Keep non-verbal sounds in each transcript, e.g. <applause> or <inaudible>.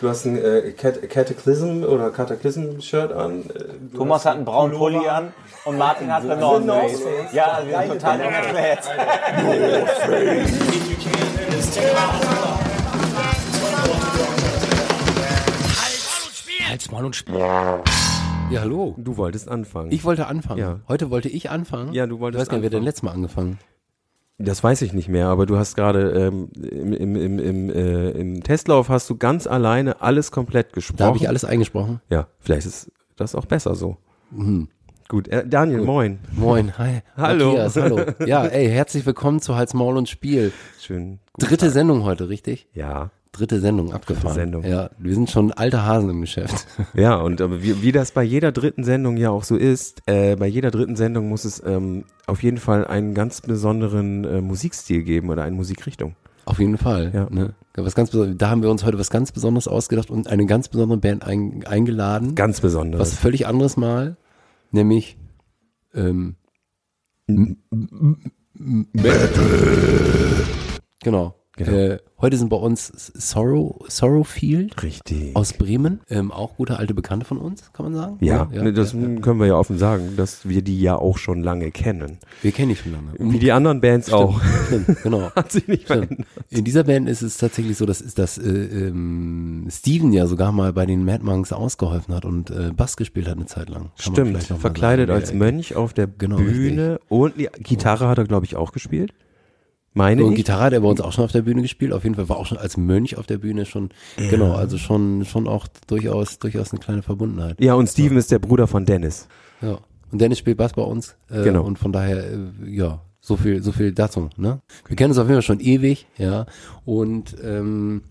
Du hast ein äh, Cat Cataclysm oder Cataclysm-Shirt an. Äh, du Thomas hat einen braunen Pullover. Pulli an und Martin hat eine North Face. Ja, also wir sind total unerklärt. Halt's Maul und Spiel. Ja, hallo. Du wolltest anfangen. Ich wollte anfangen. Ja. Heute wollte ich anfangen. Ja, du Ich wolltest weiß gar nicht, wer denn anfangen. letztes Mal angefangen? Das weiß ich nicht mehr, aber du hast gerade ähm, im, im, im, im, äh, im Testlauf hast du ganz alleine alles komplett gesprochen. Da habe ich alles eingesprochen. Ja, vielleicht ist das auch besser so. Gut, äh, Daniel, moin. Moin, <laughs> hi. Hallo. Matthias, hallo. Ja, ey, herzlich willkommen zu Hals, Maul und Spiel. Schön. Gut. Dritte Sendung heute, richtig? Ja, Dritte Sendung abgefahren. Sendung. Ja, wir sind schon alte Hasen im Geschäft. ja, und aber wie, wie das bei jeder dritten Sendung ja auch so ist, äh, bei jeder dritten Sendung muss es ähm, auf jeden Fall einen ganz besonderen äh, Musikstil geben oder eine Musikrichtung. Auf jeden Fall. Ja. Ne? Was ganz da haben wir uns heute was ganz Besonderes ausgedacht und eine ganz besondere Band ein, eingeladen. Ganz besonderes. was völlig anderes mal, nämlich ähm, Genau. Genau. Äh, heute sind bei uns Sorrow, Sorrowfield Richtig. aus Bremen, ähm, auch gute alte Bekannte von uns, kann man sagen. ja, Oder? ne, das ja, ja. können wir ja offen sagen, dass wir die ja auch schon lange kennen. Wir kennen die schon lange. Wie die anderen Bands auch. Stimmt, <laughs> genau. Hat sich nicht Stimmt. verändert. In dieser Band ist es tatsächlich so, dass, dass äh, ähm, Steven ja sogar mal bei den Mad Monks ausgeholfen hat und äh, Bass gespielt hat eine Zeit lang. Kann Stimmt, verkleidet als Mönch auf der Genau, Bühne und die Gitarre hat er, glaube ich, auch gespielt. Meine Und ich. Gitarre hat er bei uns auch schon auf der Bühne gespielt. Auf jeden Fall war auch schon als Mönch auf der Bühne schon, genau, also schon, schon auch durchaus, durchaus eine kleine Verbundenheit. Ja, und Steven ist der Bruder von Dennis. Ja. Und Dennis spielt Bass bei uns. Äh, Genau. Und von daher, äh, ja, so viel, so viel dazu, ne? Wir kennen uns auf jeden Fall schon ewig, ja. Und, ähm,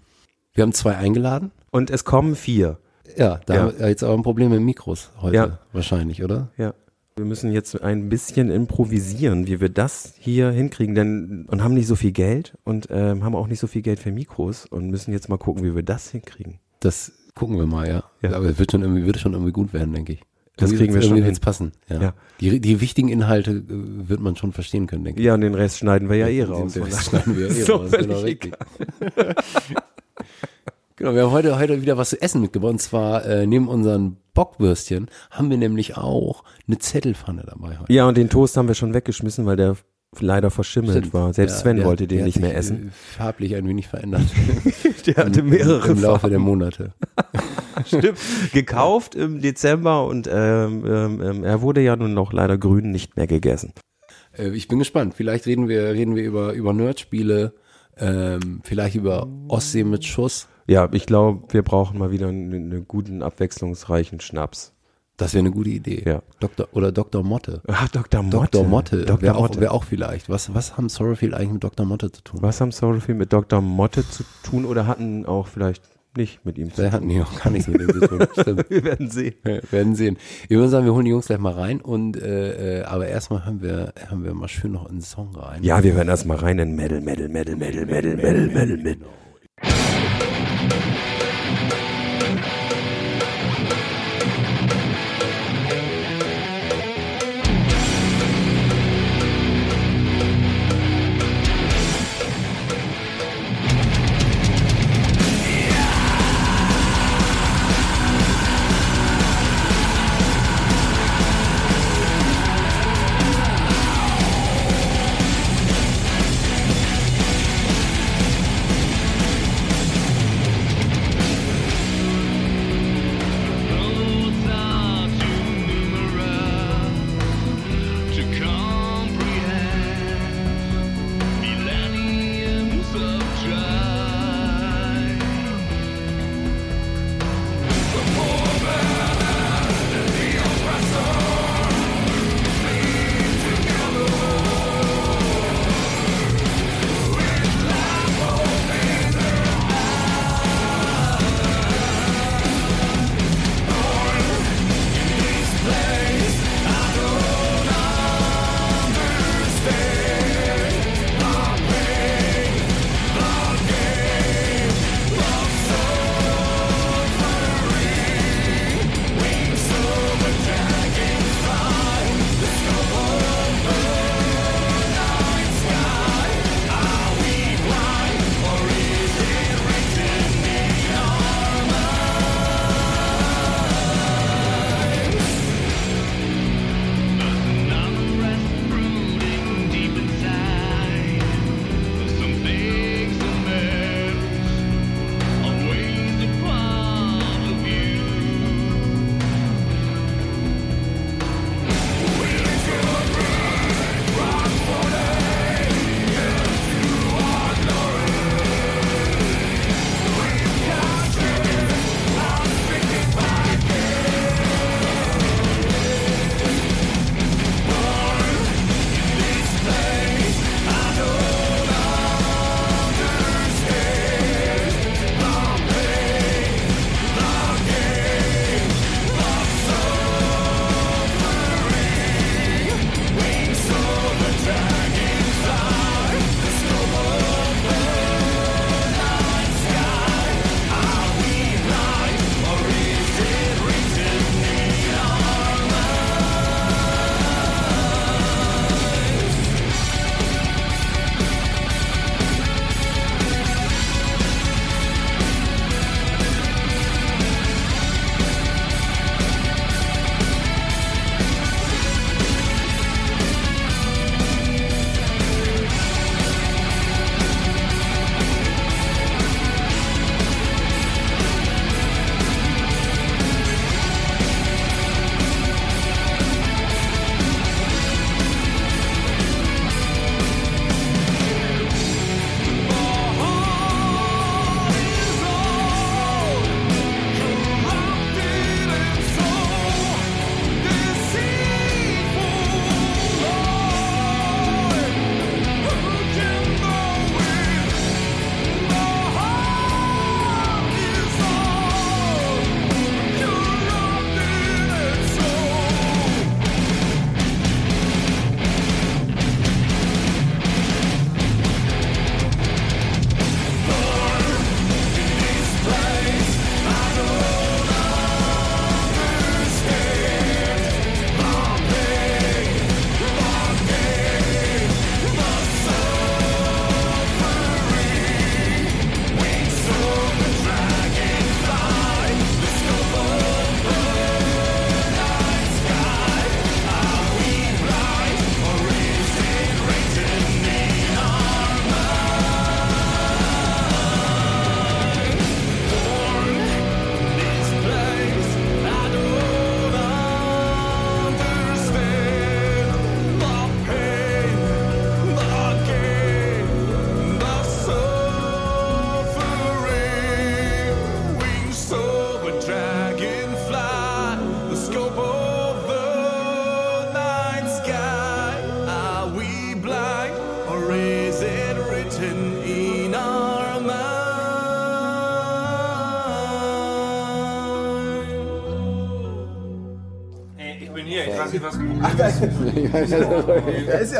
wir haben zwei eingeladen. Und es kommen vier. Ja, da Ja. haben wir jetzt aber ein Problem mit Mikros heute. Ja. Wahrscheinlich, oder? Ja. Wir müssen jetzt ein bisschen improvisieren, wie wir das hier hinkriegen, denn und haben nicht so viel Geld und ähm, haben auch nicht so viel Geld für Mikros und müssen jetzt mal gucken, wie wir das hinkriegen. Das gucken wir mal, ja. Ja. Aber es wird schon irgendwie, wird schon irgendwie gut werden, denke ich. Das Irgendwie kriegen wir schon hin. passen, ja. Ja. Die, die wichtigen Inhalte äh, wird man schon verstehen können, denke ich. Ja, und den Rest schneiden wir ja eh raus. Den Rest schneiden wir eh <laughs> So raus, genau, richtig. <laughs> Genau, wir haben heute, heute wieder was zu essen mitgebracht. Und zwar äh, neben unseren Bockwürstchen haben wir nämlich auch eine Zettelpfanne dabei heute. Ja, und den Toast haben wir schon weggeschmissen, weil der leider verschimmelt Stimmt. war. Selbst Der- Sven der- wollte den nicht mehr essen. äh, Farblich ein wenig verändert. <laughs> Der hatte mehrere Im Laufe Farben. der Monate. <laughs> Stimmt. Gekauft im Dezember und ähm, ähm, ähm, er wurde ja nun noch leider grün nicht mehr gegessen. Äh, ich bin gespannt. Vielleicht reden wir, reden wir über, über Nerdspiele, ähm, vielleicht über Ostsee mit Schuss. Ja, ich glaube, wir brauchen mal wieder einen, einen guten, abwechslungsreichen Schnaps. Das wäre eine gute Idee. Ja. Dr. Oder Dr. Motte. <laughs> Ach, Dr. Motte. Dr. Motte Dr. wäre auch, wär auch vielleicht. Was, was haben Sorrowfield eigentlich mit Dr. Motte zu tun? Was haben Sorrowfield mit Dr. Motte zu tun oder hatten auch vielleicht nicht mit ihm zu tun? hat nie auch gar nichts mit dem zu tun. <laughs> Wir werden sehen. Wir werden sehen. Wir würden sagen, wir holen die Jungs gleich mal rein und äh, äh, aber erstmal haben wir haben wir mal schön noch einen Song rein. Ja, wir werden erst mal rein in Metal, Metal, Metal, Metal, Metal, Metal, Metal, Metal. Hals,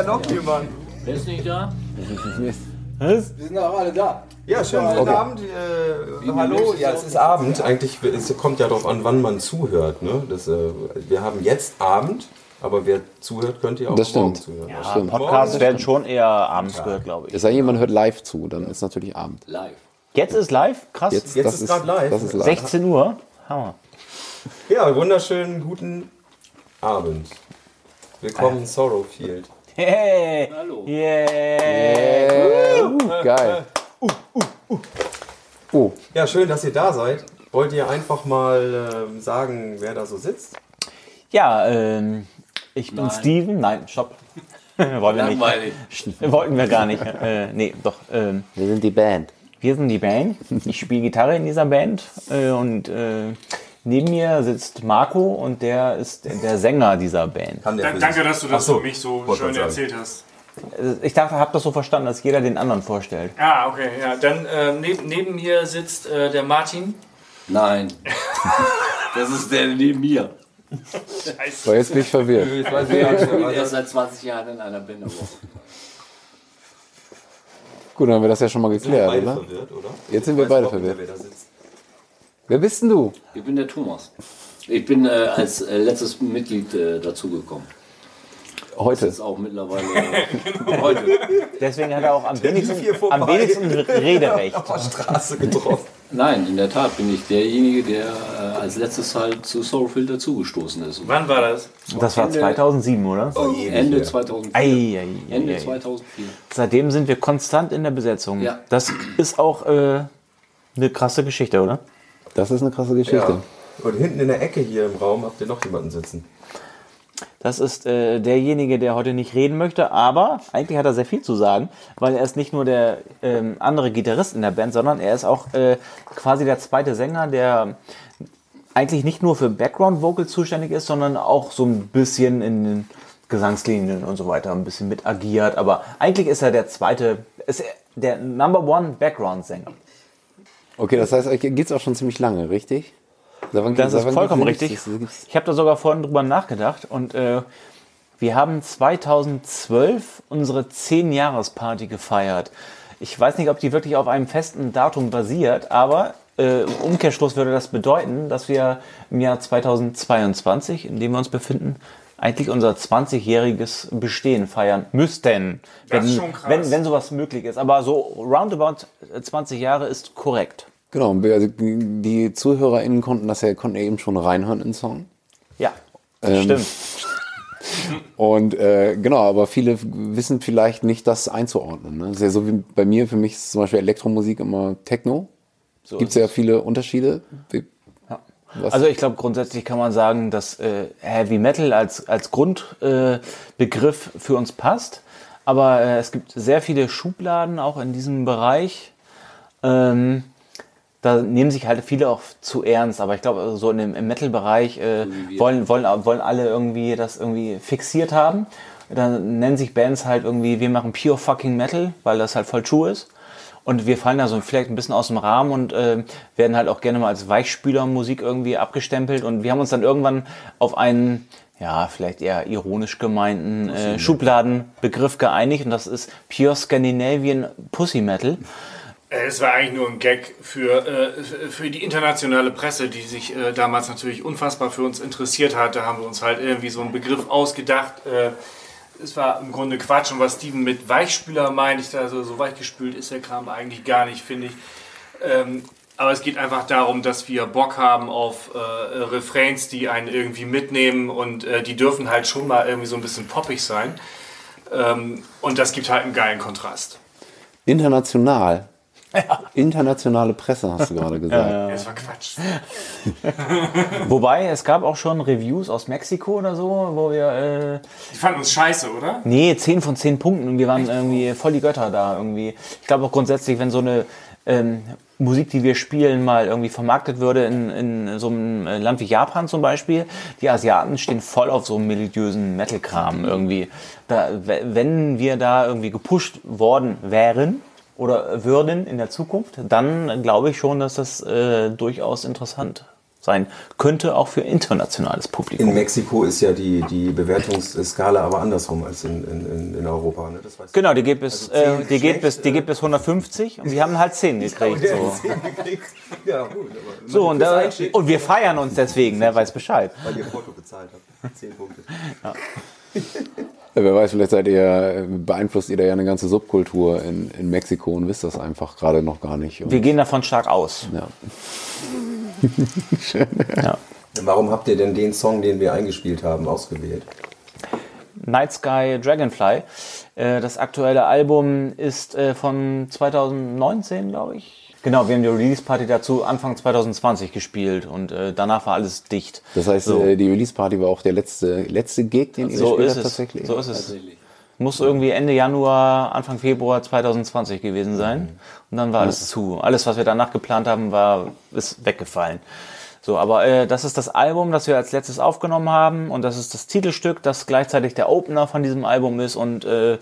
noch jemand. Wer ist nicht da? <laughs> Wir sind doch alle da. Ja, schönen guten Abend. Äh, hallo. Ja, es ist Abend. Eigentlich es kommt ja darauf an, wann man zuhört. Ne? Das, äh, wir haben jetzt Abend, aber wer zuhört, könnte ja auch Das morgen stimmt. zuhören. Das stimmt. Podcasts werden schon eher abends gehört, glaube ich. Es sei jemand hört live zu, dann ist natürlich Abend. Live. Jetzt ist live? Krass. Jetzt, Jetzt das ist grad live. Das ist live. 16 Uhr. Hammer. Ja, wunderschönen guten Abend. Willkommen in Sorrowfield. Hey. Hallo. Yeah. Uh, geil. Oh, Ja, schön, dass ihr da seid. Wollt ihr einfach mal ähm, sagen, wer da so sitzt? Ja, ähm, ich bin Nein. Steven. Nein, stopp. <laughs> Wollen wir nicht. Langweilig. <laughs> Wollten wir gar nicht. Äh, nee, doch. Ähm, wir sind die Band. wir sind die Band. Ich spiele Gitarre in dieser Band. Äh, und äh, neben mir sitzt Marco und der ist der Sänger dieser Band. Kann der Da, danke, dass du das so, für mich so schön erzählt hast. Ich dachte, hab das so verstanden, dass jeder den anderen vorstellt. Ah, okay, ja. Dann äh, neben, neben mir sitzt äh, der Martin. Nein. <laughs> Das ist der neben mir. So, jetzt bin ich verwirrt. Ich bin erst seit 20 Jahren in einer Band. aber Gut, dann haben wir das ja schon mal geklärt, beide oder? verwirrt, oder? Jetzt sind wir Weiß beide nicht, verwirrt. Wer bist denn du? Ich bin der Thomas. Ich bin äh, als äh, letztes Mitglied äh, dazugekommen. Heute. Ist auch mittlerweile äh, heute. Deswegen hat er auch am wenigsten, am wenigsten <laughs> Rederecht. Auf der Straße getroffen. Nein, in der Tat bin ich derjenige, der äh, als letztes halt zu Soulfilter dazugestoßen ist. Wann war das? Das war 2007, oder? Oh, Ende her. 2004. Ei, ei, ei, Ende ei. 2004. Seitdem sind wir konstant in der Besetzung. Ja. Das ist auch äh, eine krasse Geschichte, oder? Das ist eine krasse Geschichte. Ja. Und hinten in der Ecke hier im Raum habt ihr noch jemanden sitzen. Das ist äh, derjenige, der heute nicht reden möchte, aber eigentlich hat er sehr viel zu sagen, weil er ist nicht nur der ähm, andere Gitarrist in der Band, sondern er ist auch äh, quasi der zweite Sänger, der eigentlich nicht nur für Background Vocal zuständig ist, sondern auch so ein bisschen in den Gesangslinien und so weiter ein bisschen mit agiert. Aber eigentlich ist er der zweite, ist er der Number One Background Sänger. Okay, das heißt, euch geht's auch schon ziemlich lange, richtig? Wann- Das ist vollkommen richtig. das- Ich habe da sogar vorhin drüber nachgedacht und äh, wir haben 2012 unsere 10-Jahres-Party gefeiert. Ich weiß nicht, ob die wirklich auf einem festen Datum basiert, aber äh, im Umkehrschluss würde das bedeuten, dass wir im Jahr 2022, in dem wir uns befinden, eigentlich unser 20-jähriges Bestehen feiern müssten. Das wenn, ist schon krass. Wenn, wenn sowas möglich ist. Aber so roundabout 20 Jahre ist korrekt. Genau, also die ZuhörerInnen konnten das ja, konnten ja eben schon reinhören in den Song. Ja, das Ähm, stimmt. <laughs> Und äh, genau, aber viele wissen vielleicht nicht, das einzuordnen. Ne? Das ist ja so wie bei mir, für mich ist zum Beispiel Elektromusik immer Techno. So Gibt es ja viele Unterschiede. Was, Also ich glaube, grundsätzlich kann man sagen, dass äh, Heavy Metal als, als Grundbegriff äh, für uns passt. Aber äh, es gibt sehr viele Schubladen auch in diesem Bereich. Ähm, da nehmen sich halt viele auch zu ernst. Aber ich glaube, also so in dem, im Metal-Bereich äh, wollen, wollen, wollen alle irgendwie das irgendwie fixiert haben. Dann nennen sich Bands halt irgendwie, wir machen Pure Fucking Metal, weil das halt voll true ist. Und wir fallen da so vielleicht ein bisschen aus dem Rahmen und äh, werden halt auch gerne mal als Weichspülermusik irgendwie abgestempelt. Und wir haben uns dann irgendwann auf einen, ja, vielleicht eher ironisch gemeinten äh, Schubladenbegriff geeinigt. Und das ist Pure Scandinavian Pussy Metal. Äh, Es war eigentlich nur ein Gag für, äh, für die internationale Presse, die sich äh, damals natürlich unfassbar für uns interessiert hat. Da haben wir uns halt irgendwie so einen Begriff ausgedacht. Äh, es war im Grunde Quatsch. Und was Steven mit Weichspüler meint, ich dachte, so weichgespült ist der Kram eigentlich gar nicht, finde ich. Ähm, aber es geht einfach darum, dass wir Bock haben auf äh, Refrains, die einen irgendwie mitnehmen und äh, die dürfen halt schon mal irgendwie so ein bisschen poppig sein. Ähm, und das gibt halt einen geilen Kontrast. international. Internationale Presse, hast du gerade gesagt. Ja, Das war Quatsch. <laughs> Wobei, es gab auch schon Reviews aus Mexiko oder so, wo wir, äh, Die fanden uns scheiße, oder? nee, 10 von 10 Punkten und wir waren irgendwie voll die Götter da irgendwie. Ich glaube auch grundsätzlich, wenn so eine ähm, Musik, die wir spielen, mal irgendwie vermarktet würde in, in so einem äh, Land wie Japan zum Beispiel, die Asiaten stehen voll auf so einem melodiösen Metal-Kram irgendwie. Da, we- wenn wir da irgendwie gepusht worden wären, oder würden in der Zukunft, dann glaube ich schon, dass das äh, durchaus interessant sein könnte, auch für internationales Publikum. In Mexiko ist ja die, die Bewertungsskala aber andersrum als in, in, in Europa. Ne? Genau, die geht bis, Also äh, die geht bis, die geht bis 150 und wir haben halt 10 gekriegt. So, Ja, gut. So und, da, und wir feiern uns deswegen, wer weiß Bescheid. weil ihr Porto bezahlt habt. Zehn Punkte. Ja, <laughs> wer weiß, vielleicht seid ihr, beeinflusst ihr da ja eine ganze Subkultur in, in Mexiko und wisst das einfach gerade noch gar nicht. Und, Wir gehen davon stark aus. ja. <laughs> Ja. Warum habt ihr denn den Song, den wir eingespielt haben, ausgewählt? Night Sky Dragonfly. Äh, Das aktuelle Album ist äh, von 2019, glaube ich. Genau, wir haben die Release-Party dazu Anfang 2020 gespielt und äh, danach war alles dicht. Das heißt, So. äh, die Release-Party war auch der letzte, letzte Gig, den ihr So gespielt ist habt es. tatsächlich? So ist es. Muss irgendwie Ende Januar, Anfang Februar 2020 gewesen sein. Und dann war alles zu. Alles, was wir danach geplant haben, war, ist weggefallen. So, aber äh, das ist das Album, das wir als letztes aufgenommen haben und das ist das Titelstück, das gleichzeitig der Opener von diesem Album ist und äh,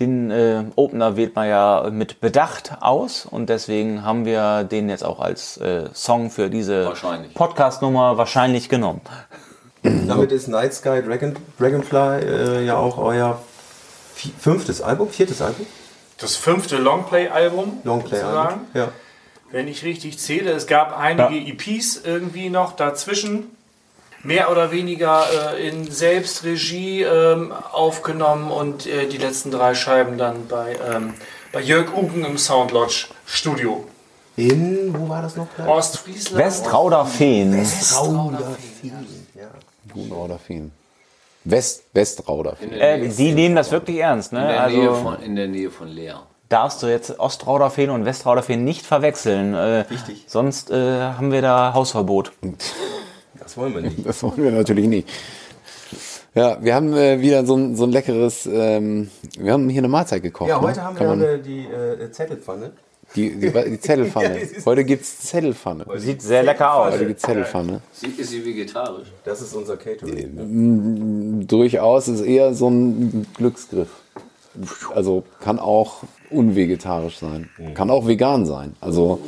den äh, Opener wählt man ja mit Bedacht aus und deswegen haben wir den jetzt auch als äh, Song für diese. Podcast-Nummer wahrscheinlich genommen. <clears throat> Damit ist Night Sky Dragon, Dragonfly äh, ja auch euer fünftes Album, viertes Album? Das fünfte Longplay-Album. Longplay-Album. sozusagen. Ja. Wenn ich richtig zähle, es gab einige EPs irgendwie noch dazwischen. Mehr oder weniger äh, in Selbstregie ähm, aufgenommen und äh, die letzten drei Scheiben dann bei, ähm, bei Jörg Ugen im Soundlodge Studio. In, wo war das noch? Ostfriesland. Westrauder Feen. Gunrauderfeen. West, Westrauderfeen. In der, Äh, Nähe, die nehmen das wirklich ernst, in ne? der Nähe Also von, in der Nähe von Leer. Darfst du jetzt Ostrauderfeen und Westrauderfeen nicht verwechseln. Äh, Richtig. Sonst äh, haben wir da Hausverbot. <laughs> Das wollen wir nicht. Das wollen wir natürlich nicht. Ja, wir haben äh, wieder so ein, so ein leckeres, ähm, wir haben hier eine Mahlzeit gekocht. Ja, ne? heute haben Kann wir man, die äh, Zettelpfanne. die, die, die <laughs> Zettelpfanne. Ja, das ist- heute gibt's Zettelpfanne. Sieht sehr lecker aus. Heute gibt's Zettelpfanne. Sie, ist sie vegetarisch? Das ist unser Catering. Ne? Durchaus ist eher so ein Glücksgriff. Also kann auch unvegetarisch sein. Kann auch vegan sein. Also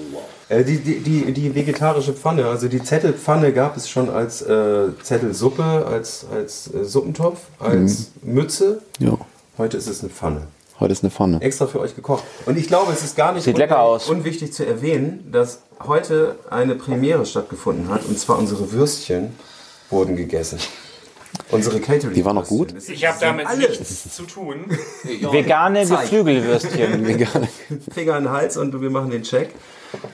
Äh, die, die, die, die vegetarische Pfanne, also die Zettelpfanne gab es schon als äh, Zettelsuppe, als, als äh, Suppentopf, als Mütze. ja, Heute ist es eine Pfanne. heute ist eine Pfanne. Extra für euch gekocht. Und ich glaube, es ist gar nicht unwichtig zu erwähnen, dass heute eine Premiere stattgefunden hat. Und zwar unsere Würstchen wurden gegessen. Unsere Catering. Die waren noch gut? Ich habe damit alle. nichts zu tun. Vegane Geflügelwürstchen. <laughs> Finger in den Hals und wir machen den Check.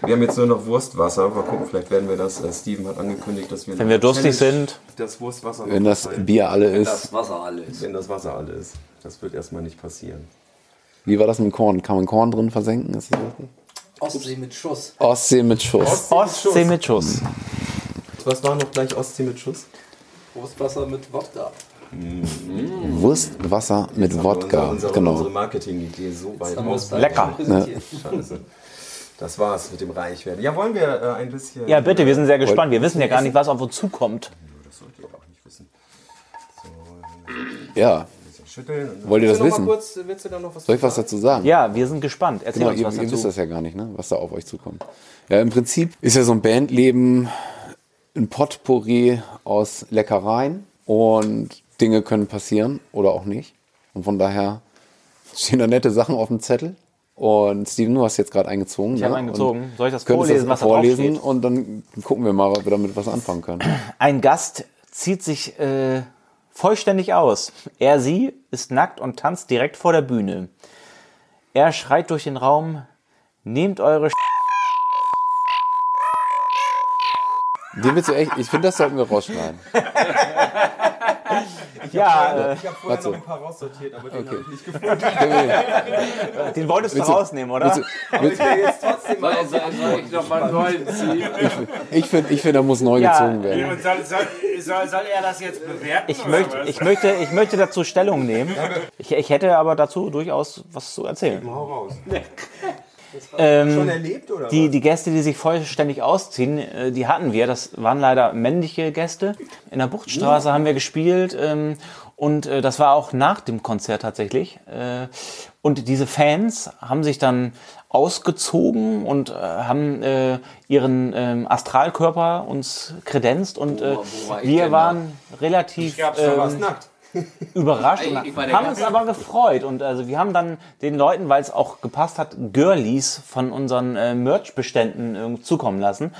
Wir haben jetzt nur noch Wurstwasser. Mal gucken, vielleicht werden wir das. Äh, Steven hat angekündigt, dass wir. Wenn wir durstig Challenge sind. Das Wurstwasser. Wenn das verteilen. Bier alle ist. Das Wasser alles. Wenn das Wasser alle ist. Das wird erstmal nicht passieren. Wie war das mit Korn? Kann man Korn drin versenken? Ist das richtig? Ostsee mit Schuss. Ostsee mit Schuss. Ostsee mit Schuss. Was war noch gleich Ostsee mit Schuss? Brustwasser mit Wodka. Wurstwasser mit Wodka. Unser, unsere, Genau. unsere Marketing-Idee so weit aus. Lecker. Scheiße. Das war's mit dem Reichwerden. Ja, wollen wir äh, ein bisschen. Ja, bitte, wir sind sehr gespannt. Wir wissen ja gar nicht, was auf uns zukommt. Das sollt ihr aber auch nicht wissen. Ja. Schütteln. Und Wollt ihr das wissen? Kurz, willst du da noch was Soll ich was dazu sagen? Ja, wir sind gespannt. Erzähl Genau, uns ihr, was ihr wisst dazu. das ja gar nicht, ne? was da auf euch zukommt. Ja, im Prinzip ist ja so ein Bandleben ein Potpourri aus Leckereien und Dinge können passieren oder auch nicht. Und von daher stehen da nette Sachen auf dem Zettel. Und Steven, du hast jetzt gerade eingezogen. Ich habe ne? eingezogen. Und Soll ich das vorlesen, was da drauf vorlesen und dann gucken wir mal, ob wir damit was anfangen können. <clears throat> Ein Gast zieht sich äh, vollständig aus. Er, sie ist nackt und tanzt direkt vor der Bühne. Er schreit durch den Raum, nehmt eure Den willst du echt, ich finde, das sollten wir rausschneiden. Ja, Ich habe vorher Warte. noch ein paar raussortiert, aber den Okay. habe ich nicht gefunden. <laughs> äh, den wolltest du rausnehmen, oder? Du- Aber ich will jetzt trotzdem mal soll ich noch mal einen neuen <laughs> ziehen? Ich finde, ich find, da muss neu Ja, gezogen werden. Soll, soll, soll, soll er das jetzt bewerten? Ich möchte, ich, möchte, ich möchte dazu Stellung nehmen. Ich, ich hätte aber dazu durchaus was zu erzählen. Hau raus. <laughs> Ähm, Schon erlebt oder Die, was? die Gäste, die sich vollständig ausziehen, äh, die hatten wir. Das waren leider männliche Gäste. In der Buchtstraße haben wir gespielt ähm, und äh, das war auch nach dem Konzert tatsächlich. Äh, und diese Fans haben sich dann ausgezogen und äh, haben äh, ihren ähm, Astralkörper uns kredenzt und äh, ich wir waren relativ Gab's da was ähm, nackt? Überrascht Ich- haben uns aber gefreut und also wir haben dann den Leuten, weil es auch gepasst hat, Girlies von unseren äh, Merch-Beständen zukommen lassen.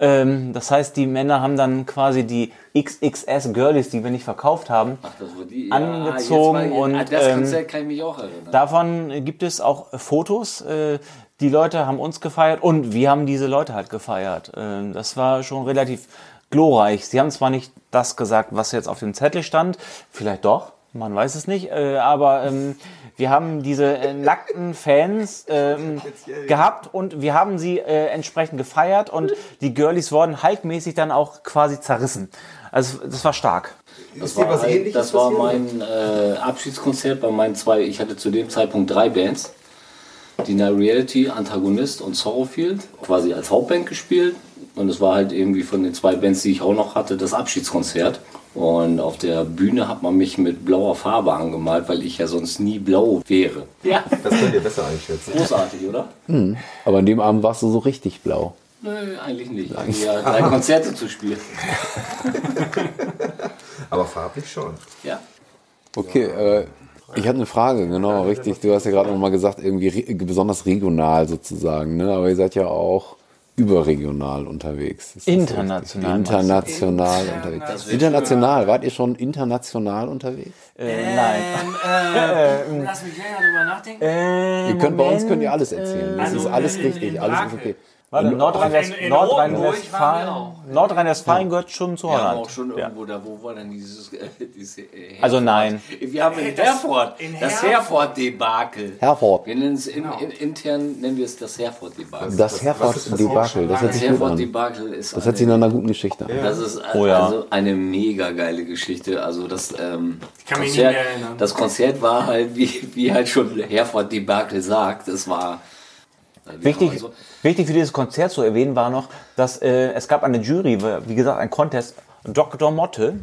Ähm, das heißt, die Männer haben dann quasi die XXS Girlies, die wir nicht verkauft haben, Ach, die. Angezogen jetzt war- und, ah, das ähm, Konzert kann ich mich auch erinnern. Davon gibt es auch Fotos. Äh, Die Leute haben uns gefeiert und wir haben diese Leute halt gefeiert. Ähm, Das war schon relativ glorreich. Sie haben zwar nicht das gesagt, was jetzt auf dem Zettel stand, vielleicht doch, man weiß es nicht, äh, aber ähm, wir haben diese äh, nackten Fans ähm, gehabt und wir haben sie äh, entsprechend gefeiert und die Girlies wurden halbmäßig dann auch quasi zerrissen. Also das war stark. Das war, was halt, das war mein äh, Abschiedskonzert bei meinen zwei. Ich hatte zu dem Zeitpunkt drei Bands. Dina Reality, Antagonist und Sorrowfield. Quasi als Hauptband gespielt. Und es war halt irgendwie von den zwei Bands, die ich auch noch hatte, das Abschiedskonzert. Und auf der Bühne hat man mich mit blauer Farbe angemalt, weil ich ja sonst nie blau wäre. Ja, Das könnt ihr besser einschätzen. großartig, oder? Aber an dem Abend warst du so richtig blau. Nö, eigentlich nicht. Ich hatte ja drei Konzerte zu spielen. <laughs> Aber farblich schon. Ja. Okay, äh, ich hatte eine Frage, genau, richtig. Du hast ja gerade noch mal gesagt, irgendwie re besonders regional sozusagen, ne? Aber ihr seid ja auch überregional unterwegs. Ist das International? International unterwegs. International, wart ihr schon international unterwegs? Äh, nein. <laughs> Lass mich länger drüber nachdenken. Äh, Ihr könnt bei uns Moment, könnt ihr alles erzählen. Das also ist alles in- richtig, in alles ist okay. Warte, Nordrhein-West- In- in Nordrhein-Westfalen wir auch. Nordrhein-Westfalen gehört schon zu Wir haben Holland. auch schon Ja. irgendwo da, wo war denn dieses, äh, diese, äh, Also nein. Wir haben in Das- Herford, in das Herford. Herford-Debakel. Herford. Wir nennen es in, in, intern, nennen wir es das Herford-Debakel. Das Herford-Debakel, das hört Das sich gut an. Herford-Debakel ist, Das hört sich nach einer guten Geschichte an. das ist Oh ja. also eine mega geile Geschichte. Also das, ähm, kann mich Konzert, nicht mehr erinnern. das Konzert war halt, wie, wie halt schon Herford-Debakel sagt, es war äh, Wichtig, haben also- wichtig für dieses Konzert zu erwähnen war noch, dass äh, es gab eine Jury, wie gesagt, ein Contest. Dr. Motte,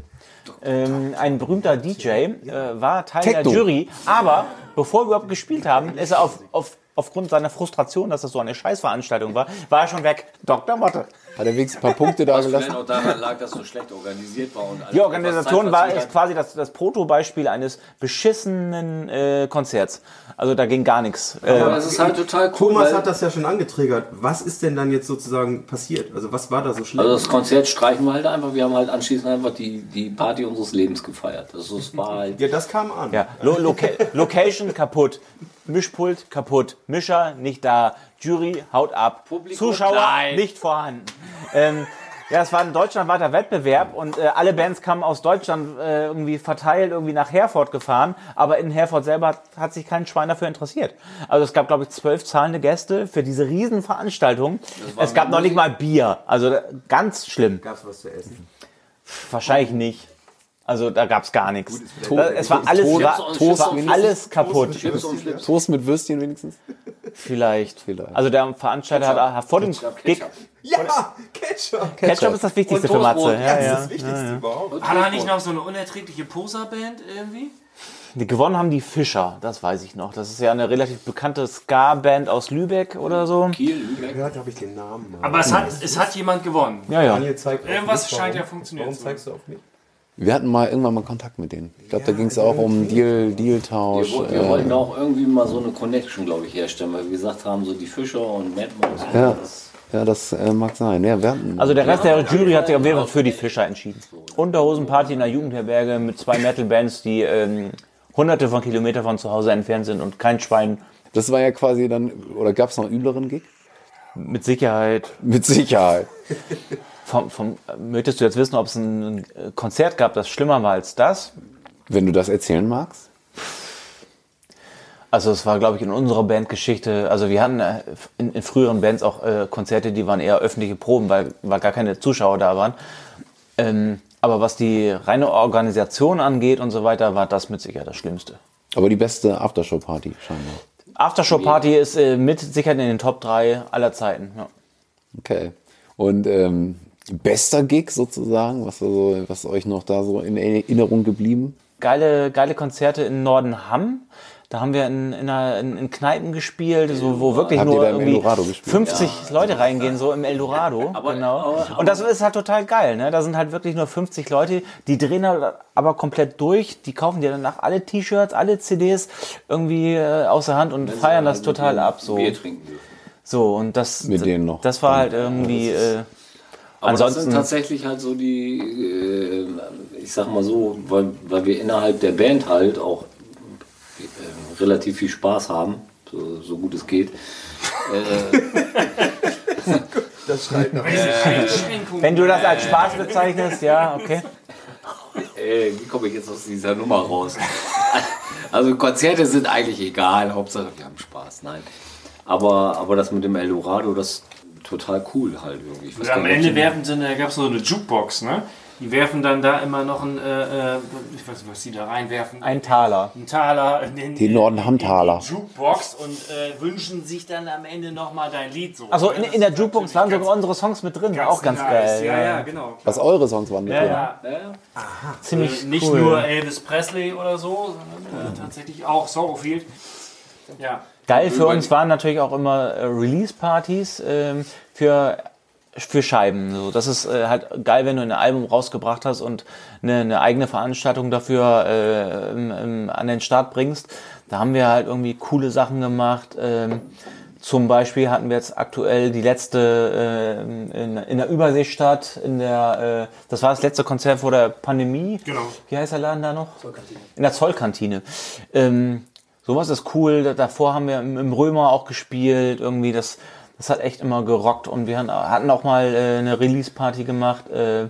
ähm, ein berühmter DJ, äh, war Teil Techno. der Jury. Aber bevor wir überhaupt gespielt haben, ist er auf, auf, aufgrund seiner Frustration, dass das so eine Scheißveranstaltung war, war er schon weg. Dr. Motte. Hat er wenigstens ein paar Punkte da was vielleicht gelassen? auch daran lag, dass so schlecht organisiert war. Und Die Organisation war ist quasi das, das Protobeispiel eines beschissenen äh, Konzerts. Also da ging gar nichts. Äh, Aber es ist halt total cool. Thomas hat das ja schon angetriggert. Was ist denn dann jetzt sozusagen passiert? Also was war da so schlimm? Also das Konzert streichen wir halt einfach. Wir haben halt anschließend einfach die, die Party unseres Lebens gefeiert. Also es war halt. ja, das kam an. Ja, Lo Loca <laughs> Location kaputt. Mischpult kaputt. Mischer nicht da. Jury haut ab. Publikum Zuschauer klein. nicht vorhanden. Ähm, ja, es war ein deutschlandweiter Wettbewerb und äh, alle Bands kamen aus Deutschland äh, irgendwie verteilt irgendwie nach Herford gefahren, aber in Herford selber hat, hat sich kein Schwein dafür interessiert. Also es gab glaube ich zwölf zahlende Gäste für diese Riesenveranstaltung. Es gab noch nicht mal Bier, also ganz schlimm. Gab es was zu essen? Wahrscheinlich nicht. Also da gab es gar nichts. Da- Es war alles, Toast- war, Toast- war Toast- alles kaputt. Flips. Toast mit Würstchen wenigstens? Vielleicht. Vielleicht. Also der Veranstalter hat, hat vor dem Ketchup, Gig. Ketchup. Ja, Ketchup. Ketchup ist das Wichtigste für Matze. Ja, Das ja. ist das Wichtigste überhaupt. War da nicht noch so eine unerträgliche Poser-Band irgendwie? Die gewonnen haben die Fischer, das weiß ich noch. Das ist ja eine relativ bekannte Ska-Band aus Lübeck oder so. Kiel, Lübeck. Gehört habe ich den Namen mal. Aber es hat, es hat jemand gewonnen. Ja, ja. Daniel zeigt Irgendwas scheint ja funktioniert Warum zu zeigst du auf mich? Wir hatten mal irgendwann mal Kontakt mit denen. Ich glaube, da ging es auch um Deal, Deal-Tausch. Wir, wir äh, wollten auch irgendwie mal so eine Connection, glaube ich, herstellen, weil wir gesagt haben, so die Fischer und Mad Mouse. Ja, das- ja, das äh, mag sein. Ja, Also der Rest der Jury hat sich auf jeden Fall für die Fischer entschieden. Unterhosenparty in der Jugendherberge mit zwei Metal-Bands, die ähm, hunderte von Kilometern von zu Hause entfernt sind und kein Schwein das war ja quasi dann, oder gab es noch einen übleren Gig? mit Sicherheit Mit Sicherheit. Vom, vom, möchtest du jetzt wissen, ob es ein Konzert gab, das schlimmer war als das? Wenn du das erzählen magst. Also es war, glaube ich, in unserer Bandgeschichte, also wir hatten äh, in, in früheren Bands auch äh, Konzerte, die waren eher öffentliche Proben, weil, weil gar keine Zuschauer da waren. Ähm, aber was die reine Organisation angeht und so weiter, war das mit Sicherheit das Schlimmste. Aber die beste Aftershow-Party scheinbar. Aftershow-Party ist äh, mit Sicherheit in den Top 3 aller Zeiten. Ja. Okay. Und ähm, bester Gig sozusagen, was, also, was euch noch da so in Erinnerung geblieben? geile, geile Konzerte in Nordenham. Da haben wir in, in, einer, in, in Kneipen gespielt, so, wo wirklich Habt ihr nur da im irgendwie Eldorado gespielt? 50 Leute reingehen, so im Eldorado. <laughs> Aber- genau. aber- Und das ist halt total geil. Ne? Da sind halt wirklich nur 50 Leute, die drehen halt aber komplett durch. Die kaufen dir danach alle T-Shirts, alle CDs irgendwie äh, aus der Hand und feiern das total ab. So. Bier trinken dürfen. so, und das, Mit denen noch. das war halt irgendwie. Äh, Aber das Ansonsten- sind tatsächlich halt so die, äh, ich sag mal so, weil, weil wir innerhalb der Band halt auch äh, relativ viel Spaß haben, so, so gut es geht. Das schreit nach. wenn du das als Spaß bezeichnest, ja, okay. <laughs> Äh, wie komme ich jetzt aus dieser Nummer raus? Also Konzerte sind eigentlich egal, Hauptsache wir haben Spaß, nein. Aber, aber das mit dem Eldorado, das total cool halt irgendwie. Gar am Ende sie- werfen sie, da gab es so eine Jukebox, ne? Die werfen dann da immer noch ein, äh, äh, ich weiß nicht, was die da reinwerfen. Ein Taler. Ein Taler. in Den, Die Nordenham-Taler. in die Jukebox und äh, wünschen sich dann am Ende nochmal dein Lied so. Also ne? in, in der Jukebox waren sogar unsere Songs mit drin, war auch ganz nice. geil. Ja, ja, genau. Was eure Songs waren mit Ja, drin? ja. Ja, Ziemlich Äh, nicht cool. nur Elvis Presley oder so, sondern äh, tatsächlich auch Sorrowfield. Ja. Geil für uns waren natürlich auch immer äh, Release-Partys ähm, für, für Scheiben. So, das ist äh, halt geil, wenn du ein Album rausgebracht hast und eine, eine eigene Veranstaltung dafür äh, im, im, an den Start bringst. Da haben wir halt irgendwie coole Sachen gemacht. Ähm, zum Beispiel hatten wir jetzt aktuell die letzte äh, in, in der Überseestadt, in der, äh, das war das letzte Konzert vor der Pandemie. Genau. Wie heißt der Laden da noch? In der Zollkantine. Ähm, sowas ist cool. Da- Davor haben wir im, Römer auch gespielt. Irgendwie, das, das hat echt immer gerockt. Und wir hatten- hatten auch mal äh, eine Release-Party gemacht äh,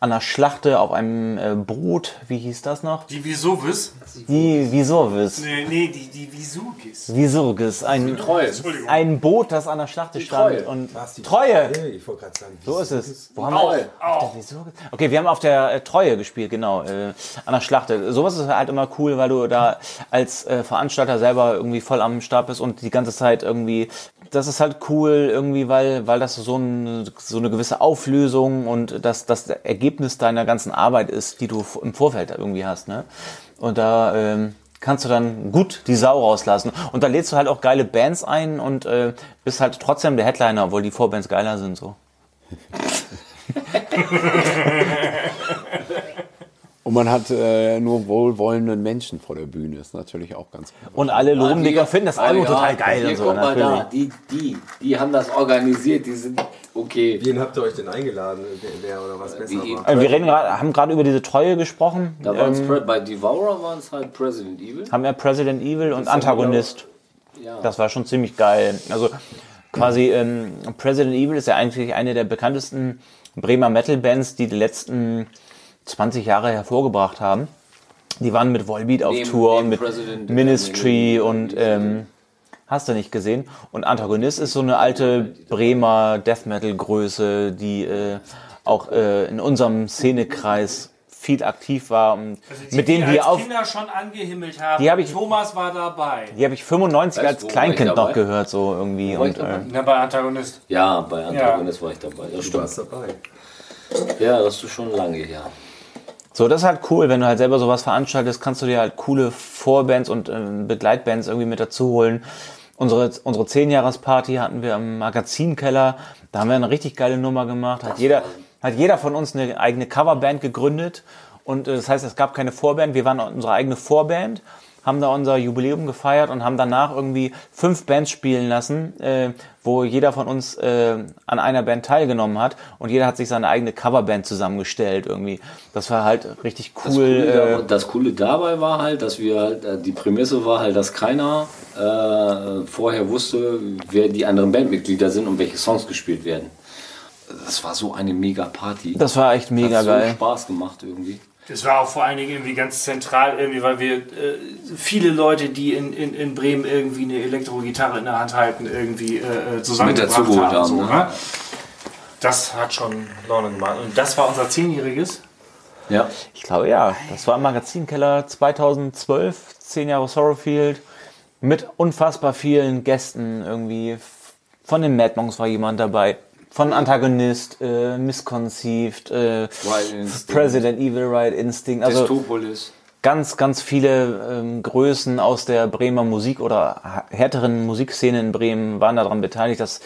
an der Schlachte auf einem äh, Boot. Wie hieß das noch? Die Visovis. Die Visorvis. Nee, nee, die, die Visugis. Visurgis. Ein, Treue. ein Boot, das an der Schlachte stand. Treue. Und Was, die Treue. Ich wollte gerade sagen, So ist es. Wo haben Auch, wir? auch. Wieso? Okay, wir haben auf der äh, Treue gespielt, genau, äh, an der Schlachte. Sowas ist halt immer cool, weil du da als äh, Veranstalter selber irgendwie voll am Start bist und die ganze Zeit irgendwie, das ist halt cool irgendwie, weil, weil das so, ein, so eine gewisse Auflösung und das, das Ergebnis deiner ganzen Arbeit ist, die du im Vorfeld irgendwie hast, ne? Und da, ähm, kannst du dann gut die Sau rauslassen. Und da lädst du halt auch geile Bands ein und äh, bist halt trotzdem der Headliner, obwohl die Vorbands geiler sind, so. <laughs> Und man hat äh, nur wohlwollenden Menschen vor der Bühne, ist natürlich auch ganz gut. Und alle loben dich und finden das Album Ah, ja, total geil Hier, und so, guck mal natürlich. da, die, die, die haben das organisiert, die sind okay. Wen habt ihr euch denn eingeladen? Wer, wer oder was besser Die- war? Äh, Wir reden grad, haben gerade über diese Treue gesprochen. Da waren ähm, bei Devourer waren es halt President Evil. haben wir President Evil und Antagonist. Ja. Das war schon ziemlich geil. Also quasi ähm, President Evil ist ja eigentlich eine der bekanntesten Bremer Metal-Bands, die die letzten 20 Jahre hervorgebracht haben. Die waren mit Volbeat auf Neben- Tour, neben mit President, äh, Ministry und ähm, hast du nicht gesehen. Und Antagonist ist so eine alte Bremer Death Metal Größe, die äh, auch äh, in unserem Szenekreis viel aktiv war und Also die mit denen wir wir auf Kinder schon angehimmelt haben. Die hab ich- Thomas war dabei. die habe ich 95 Weißt als du, Kleinkind noch gehört so irgendwie und äh? Na, bei Antagonist. Ja, bei Antagonist war ich dabei. Das Du stimmt. warst dabei. Ja, das ist schon lange her. So, das ist halt cool, wenn du halt selber sowas veranstaltest, kannst du dir halt coole Vorbands und ähm, Begleitbands irgendwie mit dazu holen. Unsere, unsere 10-Jahres-Party hatten wir im Magazinkeller. Da haben wir eine richtig geile Nummer gemacht. Hat jeder, hat jeder von uns eine eigene Coverband gegründet. Und äh, das heißt, es gab keine Vorband. Wir waren unsere eigene Vorband, haben da unser Jubiläum gefeiert und haben danach irgendwie fünf Bands spielen lassen, äh, wo jeder von uns äh, an einer Band teilgenommen hat. Und jeder hat sich seine eigene Coverband zusammengestellt irgendwie. Das war halt richtig Das cool. Coole, äh, da, das Coole dabei war halt, dass wir, halt, äh, die Prämisse war halt, dass keiner äh, vorher wusste, wer die anderen Bandmitglieder sind und welche Songs gespielt werden. Das war so eine mega Party. Das war echt mega Hat so geil. Spaß gemacht irgendwie. Das war auch vor allen Dingen irgendwie ganz zentral, irgendwie, weil wir äh, viele Leute, die in, in, in Bremen irgendwie eine Elektrogitarre in der Hand halten, irgendwie äh, äh, zusammengebracht Mit dazu geholt haben. haben, so, ne? ne? Das hat schon Laune gemacht. Und das war unser Zehnjähriges. Ja. Ich glaube ja. Das war im Magazinkeller 2012, 10 Jahre Sorrowfield, mit unfassbar vielen Gästen irgendwie. Von den Mad Monks war jemand dabei. Von Antagonist, äh, Misconceived, äh. President Evil Right Instinct. Also Testopolis. ganz, ganz viele ähm, Größen aus der Bremer Musik oder härteren Musikszene in Bremen waren daran beteiligt. Das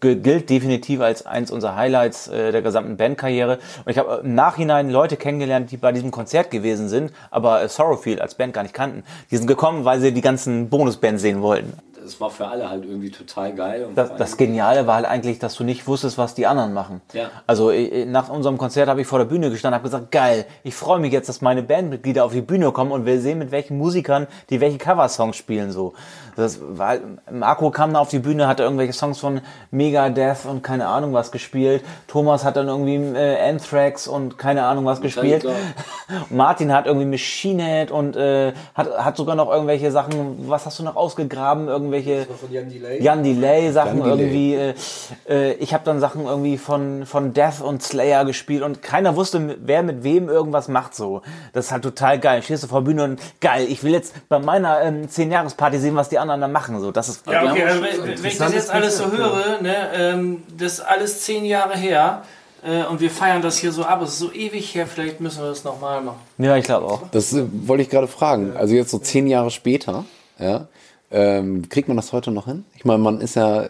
gilt definitiv als eins unserer Highlights äh, der gesamten Bandkarriere. Und ich habe im Nachhinein Leute kennengelernt, die bei diesem Konzert gewesen sind, aber äh, Sorrowfield als Band gar nicht kannten. Die sind gekommen, weil sie die ganzen Bonusbands sehen wollten. Es war für alle halt irgendwie total geil. Das, das Geniale war halt eigentlich, dass du nicht wusstest, was die anderen machen. Ja. Also nach unserem Konzert habe ich vor der Bühne gestanden und habe gesagt, geil, ich freue mich jetzt, dass meine Bandmitglieder auf die Bühne kommen und wir sehen, mit welchen Musikern die welche Coversongs spielen. So. Das war, halt- Marco kam da auf die Bühne, hatte irgendwelche Songs von Megadeth und keine Ahnung was gespielt. Thomas hat dann irgendwie äh, Anthrax und keine Ahnung was gespielt. <laughs> Martin hat irgendwie Machine Head und äh, hat, hat sogar noch irgendwelche Sachen, was hast du noch ausgegraben? Irgendwelche Von Jan Delay. Jan Delay Sachen Jan Delay. irgendwie. Äh, äh, ich habe dann Sachen irgendwie von von Death und Slayer gespielt und keiner wusste, wer mit wem irgendwas macht so. Das ist halt total geil. Stehst du vor der Bühne und geil. Ich will jetzt bei meiner ähm, 10 Jahresparty sehen, was die anderen da machen. So, das ist Ja, okay, also, wenn, ich das jetzt alles so höre, ne, ähm, das ist alles zehn Jahre her äh, und wir feiern das hier so ab. Es ist so ewig her, vielleicht müssen wir das nochmal machen. Ja, ich glaube auch. Das äh, wollte ich gerade fragen. Also jetzt so zehn Jahre später, ja, ähm, kriegt man das heute noch hin? Ich meine, man ist ja,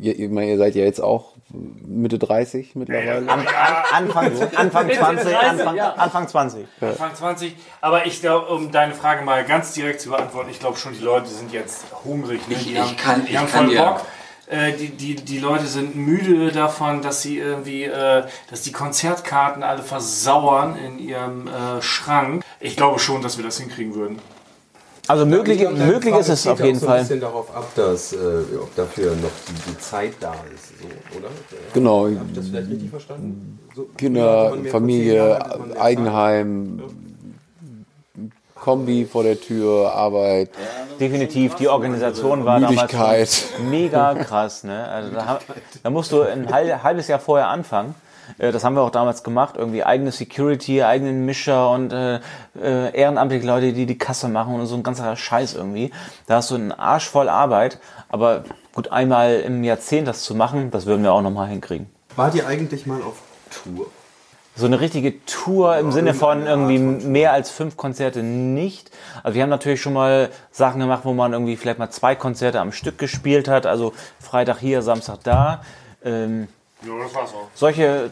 ihr, ich meine, ihr seid ja jetzt auch Mitte 30 mittlerweile. An, an, Anfang, <laughs> Anfang 20, Anfang, Anfang 20. Anfang 20. Aber ich glaube, um deine Frage mal ganz direkt zu beantworten, ich glaube schon, die Leute sind jetzt hungrig. Ne? Ich- die ich haben, kann- die ich haben kann voll Bock. Äh, die, die, die Leute sind müde davon, dass sie irgendwie, äh, dass die Konzertkarten alle versauern in ihrem äh, Schrank. Ich glaube schon, dass wir das hinkriegen würden. Also möglich, Ich glaub, möglich ist es auf jeden so Fall. ein bisschen darauf ab, dass äh, ob dafür noch die, die Zeit da ist, so, oder? Genau, Habe ich das vielleicht richtig verstanden? So, Kinder, Familie, mehr Eigenheim, Kombi vor der Tür, Arbeit. Definitiv, die Organisation war Müdigkeit. damals mega krass. Ne? Also da, da musst du ein hal- halbes Jahr vorher anfangen. Äh, Das haben wir auch damals gemacht. Irgendwie eigene Security, eigenen Mischer und äh, äh, ehrenamtliche Leute, die die Kasse machen und so ein ganzer Scheiß irgendwie. Da hast du einen Arsch voll Arbeit. Aber gut, einmal im Jahrzehnt das zu machen, das würden wir auch nochmal hinkriegen. Wart ihr eigentlich mal auf Tour? So eine richtige Tour im Sinne von irgendwie mehr als fünf Konzerte nicht. Also wir haben natürlich schon mal Sachen gemacht, wo man irgendwie vielleicht mal zwei Konzerte am Stück gespielt hat. Also Freitag hier, Samstag da. Ähm, Ja, das war's auch. solche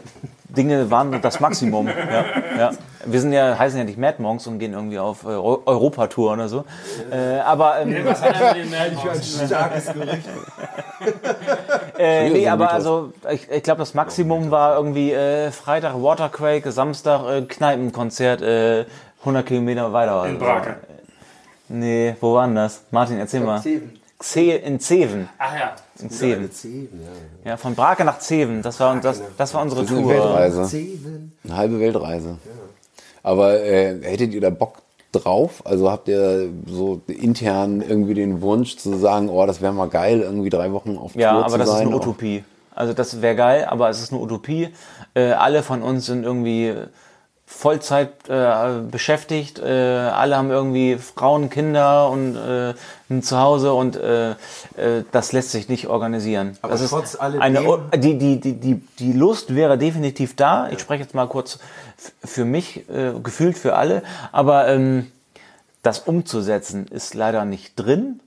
Dinge waren das Maximum. <laughs> ja, ja. Wir sind ja, heißen ja nicht Mad Monks und gehen irgendwie auf äh, Eu- Europatour oder so. Äh, aber ähm, Was hat er Mad <laughs> Ein starkes Gericht. <laughs> Äh, nee, aber also ich, ich glaube, das Maximum war irgendwie äh, Freitag Waterquake, Samstag äh, Kneipenkonzert, äh, 100 Kilometer weiter. In Brake. Nee, wo war denn das? Martin, erzähl mal. Zeven. Xe in Zeven. Ach ja. In Zeven. Zeven, ja. Ja, von Brake nach Zeven. Das war, das, das war unsere Das ist eine Tour. Weltreise. Zeven. Eine halbe Weltreise. Aber äh, hättet ihr da Bock drauf? Also habt ihr so intern irgendwie den Wunsch zu sagen, oh, das wäre mal geil, irgendwie drei Wochen auf Ja, Tour aber zu das ist sein? eine Utopie. Also das wäre geil, aber es ist eine Utopie. Äh, alle von uns sind irgendwie Vollzeit äh, beschäftigt. Äh, alle haben irgendwie Frauen, Kinder und ein Zuhause und äh, äh, das lässt sich nicht organisieren. Aber das trotz alledem- eine, die, die, die, die, die Lust wäre definitiv da. Ich spreche jetzt mal kurz für mich, äh, gefühlt für alle, aber ähm, das umzusetzen ist leider nicht drin.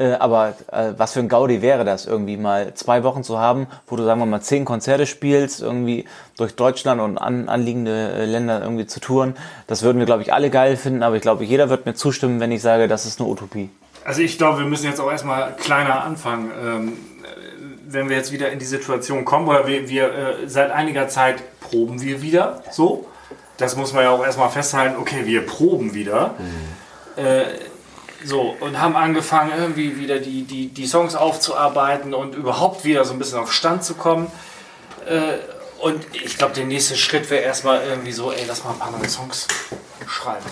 Äh, aber äh, was für ein Gaudi wäre das, irgendwie mal zwei Wochen zu haben, wo du, sagen wir mal, zehn Konzerte spielst, irgendwie durch Deutschland und an, anliegende äh, Länder irgendwie zu touren. Das würden wir, glaube ich, alle geil finden, aber ich glaube, jeder wird mir zustimmen, wenn ich sage, das ist eine Utopie. Also ich glaube, wir müssen jetzt auch erstmal kleiner anfangen. Ähm, äh, wenn wir jetzt wieder in die Situation kommen, oder wir, wir äh, seit einiger Zeit proben wir wieder so. Das muss man ja auch erstmal festhalten, okay, wir proben wieder. Äh, so, und haben angefangen, irgendwie wieder die, die, die Songs aufzuarbeiten und überhaupt wieder so ein bisschen auf Stand zu kommen. Äh, und ich glaube, der nächste Schritt wäre erstmal irgendwie so, ey, lass mal ein paar neue Songs schreiben.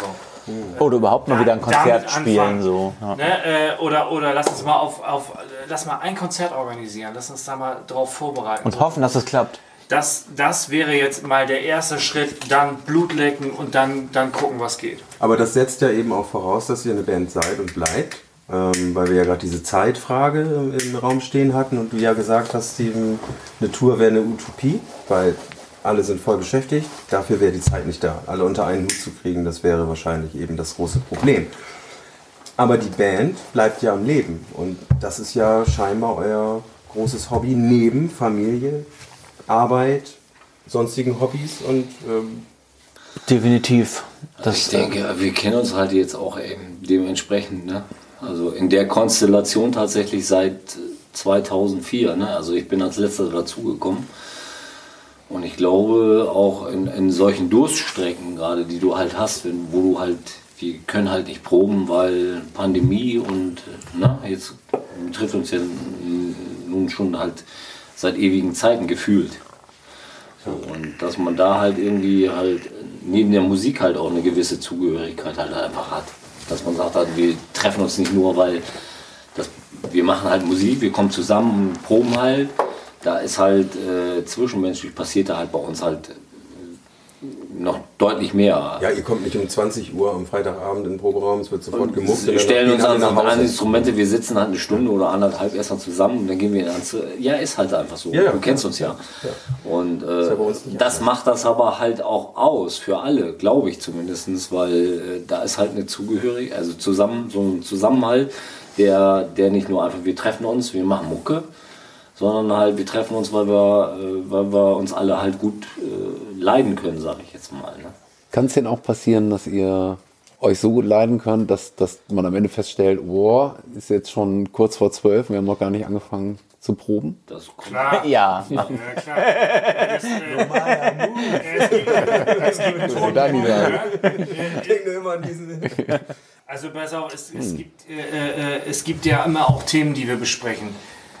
So. Oder überhaupt mal wieder ein Konzert spielen, so. Ja. Ne, äh, oder, oder lass uns mal auf, auf lass mal ein Konzert organisieren, lass uns da mal drauf vorbereiten. Und hoffen, dass es klappt. das, das wäre jetzt mal der erste Schritt, dann Blut lecken und dann, dann gucken, was geht. Aber das setzt ja eben auch voraus, dass ihr eine Band seid und bleibt. Ähm, weil wir ja gerade diese Zeitfrage im, im Raum stehen hatten und du ja gesagt hast, Steven, eine Tour wäre eine Utopie, weil alle sind voll beschäftigt, dafür wäre die Zeit nicht da. Alle unter einen Hut zu kriegen, das wäre wahrscheinlich eben das große Problem. Aber die Band bleibt ja am Leben und das ist ja scheinbar euer großes Hobby neben Familie, Arbeit, sonstigen Hobbys und ähm, Definitiv. Das ich denke, wir kennen uns halt jetzt auch eben dementsprechend. Ne? Also in der Konstellation tatsächlich seit 2004. Ne? Also ich bin als letzter dazugekommen. Und ich glaube auch in, in solchen Durststrecken gerade, die du halt hast, wenn, wo du halt, wir können halt nicht proben, weil Pandemie und ne, jetzt betrifft uns ja nun schon halt seit ewigen Zeiten gefühlt. So, und dass man da halt irgendwie halt neben der Musik halt auch eine gewisse Zugehörigkeit halt einfach hat. Dass man sagt, halt, wir treffen uns nicht nur, weil das, wir machen halt Musik, wir kommen zusammen und proben halt. Da ist halt äh, zwischenmenschlich passiert da halt bei uns halt noch deutlich mehr. Ja, ihr kommt nicht um 20 Uhr am Freitagabend in den Proberaum, es wird sofort gemuckt. Wir stellen uns an, an Instrumente, wir sitzen halt eine Stunde oder anderthalb erstmal zusammen und dann gehen wir ans. Ja, ist halt einfach so. Ja, ja, du kennst uns ja. ja. Und äh, das macht das aber halt auch aus für alle, glaube ich zumindest, weil äh, da ist halt eine Zugehörigkeit, also zusammen, so ein Zusammenhalt, der, der nicht nur einfach, wir treffen uns, wir machen Mucke, sondern halt wir treffen uns, weil wir, äh, weil wir uns alle halt gut äh, leiden können, sage ich jetzt mal. Ne? Kann es denn auch passieren, dass ihr euch so gut leiden könnt, dass, dass man am Ende feststellt, boah, ist jetzt schon kurz vor zwölf, wir haben noch gar nicht angefangen zu proben? Das ist klar. <laughs> Ja. ja, klar. <laughs> Das, äh, es gibt, es gibt immer an diesen. Also pass auf, es, es, gibt, äh, äh, es gibt ja immer auch Themen, die wir besprechen.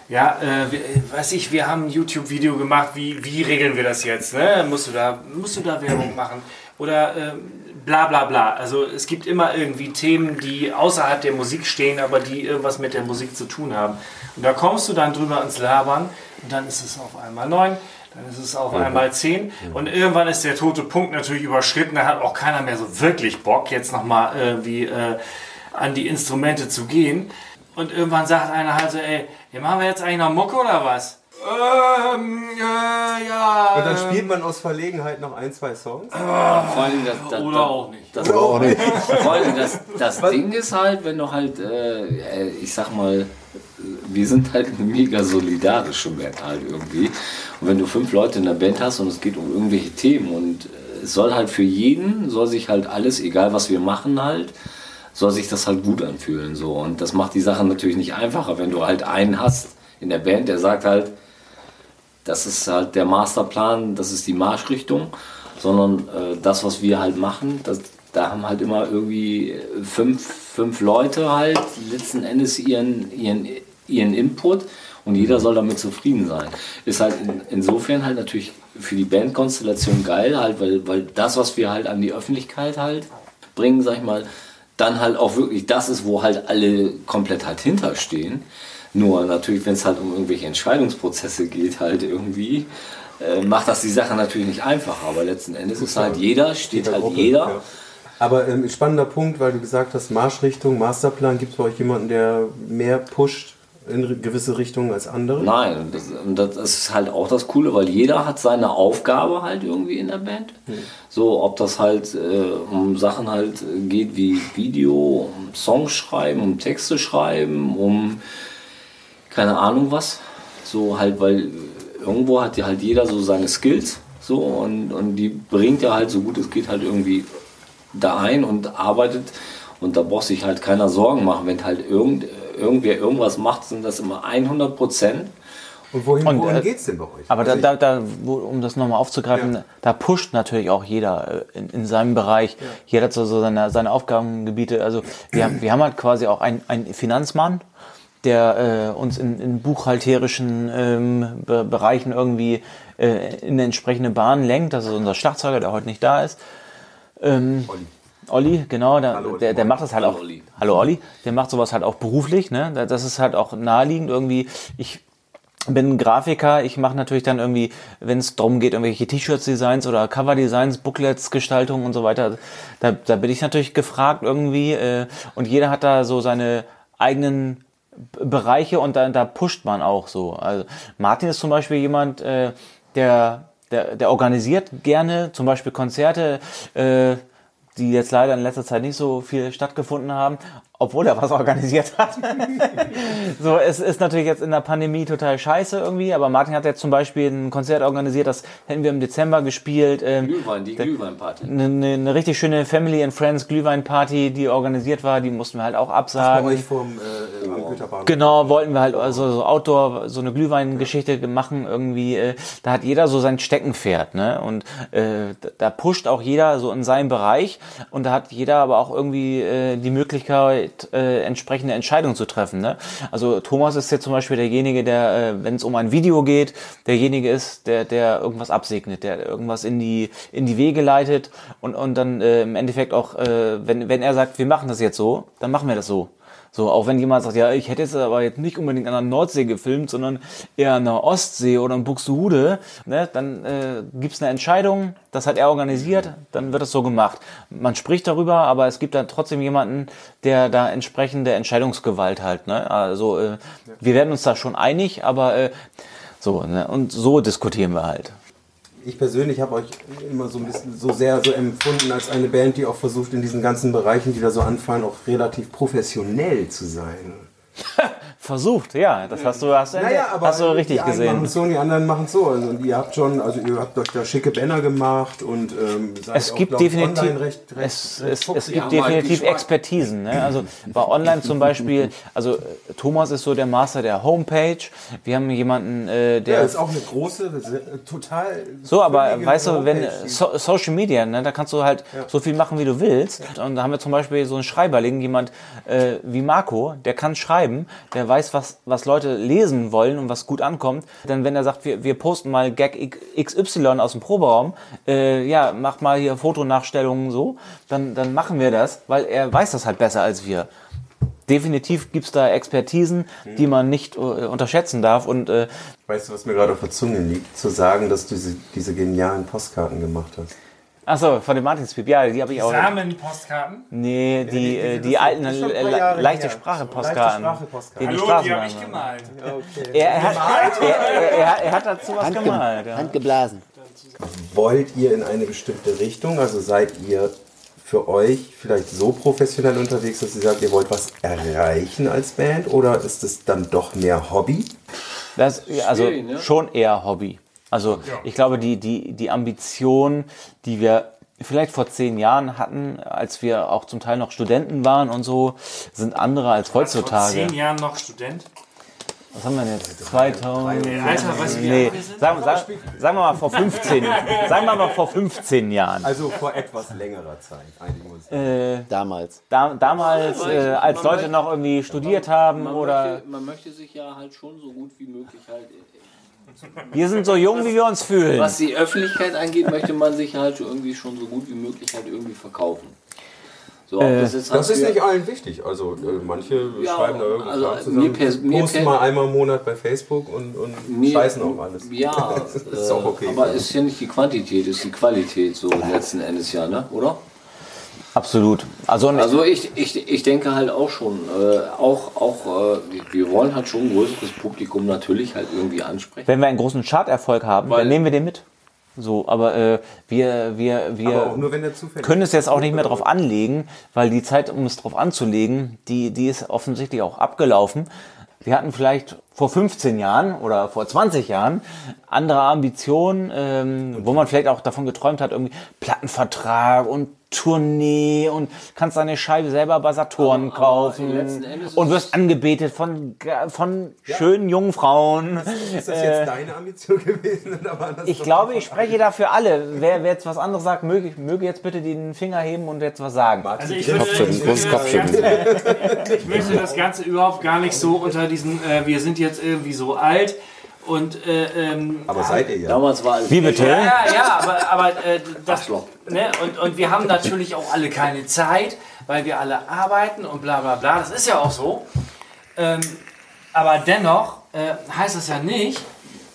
Ja, äh, weiß ich, wir haben ein YouTube-Video gemacht, wie, wie regeln wir das jetzt? Ne? Musst, du da, musst du da Werbung machen? Oder äh, bla bla bla. Also es gibt immer irgendwie Themen, die außerhalb der Musik stehen, aber die irgendwas mit der Musik zu tun haben. Und da kommst du dann drüber ins Labern und dann ist es auf einmal neun, dann ist es auf einmal zehn und irgendwann ist der tote Punkt natürlich überschritten, da hat auch keiner mehr so wirklich Bock, jetzt nochmal irgendwie äh, an die Instrumente zu gehen. Und irgendwann sagt einer halt so, ey, hier machen wir jetzt eigentlich noch Mucke oder was? Ähm, äh, ja. Und dann spielt man aus Verlegenheit noch ein, zwei Songs. Vor allem das, das, Oder auch nicht. Das, Oder auch nicht. Vor allem das, das Ding ist halt, wenn du halt, äh, ich sag mal, wir sind halt eine mega solidarische Band halt irgendwie. Und wenn du fünf Leute in der Band hast und es geht um irgendwelche Themen und äh, es soll halt für jeden, soll sich halt alles, egal was wir machen halt, soll sich das halt gut anfühlen. So. Und das macht die Sache natürlich nicht einfacher, wenn du halt einen hast in der Band, der sagt halt, das ist halt der Masterplan, das ist die Marschrichtung, sondern äh, das, was wir halt machen, das, da haben halt immer irgendwie fünf, fünf Leute halt letzten Endes ihren, ihren, ihren Input und jeder soll damit zufrieden sein. Ist halt in, insofern halt natürlich für die Bandkonstellation geil, halt, weil, weil das, was wir halt an die Öffentlichkeit halt bringen, sag ich mal, dann halt auch wirklich das ist, wo halt alle komplett halt hinterstehen. Nur natürlich, wenn es halt um irgendwelche Entscheidungsprozesse geht, halt irgendwie, äh, macht das die Sache natürlich nicht einfacher. Aber letzten Endes ist halt jeder, steht halt Gruppe, jeder. ja. Aber ähm, spannender Punkt, weil du gesagt hast, Marschrichtung, Masterplan, gibt es bei euch jemanden, der mehr pusht in gewisse Richtungen als andere? Nein, das, das ist halt auch das Coole, weil jeder hat seine Aufgabe halt irgendwie in der Band. So, ob das halt äh, um Sachen halt geht wie Video, um Songs schreiben, um Texte schreiben, um keine Ahnung was. So halt, weil irgendwo hat ja halt jeder so seine Skills. So und, und die bringt er halt so gut es geht halt irgendwie da ein und arbeitet. Und da braucht sich halt keiner Sorgen machen, wenn halt irgend, irgendwer irgendwas macht, sind das immer 100 Prozent. Und wohin, Und, wohin äh, geht es denn bei euch? Aber da, Also da, da, wo, um das nochmal aufzugreifen, Ja. da pusht natürlich auch jeder äh, in, in seinem Bereich. Jeder hat so, so seine, seine Aufgabengebiete. Also wir, haben- wir haben halt quasi auch einen, einen Finanzmann, der äh, uns in, in buchhalterischen ähm, Be Bereichen irgendwie äh, in eine entsprechende Bahn lenkt. Das ist unser Schlagzeuger, der heute nicht da ist. Ähm, Olli. Olli, genau, der, Hallo, der, der macht das halt Hallo, auch. Olli. Hallo Olli, der macht sowas halt auch beruflich, ne? Das ist halt auch naheliegend irgendwie. Ich bin Grafiker, ich mache natürlich dann irgendwie, wenn es darum geht, irgendwelche T-Shirts-Designs oder Cover-Designs, Booklets, Gestaltung und so weiter, da, da bin ich natürlich gefragt irgendwie äh, und jeder hat da so seine eigenen Bereiche und da, da pusht man auch so. Also Martin ist zum Beispiel jemand, äh, der der, der organisiert gerne zum Beispiel Konzerte, äh, die jetzt leider in letzter Zeit nicht so viel stattgefunden haben, obwohl er was organisiert hat. <laughs> so, es ist natürlich jetzt in der Pandemie total scheiße irgendwie, aber Martin hat jetzt zum Beispiel ein Konzert organisiert, das hätten wir im Dezember gespielt. Ähm, Glühwein, die Glühweinparty. eine, eine, eine richtig schöne Family and Friends Glühweinparty, die organisiert war, die mussten wir halt auch absagen. euch vom äh, am Güterbahnhof. Genau, wollten wir halt also so Outdoor, so eine Glühweingeschichte machen irgendwie. Äh, da hat jeder so sein Steckenpferd, ne? Und äh, da- da pusht auch jeder so in seinem Bereich und da hat jeder aber auch irgendwie äh, die Möglichkeit, äh, entsprechende Entscheidungen zu treffen. Ne? Also Thomas ist jetzt zum Beispiel derjenige, der, äh, wenn es um ein Video geht, derjenige ist, der, der irgendwas absegnet, der irgendwas in die in die Wege leitet und und dann äh, im Endeffekt auch, äh, wenn wenn er sagt, wir machen das jetzt so, dann machen wir das so. So, auch wenn jemand sagt, ja, ich hätte jetzt aber jetzt nicht unbedingt an der Nordsee gefilmt, sondern eher an der Ostsee oder in Buxtehude, ne, dann äh, gibt's eine Entscheidung, das hat er organisiert, dann wird es so gemacht. Man spricht darüber, aber es gibt dann trotzdem jemanden, der da entsprechende Entscheidungsgewalt halt. Ne? Also äh, wir werden uns da schon einig, aber äh, so, ne? und so diskutieren wir halt. Ich persönlich habe euch immer so ein bisschen so sehr so empfunden als eine Band, die auch versucht, in diesen ganzen Bereichen, die da so anfallen, auch relativ professionell zu sein. <laughs> Versucht, ja, das hast du, hast du, hast du richtig die einen gesehen. machen es so und die anderen machen es so. Also, und ihr habt schon, also ihr habt euch da schicke Banner gemacht und ähm, seid Es auch, gibt glaub definitiv, online recht, recht, es, recht es, es gibt definitiv. Expertisen. Ne? Also bei Online zum Beispiel, also äh, Thomas ist so der Master der Homepage. Wir haben jemanden, äh, ja, der ist auch eine große, total. so, aber weißt du, wenn so, Social Media, ne, da kannst du halt so viel machen, wie du willst. Und da haben wir zum Beispiel so einen Schreiberling, jemand äh, wie Marco, der kann schreiben, der weiß, was, was Leute lesen wollen und was gut ankommt. Dann, wenn er sagt, wir, wir posten mal Gag XY aus dem Proberaum, äh, ja, mach mal hier Fotonachstellungen so, dann, dann machen wir das, weil er weiß das halt besser als wir. Definitiv gibt's da Expertisen, die man nicht äh, unterschätzen darf. Und äh, Weißt du, was mir gerade auf der Zunge liegt? Zu sagen, dass du diese, diese genialen Postkarten gemacht hast. Achso, von dem Martinspiep, ja, die habe ich auch. Samenpostkarten. Nee, die, die- äh, die- die alten ist schon ein äh, le- leichte. Sprache-Postkarten. Leichte Sprache-Postkarten. Die die Hallo, die habe ich gemalt. Er, er, hat, er, er, hat dazu was Handge gemalt. Ja. Handgeblasen. Wollt ihr in eine bestimmte Richtung? Also seid ihr für euch vielleicht so professionell unterwegs, dass ihr sagt, ihr wollt was erreichen als Band? Oder ist es dann doch mehr Hobby? Das, ja, also ne? schon eher Hobby. Also ich glaube, die, die, die Ambition, die wir vielleicht vor zehn Jahren hatten, als wir auch zum Teil noch Studenten waren und so, sind andere als Vor heutzutage. zehn Jahren noch Student. Was haben wir denn jetzt? 2000? Alter, was wir Nee, sagen, sagen, sagen wir mal vor 15. <laughs> sagen wir mal vor 15 Jahren. Also vor etwas längerer Zeit. Äh, Damals. da, damals, äh, als Leute möchte- noch irgendwie studiert haben Man, oder möchte, man möchte sich ja halt schon so gut wie möglich halt. Wir sind so jung, wie wir uns fühlen. Was die Öffentlichkeit angeht, möchte man sich halt irgendwie schon so gut wie möglich halt irgendwie verkaufen. So, ob das Das halt ist nicht allen wichtig. Also äh, manche Ja, schreiben da irgendwas also zusammen, mir pers- mir posten mal einmal im Monat bei Facebook und, und Mir- scheißen auf alles. Ja, das <laughs> ist auch okay. äh, aber ist ja nicht die Quantität, ist die Qualität so letzten Endes ja, ne? Oder? Absolut. Also, Also ich, ich, ich denke halt auch schon, äh, auch, auch äh, wir- wollen halt schon ein größeres Publikum natürlich halt irgendwie ansprechen. wenn wir einen großen Charterfolg haben, Weil- dann nehmen wir den mit. So, aber äh, wir, wir, wir Aber auch nur, wenn der zufällig können es jetzt auch nicht mehr drauf anlegen, weil die Zeit, um es drauf anzulegen, die, die ist offensichtlich auch abgelaufen. Wir hatten vielleicht vor 15 Jahren oder vor 20 Jahren andere Ambitionen, ähm, wo man vielleicht auch davon geträumt hat, irgendwie Plattenvertrag und Tournee und kannst deine Scheibe selber bei Saturn Aber- aber kaufen Endes und ist wirst angebetet von, von schönen jungen Frauen. <laughs> Ist das jetzt deine Ambition gewesen? <laughs> Oder war das Ich glaube, ich spreche da für alle. Wer, wer jetzt was anderes sagt, möge, möge jetzt bitte den Finger heben und jetzt was sagen. Also ich würde, ich, würde <laughs> ich möchte das Ganze überhaupt gar nicht so unter diesen, äh, wir sind jetzt irgendwie so alt und äh, ähm, Aber seid ihr ja. Damals war Wie bitte? ja, ja, ja, aber, aber äh, das, ne, und, und wir haben natürlich auch alle keine Zeit, weil wir alle arbeiten und bla bla bla. Das ist ja auch so. Ähm, aber dennoch äh, heißt das ja nicht,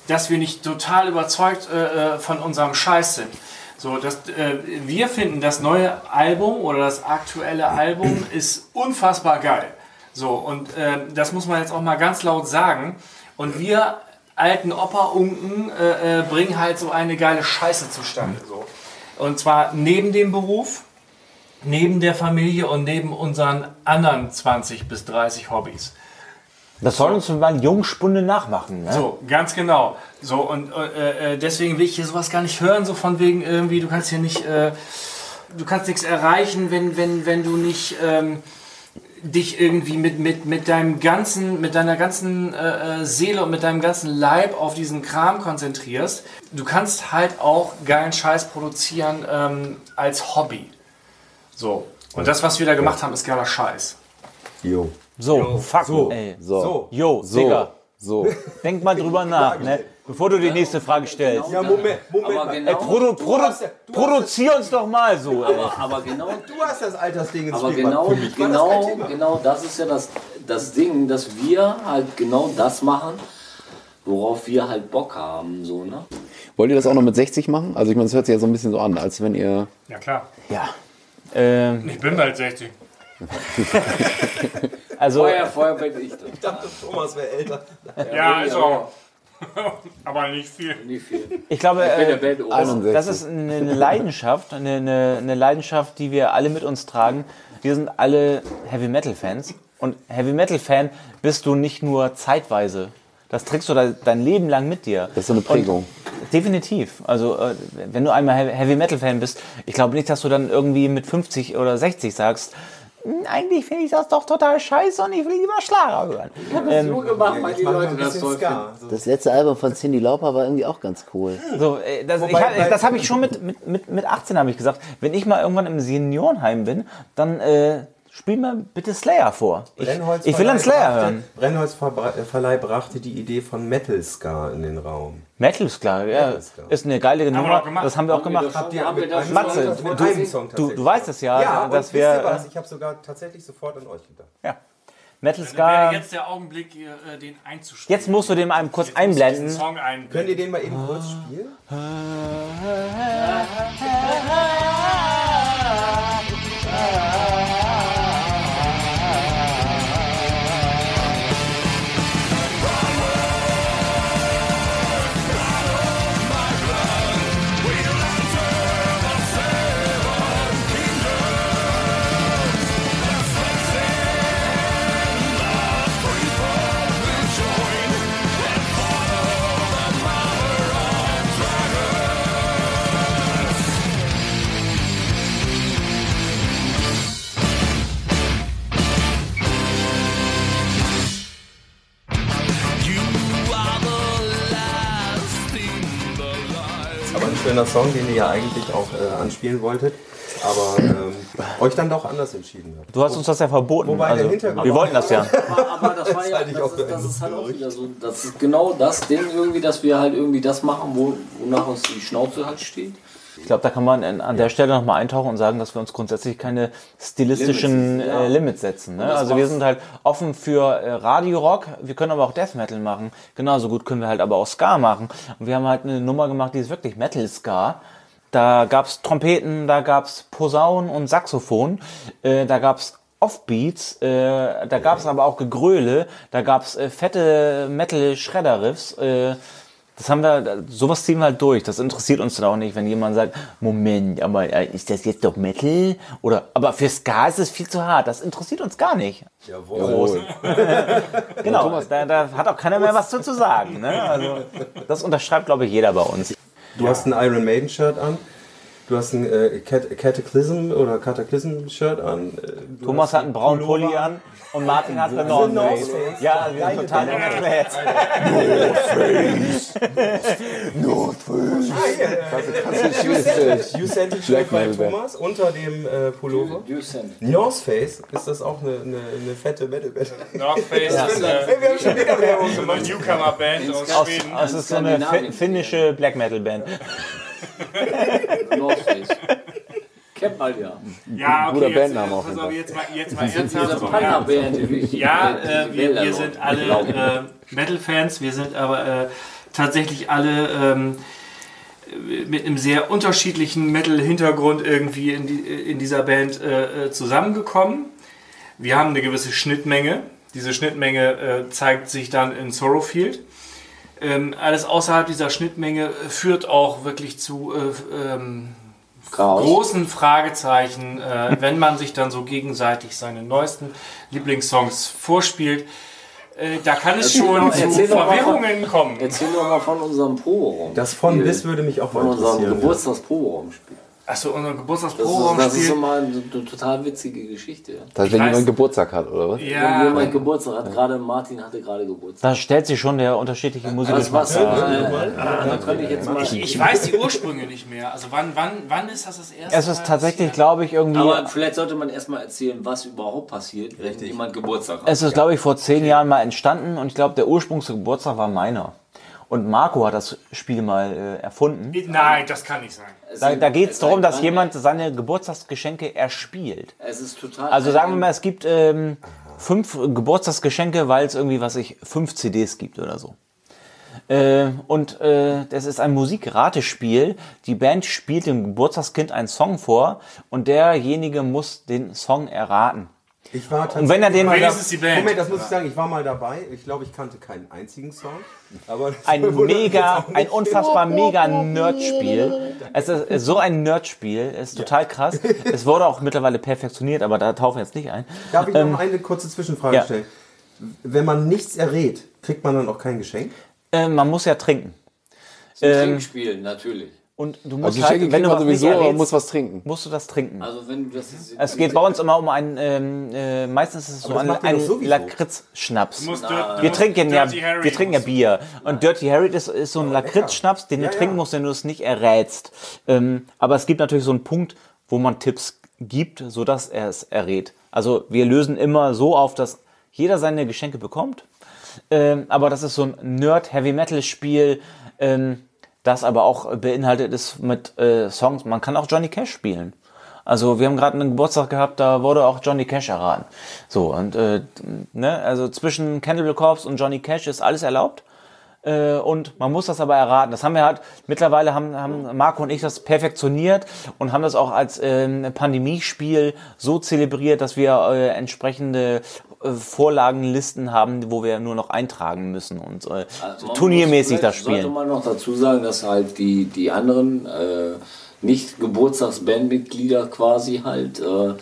dass wir nicht total überzeugt äh, äh, von unserem Scheiß sind. So, das, äh, wir finden das neue Album oder das aktuelle Album ist unfassbar geil. So, und äh, das muss man jetzt auch mal ganz laut sagen. Und wir alten Opa-Unken äh, äh, bringen halt so eine geile Scheiße zustande. So. Und zwar neben dem Beruf, neben der Familie und neben unseren anderen 20 bis 30 Hobbys. Das soll uns mal Jungspunde nachmachen. Ne? So, ganz genau. So, und äh, äh, deswegen will ich hier sowas gar nicht hören, so von wegen irgendwie, du kannst hier nicht, äh, du kannst nichts erreichen, wenn, wenn, wenn du nicht ähm, dich irgendwie mit, mit, mit deinem ganzen, mit deiner ganzen äh, äh, Seele und mit deinem ganzen Leib auf diesen Kram konzentrierst. Du kannst halt auch geilen Scheiß produzieren ähm, als Hobby. So. Und das, was wir da gemacht haben, ist geiler Scheiß. Jo. So, fuck, So. ey. So. Jo, So. Digga, So. denk mal drüber <laughs> nach, ne? Bevor du die nächste Frage stellst. Ja, Moment, Moment Aber genau, Ey, produ produ hast ja- produzier uns doch mal so, ey. aber, aber genau, Du hast das Altersding ins aber Spiel genau, gemacht. Für mich war das kein genau, Thema. genau das ist ja das, das Ding, dass wir halt genau das machen, worauf wir halt Bock haben, so, ne? Wollt ihr das auch noch mit 60 machen? Also ich meine, es hört sich ja so ein bisschen so an, als wenn ihr... Ja, klar. Ja. Ähm, Ich bin bald 60. <laughs> also, Vorher, vorher bin ich. Ich dachte, Thomas wäre älter. Ja, ist auch. <laughs> Aber nicht viel. Nicht viel. ich glaube, Ich bin der äh. 61. das ist eine Leidenschaft, eine, eine, eine Leidenschaft, die wir alle mit uns tragen. Wir sind alle Heavy Metal Fans. Und Heavy Metal Fan bist du nicht nur zeitweise. Das trägst du de- dein Leben lang mit dir. Das ist so eine Prägung. Und definitiv. Also, äh, wenn du einmal He- Heavy Metal Fan bist, ich glaube nicht, dass du dann irgendwie mit 50 oder 60 sagst, "Hm, eigentlich finde ich das doch total scheiße und ich will lieber Schlager hören. Ähm, So gemacht, weil die Leute ein das bisschen toll finden. Ska. So. Das letzte Album von Cindy Lauper war irgendwie auch ganz cool. So, äh, das, ich das habe ich schon mit, mit, mit, mit 18 habe ich gesagt. Wenn ich mal irgendwann im Seniorenheim bin, dann äh, spiel mir bitte Slayer vor. Ich, ich will einen Slayer brachte- hören. Brennholz Verbra- äh, Verleih brachte die Idee von Metal Ska in den Raum. Metal klar, ja. Metal Ska. Ist eine geile wir Nummer. Das haben wir auch wir gemacht. das Habt ihr Haben wir das Matze, du- Du, du weißt es ja, Ja, dass und wisst wir. ihr was? Ich habe sogar tatsächlich sofort an euch gedacht. Ja. Metal Wäre Ska. jetzt der Augenblick, hier, äh, den einzuspielen. Jetzt musst du dem einem kurz Jetzt einblenden. Song einblenden. Könnt ihr den mal eben kurz spielen? <laughs> schöner Song, den ihr ja eigentlich auch äh, anspielen wolltet, aber ähm, euch dann doch anders entschieden habt. Du hast uns das ja verboten. Wobei der Also, Hintergrund- wir wollten das ja. Aber, aber das war ja, das ist, das ist halt auch wieder so, das ist genau das Ding irgendwie, dass wir halt irgendwie das machen, wo, wonach uns die Schnauze halt steht. Ich glaube, da kann man an an der Stelle nochmal eintauchen und sagen, dass wir uns grundsätzlich keine stilistischen Limits, ja. äh, Limits setzen. Ne? Also wir sind halt offen für äh, Radio-Rock, wir können aber auch Death Metal machen. Genauso gut können wir halt aber auch Ska machen. Und wir haben halt eine Nummer gemacht, die ist wirklich Metal-Ska. Da gab's Trompeten, da gab's Posaunen und Saxophon, äh, da gab's Offbeats, äh, da gab's aber auch Gegröle, da gab's äh, fette Metal-Schredder-Riffs. Äh, das haben wir, sowas ziehen wir halt durch. Das interessiert uns dann auch nicht, wenn jemand sagt, Moment, aber äh, ist das jetzt doch Metal? Oder, aber für Ska ist es viel zu hart. Das interessiert uns gar nicht. Jawohl. <laughs> Genau, da, da hat auch keiner mehr was zu, zu sagen. Ne? Also, das unterschreibt, glaube ich, jeder bei uns. Du hast ein Iron Maiden Shirt an. Du hast ein äh, Cat Cataclysm oder Cataclysm Shirt an. äh, du Thomas hat einen braunen Pullover. Pulli an und Martin hat einen North North Face. Face. Ja, wir sind total Dinger. Metalheads. You sent, you sent it Metal Band. Thomas unter dem äh, Pullover. North Face ist das auch eine, eine, eine fette Metal Band. North Face ist Hey, wir haben schon wieder <laughs> Werbung äh, eine gemacht. Newcomer-Band aus Aus, Schweden. aus ist so eine fi- finnische Black Metal Band. North Face. Kennt man ja. Ja, Guter okay, Bandname jetzt, auf pass jeden auf, jetzt mal, jetzt mal ernsthaft. Ja, äh, wir, wir sind alle äh, Metal-Fans, wir sind aber äh, tatsächlich alle ähm, mit einem sehr unterschiedlichen Metal-Hintergrund irgendwie in, die, in dieser Band äh, äh, zusammengekommen. Wir haben eine gewisse Schnittmenge. Diese Schnittmenge äh, zeigt sich dann in Sorrowfield. Ähm, alles außerhalb dieser Schnittmenge äh, führt auch wirklich zu äh, ähm, Chaos. großen Fragezeichen, äh, wenn man sich dann so gegenseitig seine neuesten Lieblingssongs vorspielt. Äh, da kann es schon zu mal von- Verwirrungen kommen. Erzähl doch mal von unserem Proberaum. Das von bis würde mich auch mal Von unserem interessieren. Achso, unser Das, ist- Geburtstagsprogramm das ist immer eine, eine total witzige Geschichte. Ja. Das heißt, wenn weiß- jemand Geburtstag hat, oder was? Wenn Ja, jemand Geburtstag hat, gerade Martin hatte gerade Geburtstag. Da stellt sich schon der unterschiedliche Was, Musikgeschmack was, dar. äh, ich jetzt mal. ich, ich weiß die Ursprünge nicht mehr. Also wann, wann, wann ist das das erste Es ist Mal tatsächlich, glaube ich, irgendwie. Aber vielleicht sollte man erstmal erzählen, was überhaupt passiert, wenn jemand Geburtstag hat. Es ist, glaube ich, vor zehn Jahren mal entstanden und ich glaube, der Ursprungsgeburtstag war meiner. Und Marco hat das Spiel mal äh, erfunden. Nein, das kann nicht sein. Da, da geht es darum, dass jemand seine Geburtstagsgeschenke erspielt. Es ist total. Also sagen wir mal, es gibt ähm, fünf Geburtstagsgeschenke, weil es irgendwie, was ich, fünf CDs gibt oder so. Äh, und äh, das ist ein Musikratespiel. Die Band spielt dem Geburtstagskind einen Song vor und derjenige muss den Song erraten. Ich war Und wenn er den- mal da- Wenigstens die Band. Moment, das muss ich sagen, ich war mal dabei. Ich glaube, ich kannte keinen einzigen Song. Aber das Ein <laughs> mega, ein unfassbar <laughs> mega Nerdspiel. Es ist ist so ein Nerdspiel, es ist total krass. <laughs> Es wurde auch mittlerweile perfektioniert, aber da tauchen wir jetzt nicht ein. Darf ich noch mal eine kurze Zwischenfrage ja. stellen? Wenn man nichts errät, kriegt man dann auch kein Geschenk? Äh, man muss ja trinken. Zum ähm, Trinkspiel, natürlich. Und du musst Also halt, wenn du was nicht sowieso, man errätst, muss was trinken. musst du das trinken. Also wenn du das Es geht bei uns immer um einen, ähm, äh, meistens ist es so ein, ein. Lakritz-Schnaps. Musst Wir musst trinken ja, Dirty Harry wir trinken ja musst- Bier. Und Dirty Harry ist, ist so ein Lakritz-Schnaps, den Ja, du ja. trinken musst, wenn du es nicht errätst. Ähm, aber es gibt natürlich so einen Punkt, wo man Tipps gibt, sodass er es errät. Also wir lösen immer so auf, dass jeder seine Geschenke bekommt. Ähm, aber das ist so ein Nerd-Heavy-Metal-Spiel, ähm, das aber auch beinhaltet ist mit äh, Songs. Man kann auch Johnny Cash spielen. Also wir haben gerade einen Geburtstag gehabt, da wurde auch Johnny Cash erraten. So, und äh, ne, also zwischen Cannibal Corpse und Johnny Cash ist alles erlaubt. Äh, und man muss das aber erraten. Das haben wir halt, mittlerweile haben, haben Marco und ich das perfektioniert und haben das auch als ähm, Pandemiespiel so zelebriert, dass wir äh, entsprechende Vorlagenlisten haben, wo wir nur noch eintragen müssen und äh, Also turniermäßig das vielleicht Sollte spielen. man noch dazu sagen, dass halt die, die anderen äh, nicht Geburtstagsbandmitglieder quasi halt äh,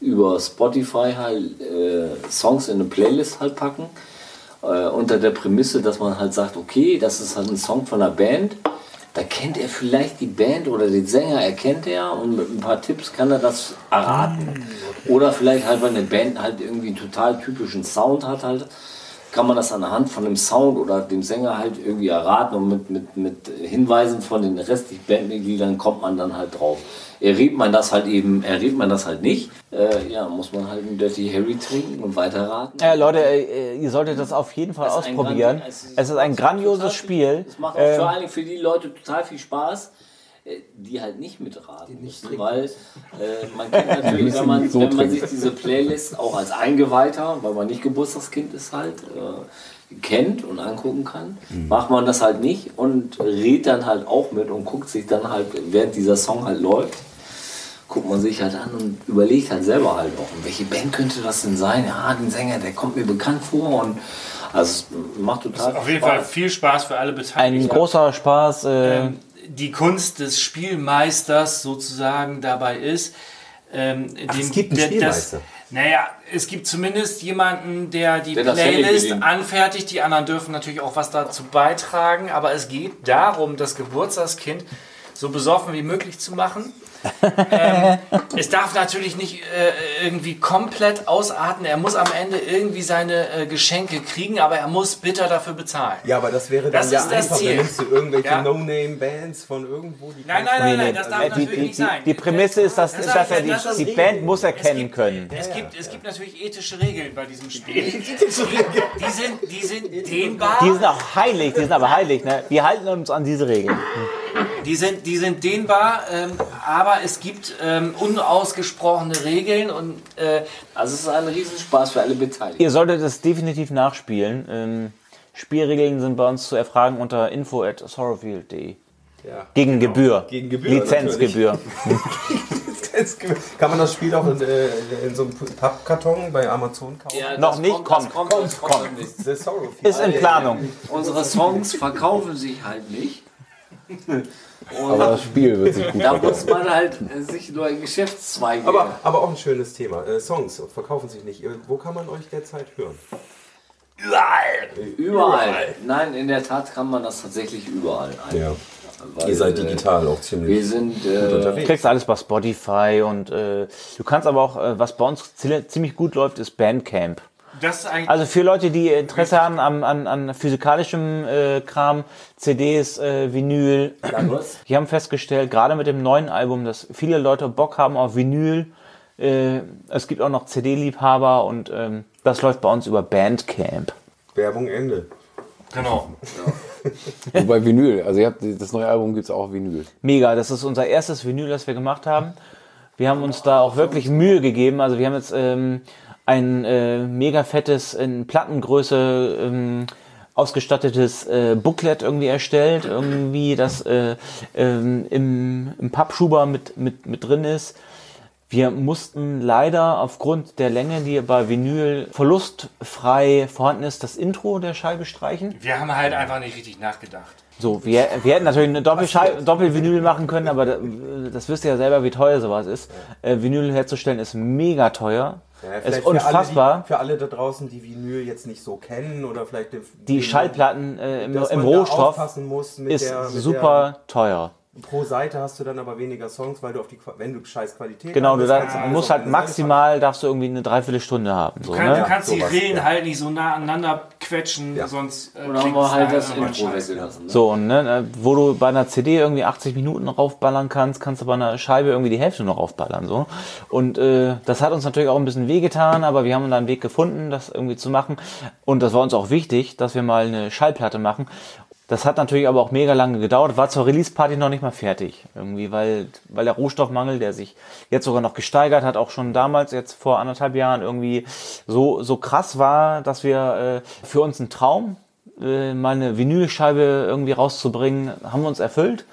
über Spotify halt äh, Songs in eine Playlist halt packen. Äh, unter der Prämisse, dass man halt sagt, okay, das ist halt ein Song von einer Band. Da kennt er vielleicht die Band oder den Sänger, erkennt er und mit ein paar Tipps kann er das erraten. Oder vielleicht halt, weil eine Band halt irgendwie einen total typischen Sound hat, halt, kann man das anhand von dem Sound oder dem Sänger halt irgendwie erraten und mit, mit, mit Hinweisen von den restlichen Bandmitgliedern kommt man dann halt drauf. Errät man das halt eben, errät man das halt nicht, äh, ja, muss man halt einen Dirty Harry trinken und weiterraten. Äh, Leute, äh, ihr solltet das auf jeden Fall Das ist ausprobieren. Grand- Es ist ein grandioses total viel- Spiel. Es macht auch Ähm, vor allem für die Leute total viel Spaß, äh, die halt nicht mitraten müssen, weil äh, man kennt <laughs> natürlich, wenn man, so wenn man sich diese Playlist auch als Eingeweihter, weil man nicht Geburtstagskind ist halt, äh, kennt und angucken kann, macht man das halt nicht und redet dann halt auch mit und guckt sich dann halt, während dieser Song halt läuft, guckt man sich halt an und überlegt halt selber halt auch, welche Band könnte das denn sein? Ja, den Sänger, der kommt mir bekannt vor und also es macht total Auf jeden Spaß. Fall viel Spaß für alle ein Beteiligten. großer Spaß. Äh, ähm, die Kunst des Spielmeisters sozusagen dabei ist. Ähm, Ach, es den- gibt einen Spielmeister. naja, es gibt zumindest jemanden, der die Der das Playlist anfertigt. Die anderen dürfen natürlich auch was dazu beitragen, aber es geht darum, das Geburtstagskind so besoffen wie möglich zu machen. Ähm, es darf natürlich nicht äh, irgendwie komplett ausarten. Er muss am Ende irgendwie seine äh, Geschenke kriegen, aber er muss bitter dafür bezahlen. Ja, aber das wäre dann Das ja ist das einfach. Ziel. Dann nimmst du irgendwelche Ja. No-Name-Bands von irgendwo. Die Nein, nein, nein, nein, das darf äh, die, natürlich die, nicht die, sein. die Prämisse ist, dass, Das dass er das ist die, die. Band muss Es erkennen gibt, können. Es gibt, es gibt natürlich ethische Regeln bei diesem Spiel. <laughs> Die sind, die sind dehnbar. Die sind auch heilig, die sind aber heilig. Ne? Wir halten uns an diese Regeln. Die sind, die sind dehnbar, ähm, aber es gibt ähm, unausgesprochene Regeln und äh, Also es ist ein Riesenspaß für alle Beteiligten. Ihr solltet es definitiv nachspielen. Ähm, Spielregeln sind bei uns zu erfragen unter info at sorrowfield.de. Ja. Gegen Gebühr. Gegen Gebühr, Lizenzgebühr. <laughs> Kann man das Spiel auch in, äh, in so einem Pappkarton bei Amazon kaufen? Ja, Noch das nicht, kommt, kommt, kommt, kommt, kommt. nicht. Ist in Planung. Unsere Songs verkaufen sich halt nicht. <laughs> Aber das Spiel wird sich gut Da verkaufen. muss man halt äh, sich nur ein Geschäftszweig Aber, aber auch ein schönes Thema. Äh, Songs verkaufen sich nicht. Äh, Wo kann man euch derzeit hören? Überall. Nein, in der Tat kann man das tatsächlich überall. ein- Ja. Weil, Ihr seid äh, digital auch Wir ziemlich sind gut äh, Du unterwegs. kriegst alles bei Spotify und äh, du kannst aber auch, äh, was bei uns zi- ziemlich gut läuft, ist Bandcamp. Das ist eigentlich. Also für Leute, die Interesse haben an, an, an physikalischem äh, Kram, CDs, äh, Vinyl, die haben festgestellt, gerade mit dem neuen Album, dass viele Leute Bock haben auf Vinyl. Äh, es gibt auch noch CD-Liebhaber und ähm, das läuft bei uns über Bandcamp. Werbung Ende. genau. <laughs> Wobei Vinyl, also ihr habt, das neue Album gibt es auch Vinyl. Mega, das ist unser erstes Vinyl, das wir gemacht haben. Wir haben uns da auch wirklich Mühe gegeben. Also wir haben jetzt ähm, ein äh, mega fettes, in Plattengröße ähm, ausgestattetes äh, Booklet irgendwie erstellt, irgendwie das äh, ähm, im, im Pappschuber mit, mit, mit drin ist. Wir mussten leider aufgrund der Länge, die bei Vinyl verlustfrei vorhanden ist, das Intro der Scheibe streichen. Wir haben halt einfach nicht richtig nachgedacht. So, wir, wir hätten natürlich eine Doppelschei- Doppelvinyl machen können, aber da- das wisst ihr ja selber, wie teuer sowas ist. Äh, Vinyl herzustellen ist mega teuer. Ja, ist unfassbar. Für alle, die, für alle da draußen, die Vinyl jetzt nicht so kennen oder vielleicht die, Die Schallplatten äh, im, im Rohstoff muss mit ist der, mit super teuer. Pro Seite hast du dann aber weniger Songs, weil du auf die wenn du scheiß Qualität Genau, haben du da, alles musst halt maximal, darfst du irgendwie eine Dreiviertelstunde haben. So, Du, kann, ne? du kannst die sowas, Rillen ja. halt nicht so nah aneinander quetschen, Ja. sonst. Äh, klingt wir es halt da das Intro. Ne? So, und ne, wo du bei einer CD irgendwie 80 Minuten raufballern kannst, kannst du bei einer Scheibe irgendwie die Hälfte noch raufballern. So. Und äh, das hat uns natürlich auch ein bisschen wehgetan, aber wir haben dann einen Weg gefunden, das irgendwie zu machen. Und das war uns auch wichtig, dass wir mal eine Schallplatte machen. Das hat natürlich aber auch mega lange gedauert, war zur Release-Party noch nicht mal fertig. Irgendwie, weil, weil der Rohstoffmangel, der sich jetzt sogar noch gesteigert hat, auch schon damals, jetzt vor anderthalb Jahren, irgendwie so, so krass war, dass wir äh, für uns ein Traum, äh, mal eine Vinylscheibe irgendwie rauszubringen, haben wir uns erfüllt.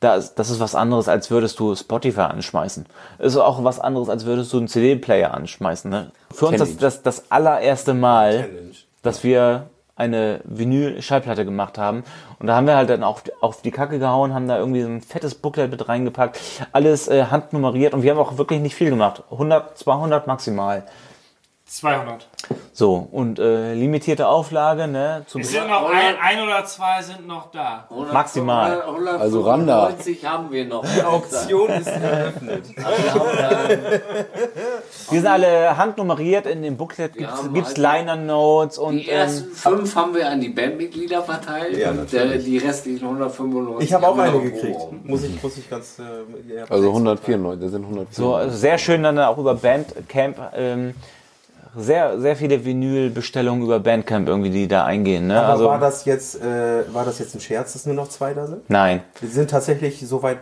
Das, das ist was anderes, als würdest du Spotify anschmeißen. Ist auch was anderes, als würdest du einen CD-Player anschmeißen. Ne? Für uns das, das, das allererste Mal, Challenge. dass wir eine Vinyl-Schallplatte gemacht haben. Und da haben wir halt dann auch auf die Kacke gehauen, haben da irgendwie so ein fettes Booklet mit reingepackt, alles äh, handnummeriert und wir haben auch wirklich nicht viel gemacht. 100, 200 maximal. 200. So, und äh, limitierte Auflage, ne? Zu Es sind noch ein, ein oder zwei sind noch da. 100 Maximal. 100 Also Randa. 195 haben wir noch. Auktion ist eröffnet. <laughs> Also wir Die <laughs> sind alle handnummeriert, in dem Booklet haben gibt's halt Liner Notes und die ähm, ersten fünf haben wir an die Bandmitglieder verteilt Ja, und die restlichen 195 Ich habe auch eine gekriegt. Muss ich, muss ich ganz. Äh, Also extra- 194, das sind 194. so also sehr schön dann auch über Bandcamp ähm, sehr sehr viele Vinylbestellungen über Bandcamp irgendwie die da eingehen, ne? Aber Also war das jetzt äh, war das jetzt ein Scherz, dass nur noch zwei da sind? nein. Die sind tatsächlich so weit.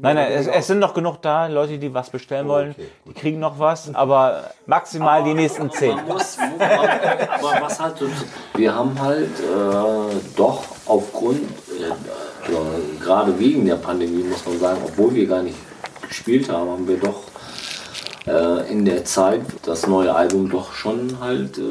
Nein, nein, es, es sind noch genug da, Leute, die was bestellen wollen. okay, Die kriegen noch was, aber maximal die nächsten zehn. Man muss, aber was halt, wir haben halt äh, doch aufgrund, äh, ja, gerade wegen der Pandemie muss man sagen, obwohl wir gar nicht gespielt haben, haben wir doch äh, in der Zeit das neue Album doch schon halt äh,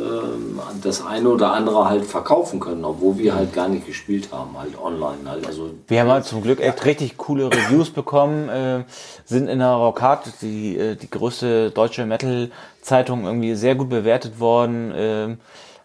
das eine oder andere halt verkaufen können, obwohl wir halt gar nicht gespielt haben, halt online. Halt. Also Wir haben halt zum Glück echt richtig coole Reviews bekommen, äh, sind in der Rockhard, die, äh, die größte deutsche Metal-Zeitung, irgendwie sehr gut bewertet worden.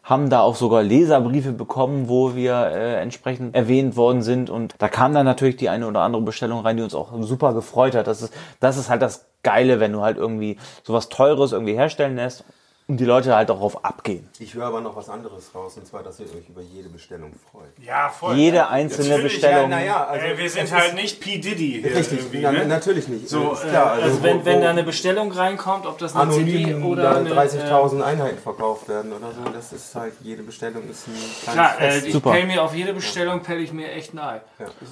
Haben da auch sogar Leserbriefe bekommen, wo wir äh, entsprechend erwähnt worden sind. Und da kam dann natürlich die eine oder andere Bestellung rein, die uns auch super gefreut hat. Das ist, das ist halt das Geile, wenn du halt irgendwie sowas Teures irgendwie herstellen lässt und die Leute halt darauf abgehen. Ich höre aber noch was anderes raus, und zwar, dass ihr euch über jede Bestellung freut. Ja, voll. Jede einzelne Natürlich, Bestellung. Ja, naja, also Ey, wir sind halt nicht P. Diddy hier Richtig, irgendwie, na, ne? natürlich nicht. So, ist äh, klar. also, wo- wenn, wenn wo da eine Bestellung reinkommt, ob das eine CD oder da eine... 30.000 Einheiten verkauft werden oder so, das ist halt, jede Bestellung ist ein Äh, kleines klar, äh, ich Super. pell mir auf jede Bestellung, pell ich mir echt ein Ei.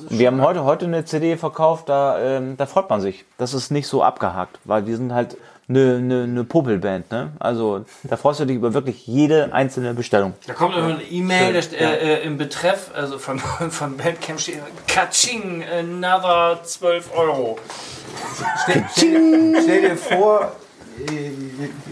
Wir haben heute, heute eine CD verkauft, da, ähm, da freut man sich. Das ist nicht so abgehakt, weil die sind halt eine, eine, eine Popelband. Ne? Also da freust du dich über wirklich jede einzelne Bestellung. Da kommt immer eine E-Mail da steht, äh, äh, im Betreff, also von, <laughs> von Bandcamp steht Katsching, another 12 Euro. Stell, stell, stell dir vor, äh,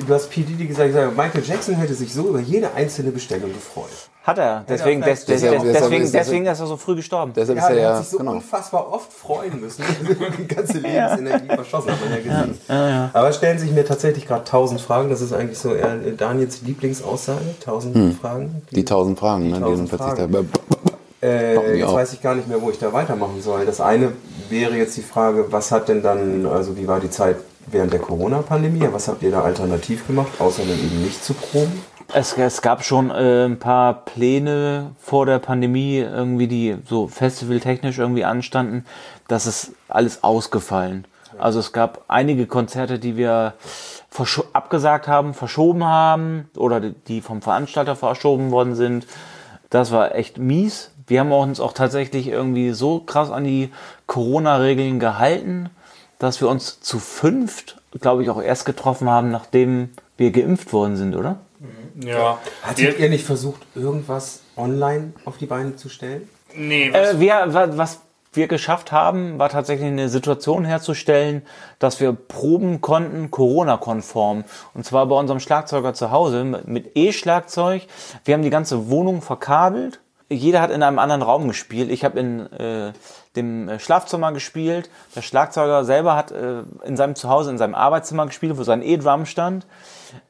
du hast P. Diddy gesagt, gesagt, Michael Jackson hätte sich so über jede einzelne Bestellung gefreut. Hat er. Deswegen, des, des, des, deswegen, deswegen ist er so früh gestorben. Deshalb Ja, ist er der ja, hat sich so genau. unfassbar oft freuen müssen. <laughs> Die ganze Lebensenergie verschossen, hat man ja gesehen. Aber es stellen sich mir tatsächlich gerade tausend Fragen. Das ist eigentlich so eher Daniels Lieblingsaussage. Tausend Fragen. Die tausend Fragen, ne, die tausend sind plötzlich Fragen. Äh, die jetzt weiß ich gar nicht mehr, wo ich da weitermachen soll. Das eine wäre jetzt die Frage, was hat denn dann, also wie war die Zeit während der Corona-Pandemie? Was habt ihr da alternativ gemacht, außer dann eben nicht zu proben? Es, es gab schon äh, ein paar Pläne vor der Pandemie, irgendwie die so festivaltechnisch irgendwie anstanden. Das ist alles ausgefallen. Also es gab einige Konzerte, die wir abgesagt haben, verschoben haben oder die vom Veranstalter verschoben worden sind. Das war echt mies. Wir haben uns auch tatsächlich irgendwie so krass an die Corona-Regeln gehalten, dass wir uns zu fünft, glaube ich, auch erst getroffen haben, nachdem wir geimpft worden sind, oder? Ja. Hattet ihr nicht versucht, irgendwas online auf die Beine zu stellen? Nee, was, Äh, wir, wa- was wir geschafft haben, war tatsächlich eine Situation herzustellen, dass wir proben konnten, Corona-konform. Und zwar bei unserem Schlagzeuger zu Hause mit- mit E-Schlagzeug. Wir haben die ganze Wohnung verkabelt. Jeder hat in einem anderen Raum gespielt. Ich habe in äh, dem äh, Schlafzimmer gespielt. Der Schlagzeuger selber hat äh, in seinem Zuhause, in seinem Arbeitszimmer gespielt, wo sein E-Drum stand.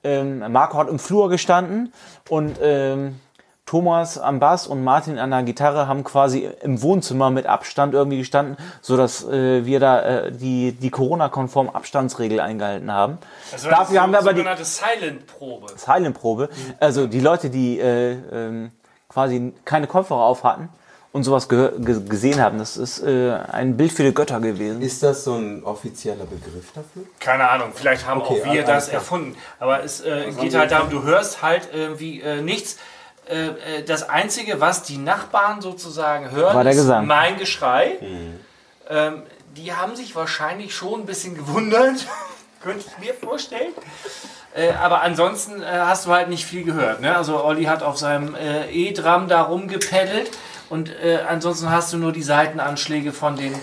Ähm, Marco hat im Flur gestanden und ähm, Thomas am Bass und Martin an der Gitarre haben quasi im Wohnzimmer mit Abstand irgendwie gestanden, sodass äh, wir da äh, die, die Corona-konform Abstandsregel eingehalten haben. war Dafür haben wir aber die sogenannte Silent-Probe. Silent-Probe, also die Leute, die äh, ähm, quasi keine Kopfhörer auf hatten und sowas gesehen haben, das ist äh, ein Bild für die Götter gewesen. Ist das so ein offizieller Begriff dafür? Keine Ahnung, vielleicht haben Okay, auch wir das klar. erfunden. Aber es äh, geht halt darum, du hörst halt irgendwie äh, nichts. Äh, äh, das Einzige, was die Nachbarn sozusagen hören, War der ist Gesang. mein Geschrei. Ähm, die haben sich wahrscheinlich schon ein bisschen gewundert, <laughs> könnte ich mir vorstellen. Äh, aber ansonsten äh, hast du halt nicht viel gehört. Ne? Also Olli hat auf seinem äh, E-Drum da rumgepeddelt und äh, ansonsten hast du nur die Seitenanschläge von den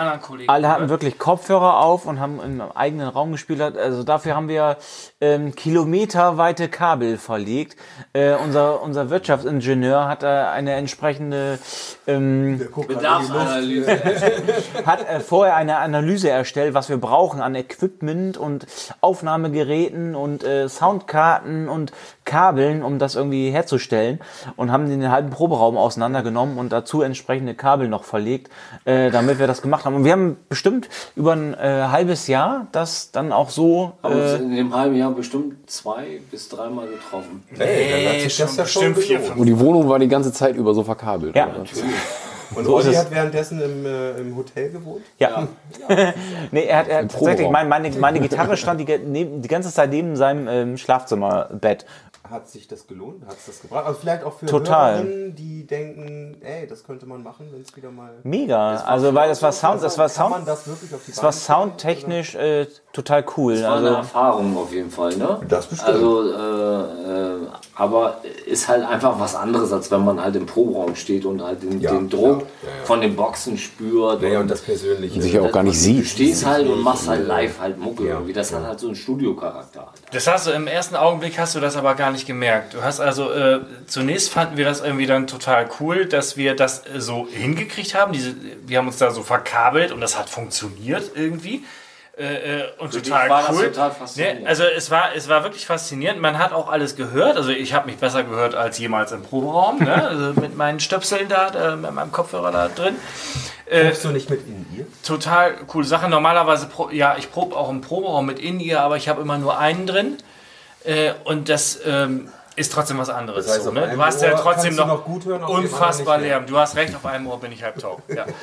anderen Kollegen. Alle hatten gehört. wirklich Kopfhörer auf und haben im eigenen Raum gespielt. Also dafür haben wir ähm, kilometerweite Kabel verlegt. Äh, unser, unser Wirtschaftsingenieur hat äh, eine entsprechende ähm, Bedarfsanalyse. <laughs> hat äh, vorher eine Analyse erstellt, was wir brauchen an Equipment und Aufnahmegeräten und äh, Soundkarten und Kabeln, um das irgendwie herzustellen und haben den halben Proberaum auseinandergenommen und dazu entsprechende Kabel noch verlegt, äh, damit wir das gemacht haben. Und wir haben bestimmt über ein äh, halbes Jahr das dann auch so Haben uns äh, in dem halben Jahr bestimmt zwei bis dreimal getroffen. Hey, dann hat sich das ja schon vier. Und die Wohnung war die ganze Zeit über so verkabelt. Ja. oder? Und So Olli hat währenddessen im, äh, im Hotel gewohnt? Ja. <laughs> nee, er hat, er hat tatsächlich, Proberaum. mein, meine, meine Gitarre stand die, die ganze Zeit neben seinem ähm, Schlafzimmerbett. Hat sich das gelohnt? Hat es das gebracht? Also vielleicht auch für Total. Hörerinnen, die denken, ey, das könnte man machen, wenn es wieder mal... Mega. Also, weil das war Sound, das war Kann man Sound, das wirklich auf die das war soundtechnisch äh, total cool. Das war eine Also, Erfahrung auf jeden Fall, ne? Das bestimmt. Also, äh, äh, aber ist halt einfach was anderes, als wenn man halt im Proberaum steht und halt den, Ja, den Druck ja, ja, ja. von den Boxen spürt. Naja, und und das Persönliche. Sich ja auch gar nicht Du sieht. stehst halt und machst halt live halt Mucke Ja, irgendwie. Das hat halt so einen Studiocharakter. Halt. Das hast du im ersten Augenblick hast du das aber gar nicht gemerkt. Du hast also äh, zunächst fanden wir das irgendwie dann total cool, dass wir das äh, so hingekriegt haben. Diese, wir haben uns da so verkabelt und das hat funktioniert irgendwie. Äh, äh, und Für total war das cool. total faszinierend. Ne? Also es war, es war wirklich faszinierend. Man hat auch alles gehört. Also ich habe mich besser gehört als jemals im Proberaum. Ne? <laughs> Also mit meinen Stöpseln da, äh, mit meinem Kopfhörer da drin. Probst du nicht mit in ihr? total coole Sache. Normalerweise, pro, ja, ich probe auch im Proberaum mit In-Ear, aber ich habe immer nur einen drin. Äh, und das ähm, ist trotzdem was anderes. Das heißt, so, ne? Du hast ja trotzdem noch, noch gut hören, unfassbar. Lärm. Du hast recht, auf einem Ohr bin ich halb taub. Ja. <laughs>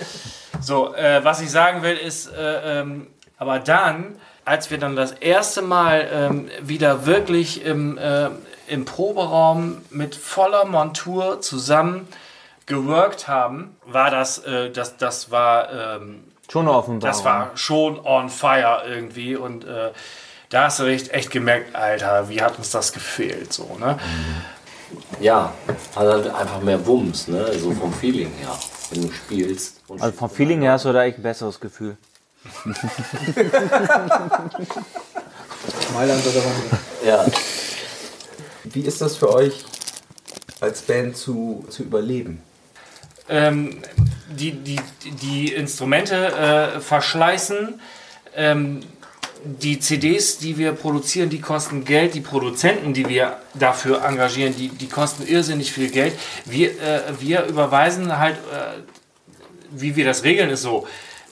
So, äh, was ich sagen will, ist, äh, ähm, aber dann, als wir dann das erste Mal ähm, wieder wirklich im, äh, im Proberaum mit voller Montur zusammen geworkt haben, war das, äh, das, das war, ähm, schon Offenbarung. das war schon on fire irgendwie und äh, da hast du echt, echt gemerkt, Alter, wie hat uns das gefehlt, so, ne? Ja, hat halt einfach mehr Wumms, ne? So vom Feeling her, wenn du spielst. Und Also vom Feeling her hast du da echt ein besseres Gefühl. Mailand oder was? ja, Wie ist das für euch als Band zu, zu überleben? ähm, die, die, die Instrumente äh, verschleißen. Ähm, die CDs, die wir produzieren, die kosten Geld. Die Produzenten, die wir dafür engagieren, die, die kosten irrsinnig viel Geld. Wir, äh, wir überweisen halt, äh, wie wir das regeln, ist so,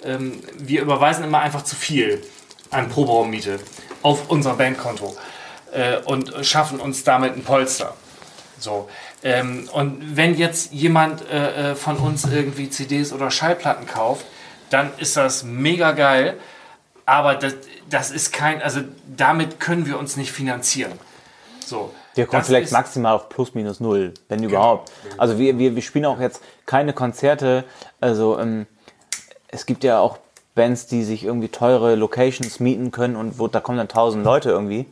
ähm, wir überweisen immer einfach zu viel an Proberaummiete auf unser Bandkonto äh, und schaffen uns damit ein Polster. So. Ähm, und wenn jetzt jemand äh, äh, von uns irgendwie CDs oder Schallplatten kauft, dann ist das mega geil. Aber das, das ist kein, also damit können wir uns nicht finanzieren. So. Der kommt Das vielleicht maximal auf plus minus null, wenn überhaupt. Also wir, wir, wir spielen auch jetzt keine Konzerte. Also ähm, es gibt ja auch Bands, die sich irgendwie teure Locations mieten können und wo da kommen dann tausend Leute irgendwie.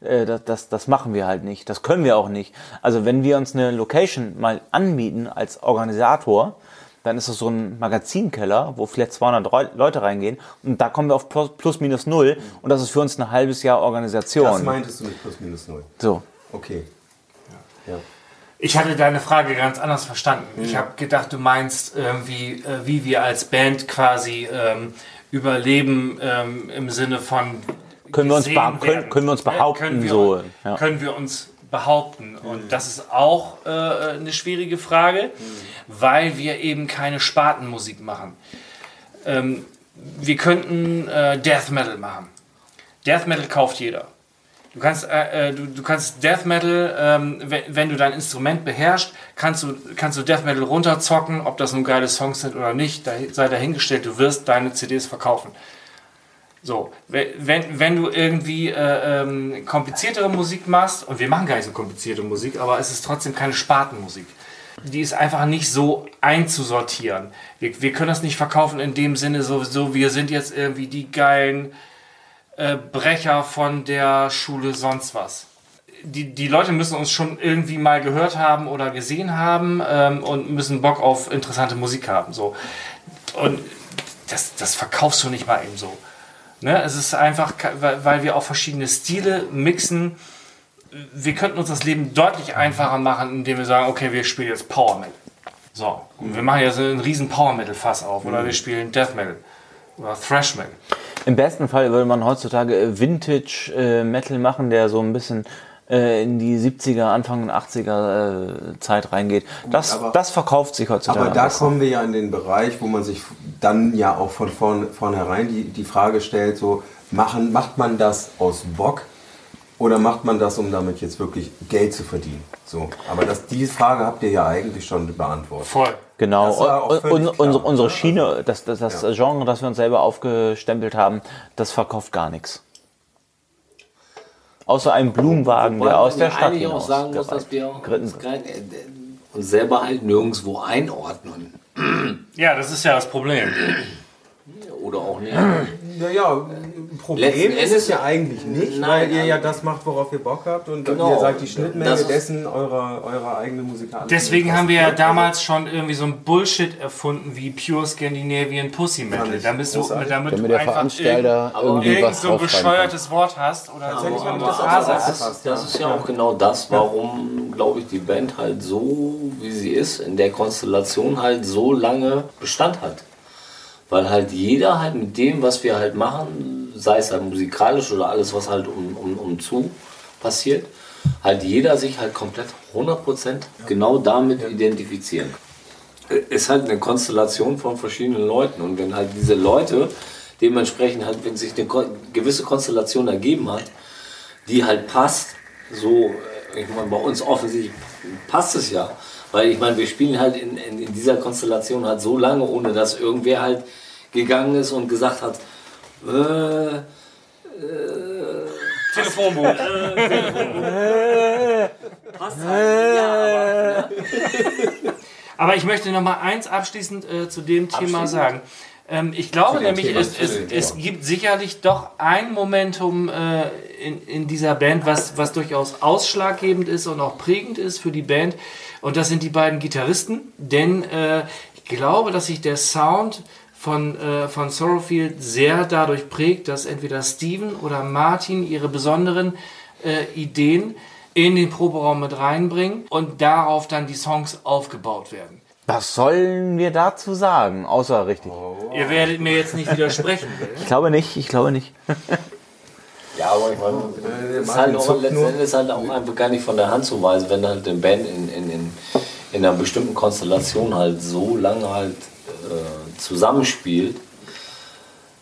Äh, das, das, das machen wir halt nicht. Das können wir auch nicht. Also wenn wir uns eine Location mal anmieten als Organisator, dann ist es so ein Magazinkeller, wo vielleicht 200 Reu- Leute reingehen und da kommen wir auf plus, plus minus null und das ist für uns ein halbes Jahr Organisation. Das meintest du mit plus minus null. so. Okay. Ja. Ich hatte deine Frage ganz anders verstanden. Ich habe gedacht, du meinst irgendwie, äh, wie wir als Band quasi ähm, überleben ähm, im Sinne von Können wir uns können- können wir uns behaupten, Können wir, so, ja. Können wir uns behaupten? Und das ist auch äh, eine schwierige Frage, weil wir eben keine Spartenmusik machen. Ähm, wir könnten äh, Death Metal machen. Death Metal kauft jeder. Du kannst, äh, äh, du, du kannst Death Metal, ähm, wenn, du dein Instrument beherrschst, kannst du, kannst du Death Metal runterzocken, ob das nun geile Songs sind oder nicht, da, sei dahingestellt, du wirst deine CDs verkaufen. So, we- wenn, wenn du irgendwie äh, ähm, kompliziertere Musik machst, und wir machen gar nicht so komplizierte Musik, aber es ist trotzdem keine Spartenmusik. Die ist einfach nicht so einzusortieren. Wir, wir können das nicht verkaufen in dem Sinne, so, so wir sind jetzt irgendwie die geilen äh, Brecher von der Schule sonst was. Die, die Leute müssen uns schon irgendwie mal gehört haben oder gesehen haben ähm, und müssen Bock auf interessante Musik haben. So. Und das, das verkaufst du nicht mal eben so. Ne? Es ist einfach, weil, wir auch verschiedene Stile mixen. Wir könnten uns das Leben deutlich einfacher machen, indem wir sagen, okay, wir spielen jetzt Power Metal. So, und wir machen jetzt einen riesen Power Metal Fass auf oder wir spielen Death Metal oder Thrash Metal. Im besten Fall würde man heutzutage äh, Vintage äh, Metal machen, der so ein bisschen äh, in die 70er, Anfang 80er äh, Zeit reingeht. Das, aber- das verkauft sich heutzutage. Aber da kommen wir ja in den Bereich, wo man sich dann ja auch von vorn, vornherein die, die Frage stellt, so machen, macht man das aus Bock oder macht man das, um damit jetzt wirklich Geld zu verdienen? So, aber das, diese Frage habt ihr ja eigentlich schon beantwortet. Voll. Genau, und, unsere, unsere ne? Schiene, das, das, das Genre, das wir uns selber aufgestempelt haben, das verkauft gar nichts. Außer einem Blumenwagen, Wobei der aus der ja Stadt eigentlich auch hinaus sagen muss, dass wir äh, uns selber halt nirgendwo einordnen. Ja, das ist ja das Problem. Oder auch nicht. <clears throat> Naja, ein Problem ist es ja eigentlich nicht, Nein, weil ihr ja aber- das macht, worauf ihr Bock habt und Genau. ihr seid die Schnittmenge Das ist- dessen eurer, eurer eigenen musikalische Deswegen haben wir ja damals schon irgendwie so ein Bullshit erfunden wie Pure Scandinavian Pussy Metal. Damit du, damit Damit du der einfach Veranstalter irgend, irgendwie irgend was so ein bescheuertes Wort hast oder eine habe ich das hast. aufgefasst. Das ist ja auch genau das, warum, glaube ich, die Band halt so, wie sie ist, in der Konstellation halt so lange Bestand hat. Weil halt jeder halt mit dem, was wir halt machen, sei es halt musikalisch oder alles, was halt um, um, um zu passiert, halt jeder sich halt komplett 100% genau damit identifizieren. Ist halt eine Konstellation von verschiedenen Leuten. Und wenn halt diese Leute dementsprechend halt, wenn sich eine gewisse Konstellation ergeben hat, die halt passt, so, äh, ich meine, bei uns offensichtlich passt es ja, weil ich meine, wir spielen halt in, in, in dieser Konstellation halt so lange, ohne dass irgendwer halt gegangen ist und gesagt hat, äh, Telefonbuch. <laughs> passt halt, ja, aber, ne? <laughs> Aber ich möchte noch mal eins abschließend äh, zu dem Thema sagen. Ähm, ich glaube nämlich, Thema, es, es, es gibt sicherlich doch ein Momentum äh, in, in dieser Band, was, was durchaus ausschlaggebend ist und auch prägend ist für die Band. Und das sind die beiden Gitarristen. Denn äh, ich glaube, dass sich der Sound von, äh, von Sorrowfield sehr dadurch prägt, dass entweder Steven oder Martin ihre besonderen äh, Ideen in den Proberaum mit reinbringen und darauf dann die Songs aufgebaut werden. Was sollen wir dazu sagen? Außer richtig. Ihr werdet mir jetzt nicht widersprechen. Ich glaube nicht, ich glaube nicht. <laughs> <laughs> Ja, aber ich meine, es ist halt auch letztendlich ist halt auch einfach gar nicht von der Hand zu weisen, wenn halt eine Band in, in, in, in einer bestimmten Konstellation halt so lange halt äh, zusammenspielt,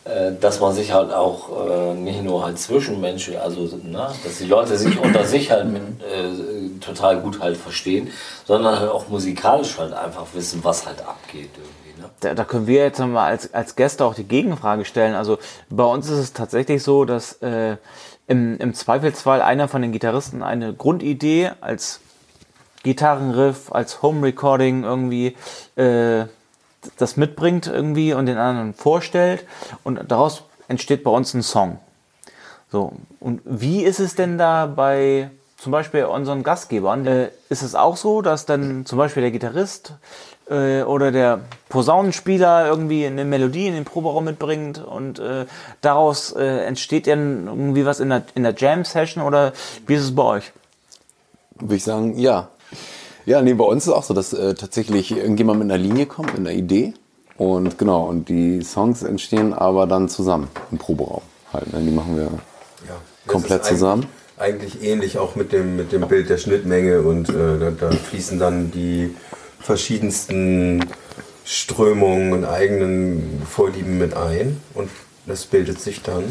äh, dass man sich halt auch äh, nicht nur halt zwischenmenschlich, also na, dass die Leute sich unter <clears throat> sich halt mit, äh, total gut halt verstehen, sondern halt auch musikalisch halt einfach wissen, was halt abgeht irgendwie. Da, da können wir jetzt mal als, als Gäste auch die Gegenfrage stellen. Also bei uns ist es tatsächlich so, dass äh, im, im Zweifelsfall einer von den Gitarristen eine Grundidee als Gitarrenriff, als Home Recording irgendwie äh, das mitbringt irgendwie und den anderen vorstellt und daraus entsteht bei uns ein Song. So, und wie ist es denn da bei zum Beispiel unseren Gastgebern? Äh, ist es auch so, dass dann zum Beispiel der Gitarrist äh, oder der Posaunenspieler irgendwie eine Melodie in den Proberaum mitbringt und äh, daraus äh, entsteht dann irgendwie was in der, in der Jam-Session oder wie ist es bei euch? Würde ich sagen, ja. Ja, nee, bei uns ist es auch so, dass äh, tatsächlich irgendjemand mit einer Linie kommt, mit einer Idee. Und genau, und die Songs entstehen aber dann zusammen im Proberaum. Halt, ne? Die machen wir Ja, komplett ist eigentlich- zusammen. Eigentlich ähnlich auch mit dem, mit dem Bild der Schnittmenge und äh, da, da fließen dann die verschiedensten Strömungen und eigenen Vorlieben mit ein und das bildet sich dann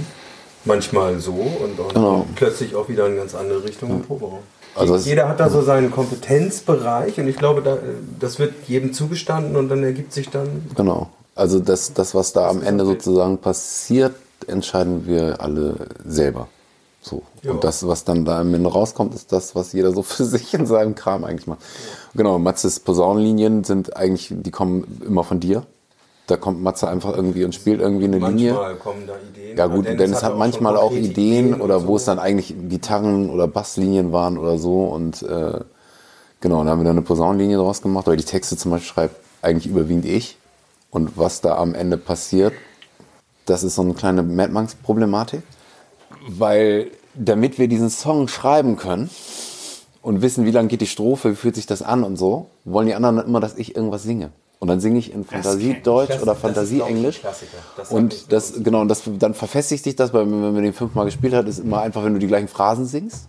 manchmal so und, und Genau. plötzlich auch wieder in ganz andere Richtung im Proberaum. Also Jeder hat da so seinen Kompetenzbereich und ich glaube, da, das wird jedem zugestanden und dann ergibt sich dann Genau. Also das, das was da am Ende sozusagen passiert, entscheiden wir alle selber. So. Ja. Und das, was dann da am Ende rauskommt, ist das, was jeder so <laughs> für sich in seinem Kram eigentlich macht. Genau, Matzes Posaunenlinien sind eigentlich, die kommen immer von dir. Da kommt Matze einfach irgendwie und spielt irgendwie eine Linie. manchmal kommen da Ideen. Ja gut, Dennis denn es hat manchmal auch konkrete Ideen oder und wo es so. dann eigentlich Gitarren oder Basslinien waren oder so und äh, genau, dann haben wir da eine Posaunenlinie draus gemacht, weil die Texte zum Beispiel schreibt eigentlich überwiegend ich und was da am Ende passiert, das ist so eine kleine Mad Monks Problematik, weil damit wir diesen Song schreiben können und wissen, wie lang geht die Strophe, wie fühlt sich das an und so, wollen die anderen immer, dass ich irgendwas singe. Und dann singe ich in Fantasiedeutsch oder Fantasieenglisch. Und das, genau, und das, dann verfestigt sich das, weil wenn man den fünfmal gespielt hat, ist immer einfach, wenn du die gleichen Phrasen singst.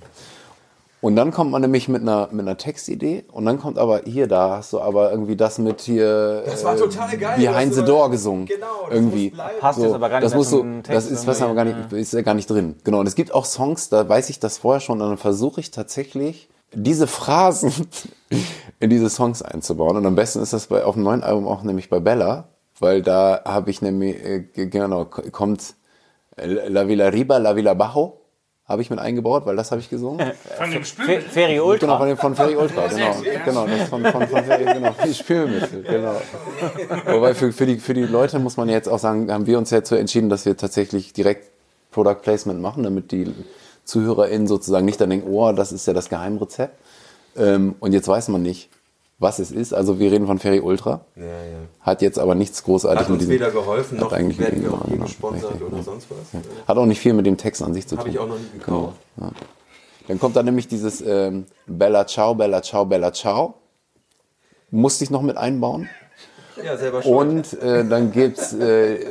Und dann kommt man nämlich mit einer, mit einer Textidee und dann kommt aber hier, da hast du aber irgendwie das mit hier. Das war äh, total geil, Wie dass Heinz du- the Door gesungen. Genau, das irgendwie. Passt jetzt aber gar nicht das mehr muss so, zum Text Das ist was aber gar nicht, ist ja gar nicht drin. Genau. Und es gibt auch Songs, da weiß ich das vorher schon, und dann versuche ich tatsächlich, diese Phrasen <laughs> in diese Songs einzubauen. Und am besten ist das bei, auf dem neuen Album auch nämlich bei Bella, weil da habe ich nämlich, äh, genau, kommt äh, La Villa Riba, La Villa Bajo, habe ich mit eingebaut, weil das habe ich gesungen. Von dem Spül. Ferry Genau, Ultra. von, dem- von Ferry Ultra, genau. Genau, das von, von, von Ferry, genau. Die Spülmittel, genau. Wobei für, für, die, für die Leute muss man jetzt auch sagen, haben wir uns jetzt so entschieden, dass wir tatsächlich direkt Product Placement machen, damit die ZuhörerInnen sozusagen nicht dann denken, oh, das ist ja das Geheimrezept. Ähm, und jetzt weiß man nicht, was es ist. Also wir reden von Ferry Ultra. Ja, ja. Hat jetzt aber nichts großartig Hat uns diesem- weder geholfen, hat noch eigentlich werden wir genau, auch genau, gesponsert richtig, oder ja. sonst was. Hat auch nicht viel mit dem Text an sich zu tun. Habe ich auch noch nie gekauft. Genau. Dann kommt da nämlich dieses ähm, Bella Ciao, Bella Ciao, Bella Ciao. Musste ich noch mit einbauen. Ja, selber schon. Und äh, dann gibt's äh,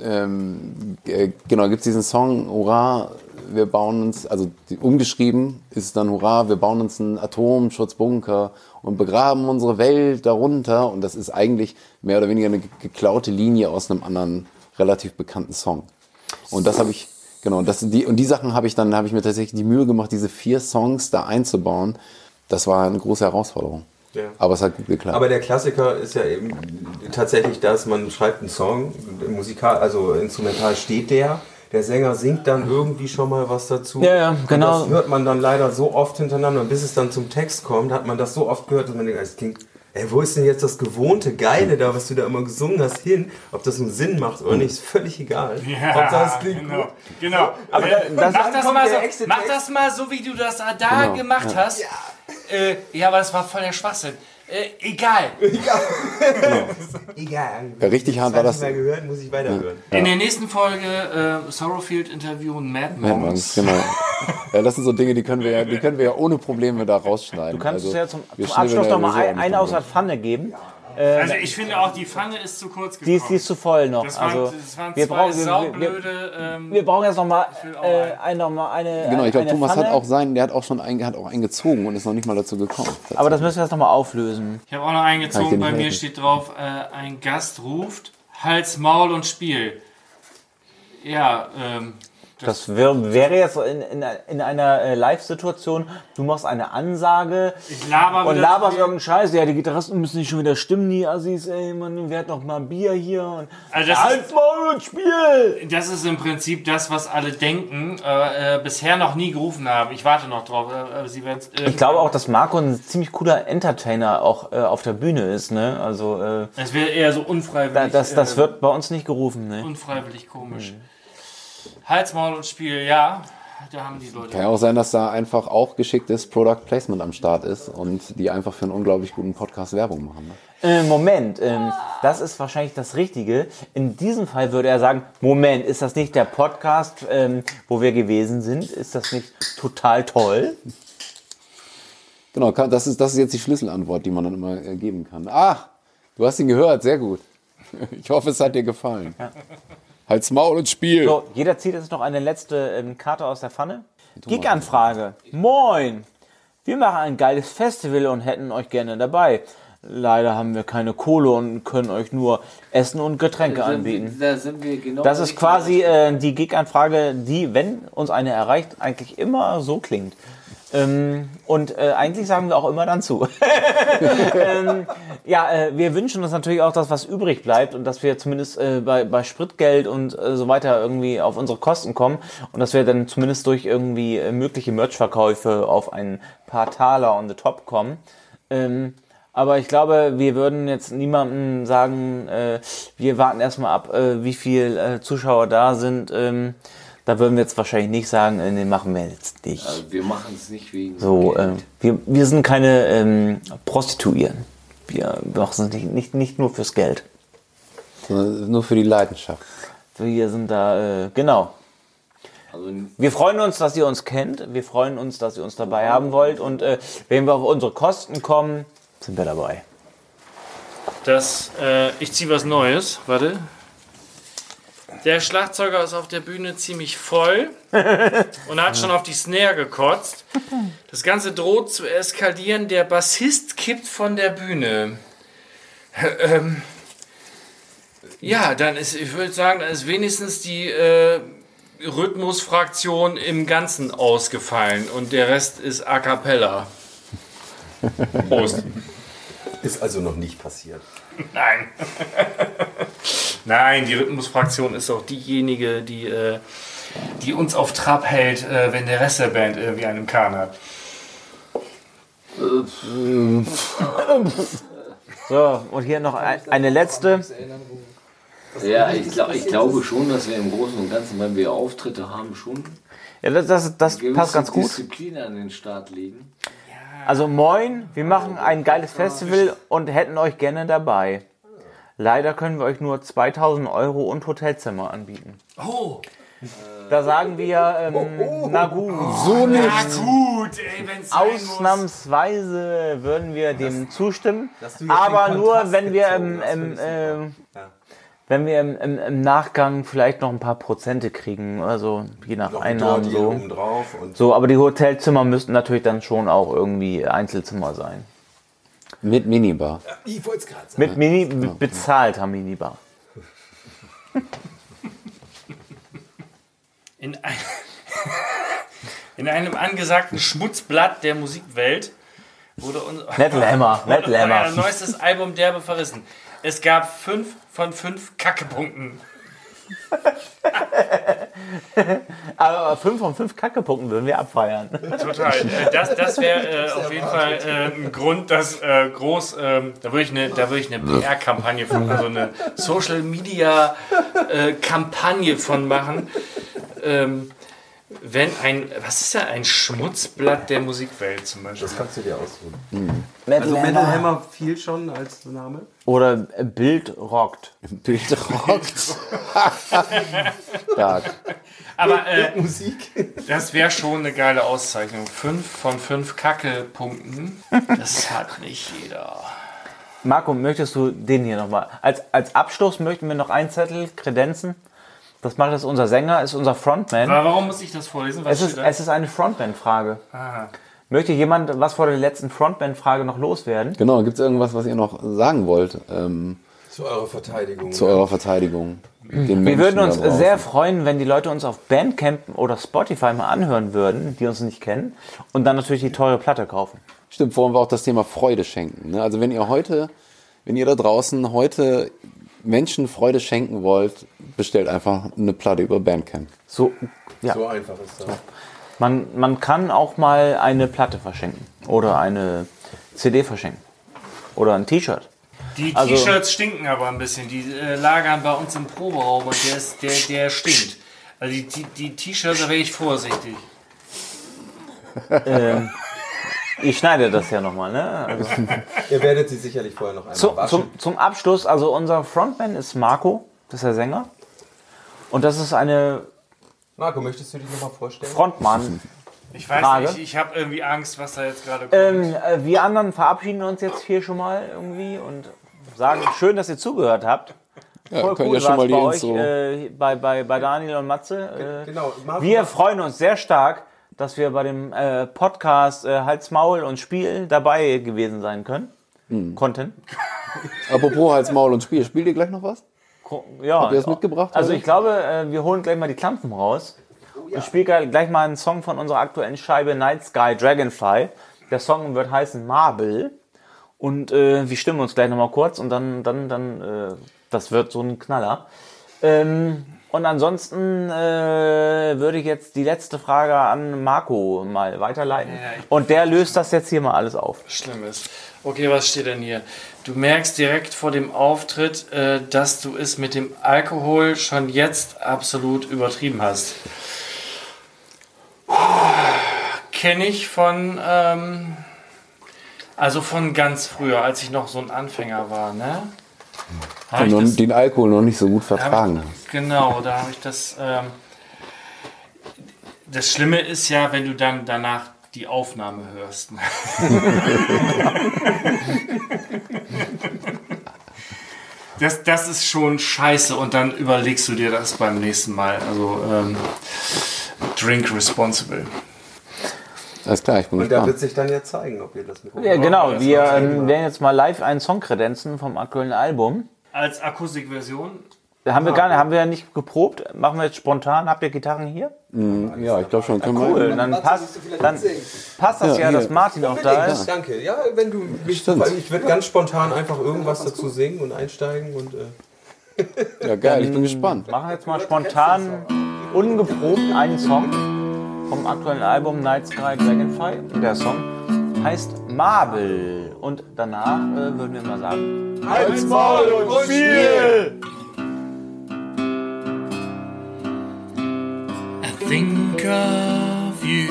ähm, äh, genau gibt's diesen Song Hurra, wir bauen uns, also die, umgeschrieben ist es dann Hurra, wir bauen uns einen Atomschutzbunker und begraben unsere Welt darunter. Und das ist eigentlich mehr oder weniger eine ge- geklaute Linie aus einem anderen relativ bekannten Song. Und das habe ich genau, das die und die Sachen habe ich dann habe ich mir tatsächlich die Mühe gemacht, diese vier Songs da einzubauen. Das war eine große Herausforderung. Ja. Aber es hat gut geklappt. Aber der Klassiker ist ja eben tatsächlich das, man schreibt einen Song, musikal, also instrumental steht der, der Sänger singt dann irgendwie schon mal was dazu. Ja, ja, genau. Und das hört man dann leider so oft hintereinander und bis es dann zum Text kommt, hat man das so oft gehört, dass man denkt, es klingt Ey, wo ist denn jetzt das gewohnte Geile da, was du da immer gesungen hast, hin? Ob das einen Sinn macht oder nicht, ist völlig egal. Ja, Hauptsache, es klingt genau. gut. genau. Aber Äh, das- mach, das mal so, mach das mal so, wie du das da Genau, gemacht hast. Äh, ja, aber das war voll der Schwachsinn. Äh, egal. <laughs> Egal. Ja, richtig hart war das. Mal gehört, muss ich weiterhören. In der nächsten Folge äh, Sorrowfield interviewen Mad Mad Monks. Monks, genau. <laughs> Ja, das sind so Dinge, die können wir ja, die können wir ja ohne Probleme da rausschneiden. Du kannst Also, uns ja zum, zum Abschluss ja noch mal sowieso ein, einen aus der Pfanne geben. Also ich finde auch, die Pfanne ist zu kurz gekommen. Die ist, die ist zu voll noch. das, waren, also, das waren wir, zwei brauchen, wir, wir, saublöde... Ähm, wir brauchen jetzt noch mal, will auch äh, ein, noch mal eine Genau, ich glaube, eine Thomas Pfanne, hat auch seinen, der hat auch schon ein, hat auch eingezogen und ist noch nicht mal dazu gekommen. Aber das müssen wir jetzt noch mal auflösen. ich habe auch noch eingezogen, dir bei mir steht drauf, äh, ein Gast ruft, Hals, Maul und Spiel. Ja, ähm, Das wär, wäre jetzt so in, in, in einer äh, Live-Situation, du machst eine Ansage ich laber und laberst irgendeinen Scheiß. Ja, die Gitarristen müssen nicht schon wieder stimmen, die Assis, ey, man, wer hat noch mal ein Bier hier? Und Also das Halt Maul und Spiel! Das ist im Prinzip das, was alle denken, äh, äh, bisher noch nie gerufen haben. Ich warte noch drauf. Äh, äh, sie werden's Ich glaube auch, dass Marco ein ziemlich cooler Entertainer auch äh, auf der Bühne ist, ne? Also, äh, Es wäre eher so unfreiwillig. da, das, das äh, wird bei uns nicht gerufen, ne? unfreiwillig komisch. Hals, Maul und Spiel, ja. Da haben die Leute. Kann ja auch sein, dass da einfach auch geschicktes Product Placement am Start ist und die einfach für einen unglaublich guten Podcast Werbung machen. Ne? Äh, Moment, ähm, das ist wahrscheinlich das Richtige. In diesem Fall würde er sagen, Moment, ist das nicht der Podcast, ähm, wo wir gewesen sind? Ist das nicht total toll? Genau, das ist, das ist jetzt die Schlüsselantwort, die man dann immer äh, geben kann. Ah, du hast ihn gehört, sehr gut. <laughs> Ich hoffe, es hat dir gefallen. Halt's Maul und Spiel. So, jeder zieht jetzt noch eine letzte ähm, Karte aus der Pfanne. Gig-Anfrage. Moin! Wir machen ein geiles Festival und hätten euch gerne dabei. Leider haben wir keine Kohle und können euch nur Essen und Getränke anbieten. Da sind wir genau Das ist quasi äh, die Gig-Anfrage, die, wenn uns eine erreicht, eigentlich immer so klingt. Ähm, und äh, eigentlich sagen wir auch immer dann zu. <laughs> ähm, ja, äh, wir wünschen uns natürlich auch, dass was übrig bleibt und dass wir zumindest äh, bei, bei Spritgeld und äh, so weiter irgendwie auf unsere Kosten kommen und dass wir dann zumindest durch irgendwie äh, mögliche Merch-Verkäufe auf ein paar Taler on the top kommen. Ähm, aber ich glaube, wir würden jetzt niemandem sagen, äh, wir warten erstmal ab, wie viel Zuschauer da sind. Da würden wir jetzt wahrscheinlich nicht sagen, äh, nee, machen wir jetzt nicht. Also wir machen es nicht wegen So, Geld. ähm, wir, wir sind keine ähm, Prostituieren. Wir machen es nicht, nicht, nicht nur fürs Geld. Sondern Nur für die Leidenschaft. Wir sind da, äh, genau. Also Wir freuen uns, dass ihr uns kennt. Wir freuen uns, dass ihr uns dabei haben wollt. Und äh, wenn wir auf unsere Kosten kommen, sind wir dabei. Das, äh, ich ziehe was Neues. Warte. Der Schlagzeuger ist auf der Bühne ziemlich voll und hat schon auf die Snare gekotzt. Das Ganze droht zu eskalieren. Der Bassist kippt von der Bühne. ähm, ja, dann ist, ich würde sagen, dann ist wenigstens die äh, Rhythmusfraktion im Ganzen ausgefallen und der Rest ist a cappella. <laughs> Prost. Ist also noch nicht passiert. <laughs> Nein. <laughs> Nein, die Rhythmusfraktion ist auch diejenige, die, äh, die uns auf Trab hält, äh, wenn der Rest der Band irgendwie einen Kahn hat. <laughs> So, und hier noch ein, eine letzte. ja, ich, glaub, ich glaube schon, dass wir im Großen und Ganzen, wenn wir Auftritte haben, schon Ja, das, das, das passt ganz gut. Disziplin an den Start legen. Also moin, wir machen ein geiles Festival und hätten euch gerne dabei. Leider können wir euch nur 2000 Euro und Hotelzimmer anbieten. Oh, Da sagen wir, ähm, na gut, So nicht. na gut, ey, wenn's ausnahmsweise würden wir dem zustimmen. du jetzt Aber nur, wenn wir im, im, ähm, Ja. Wenn wir im, im, im Nachgang vielleicht noch ein paar Prozente kriegen, also je nach Noch ein Einnahmen Dortiel so. oben drauf und So, aber die Hotelzimmer müssten natürlich dann schon auch irgendwie Einzelzimmer sein. Mit Minibar. Ich wollte es gerade sagen. Mit Mini be- bezahlter Minibar. <laughs> In, ein, <laughs> in einem angesagten Schmutzblatt der Musikwelt wurde, uns, Metal Hammer, Metal wurde euer Hammer. neuestes Album derbe verrissen. Es gab fünf von fünf Kackepunkten. <laughs> Aber 5 von 5 Kackepunkten würden wir abfeiern. Total. Das, das wäre äh, auf jeden Fall äh, ein Grund, dass äh, groß, ähm, da würde ich eine, da würde ich eine PR-Kampagne von, also eine Social Media äh, Kampagne von machen. Ähm, wenn ein, was ist da, ein Schmutzblatt der Musikwelt zum Beispiel? Das kannst du dir aussuchen. Metal Also Metal Hammer. Hammer fiel schon als Name. Oder Bild rockt. <laughs> Bild rockt. Stark. Aber äh, Musik. das wäre schon eine geile Auszeichnung. Fünf von fünf Kacke-Punkten. Das hat nicht jeder. Marco, möchtest du den hier nochmal? Als, als Abschluss möchten wir noch einen Zettel kredenzen. Das macht jetzt unser Sänger, ist unser Frontman. Aber warum muss ich das vorlesen? Was Es ist, es ist eine Frontman-Frage. Ah. Möchte jemand was vor der letzten Frontman-Frage noch loswerden? Genau, gibt es irgendwas, was ihr noch sagen wollt ähm, Zu eurer Verteidigung. zu eurer Verteidigung? Den Wir würden uns sehr freuen, wenn die Leute uns auf Bandcamp oder Spotify mal anhören würden, die uns nicht kennen, und dann natürlich die teure Platte kaufen. Stimmt, vorhin war auch das Thema Freude schenken. Ne? Also wenn ihr heute, wenn ihr da draußen heute Menschen Freude schenken wollt, bestellt einfach eine Platte über Bandcamp. So, ja. So einfach ist das. Man, man kann auch mal eine Platte verschenken oder eine CD verschenken oder ein T-Shirt. Die Also- T-Shirts stinken aber ein bisschen. Die äh, lagern bei uns im Proberaum und der, ist, der, der stinkt. Also die, die, die T-Shirts, da wäre ich vorsichtig. Ähm, ich schneide das ja nochmal, ne? Also, <laughs> Ihr werdet sie sicherlich vorher noch einmal zu, waschen. zum, zum Abschluss, also unser Frontman ist Marco, das ist der Sänger. Und das ist eine Marco, möchtest du dich nochmal vorstellen? Frontmann. Ich weiß Frage? nicht, ich habe irgendwie Angst, was da jetzt gerade kommt. Ähm, äh, wir anderen verabschieden uns jetzt hier schon mal irgendwie und sagen schön, dass ihr zugehört habt. Ja, Voll cool ihr schon mal die bei euch, Intro. äh, bei, bei, bei Daniel und Matze. Äh, Genau. Marco, wir freuen uns sehr stark, dass wir bei dem äh, Podcast äh, Hals, Maul und Spiel dabei gewesen sein können. Hm. Konnten. <laughs> Apropos Hals, Maul und Spiel, spielt ihr gleich noch was? Ko- Ja, Habt ihr das mitgebracht, Also oder? ich glaube, äh, wir holen gleich mal die Klampen raus. Ich spiele gleich- gleich mal einen Song von unserer aktuellen Scheibe Night Sky Dragonfly. Der Song wird heißen Marble. Und äh, wir stimmen uns gleich nochmal kurz und dann, dann, dann, äh, das wird so ein Knaller. Ähm, und ansonsten äh, würde ich jetzt die letzte Frage an Marco mal weiterleiten. Und der löst das jetzt hier mal alles auf. schlimm ist. Okay, was steht denn hier? Du merkst direkt vor dem Auftritt, äh, dass du es mit dem Alkohol schon jetzt absolut übertrieben hast. Kenne ich von, ähm, also von ganz früher, als ich noch so ein Anfänger war, ne? Hab ich Und das- den Alkohol noch nicht so gut vertragen hast. genau, da habe ich das. Ähm, das Schlimme ist ja, wenn du dann danach die Aufnahme hörst. ne? <laughs> Das, das ist schon scheiße und dann überlegst du dir das beim nächsten Mal. Also ähm, drink responsible. Alles klar, ich bin Und da gespannt. wird sich dann ja zeigen, ob ihr das mit Ja, genau. das Wir ähm, werden jetzt mal live einen Song kredenzen vom aktuellen Album. Als Akustikversion. Haben wir gar nicht, haben wir ja nicht geprobt. Machen wir jetzt spontan. Habt ihr Gitarren hier? Ja, ich glaube schon. Können Cool. wir, Dann passt, dann passt das Ja, ja, hier. dass Martin auch da ist. Danke. Ja, wenn du mich, Stimmt. weil ich würde ganz spontan einfach irgendwas dazu singen und einsteigen und äh, ja, geil, ich bin gespannt. Machen wir jetzt mal spontan, ungeprobt einen Song vom aktuellen Album Night Sky Dragonfly. Der Song heißt Marble. Und danach äh, würden wir mal sagen: Halt's Maul und Spiel! I think of you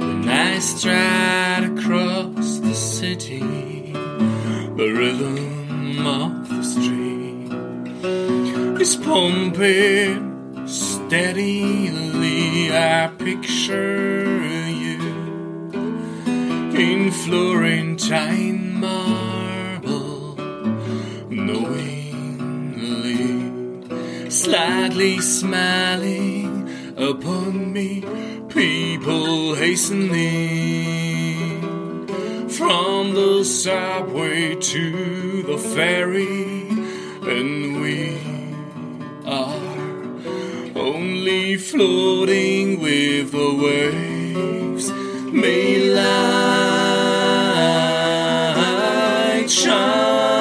when I stride across the city. The rhythm of the street is pumping steadily. I picture you in Florentine marble, knowingly, slightly smiling upon me, people hastening from the subway to the ferry, and we are floating with the waves. May light shine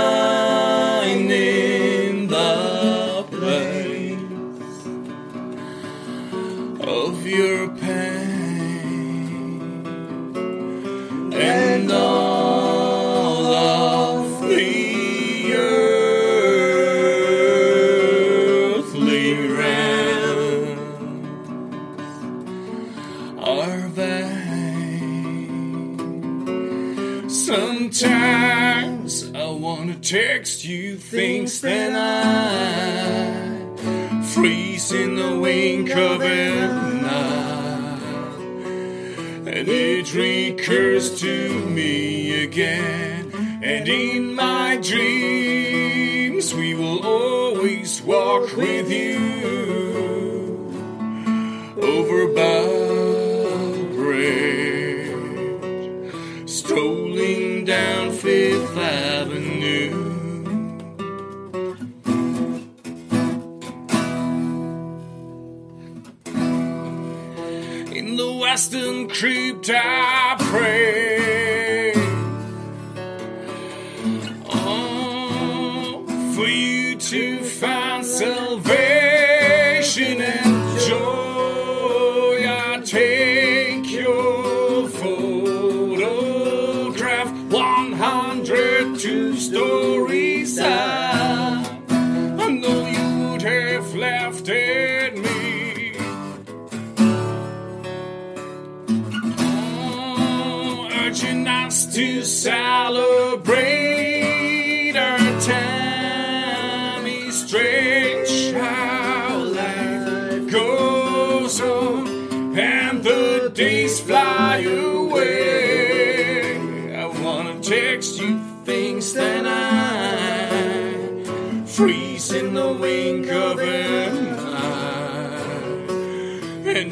Sometimes I wanna text you things that I freeze in the wink of an eye, and it recurs to me again. And in my dreams, we will always walk with you over Bow In the western crypt I pray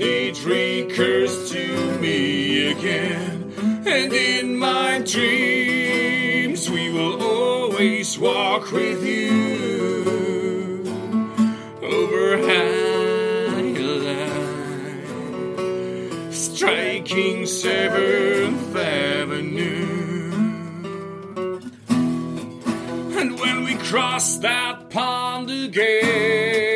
it recurs to me again. And in my dreams, we will always walk with you over Highline, striking Seventh Avenue. And when we cross that pond again,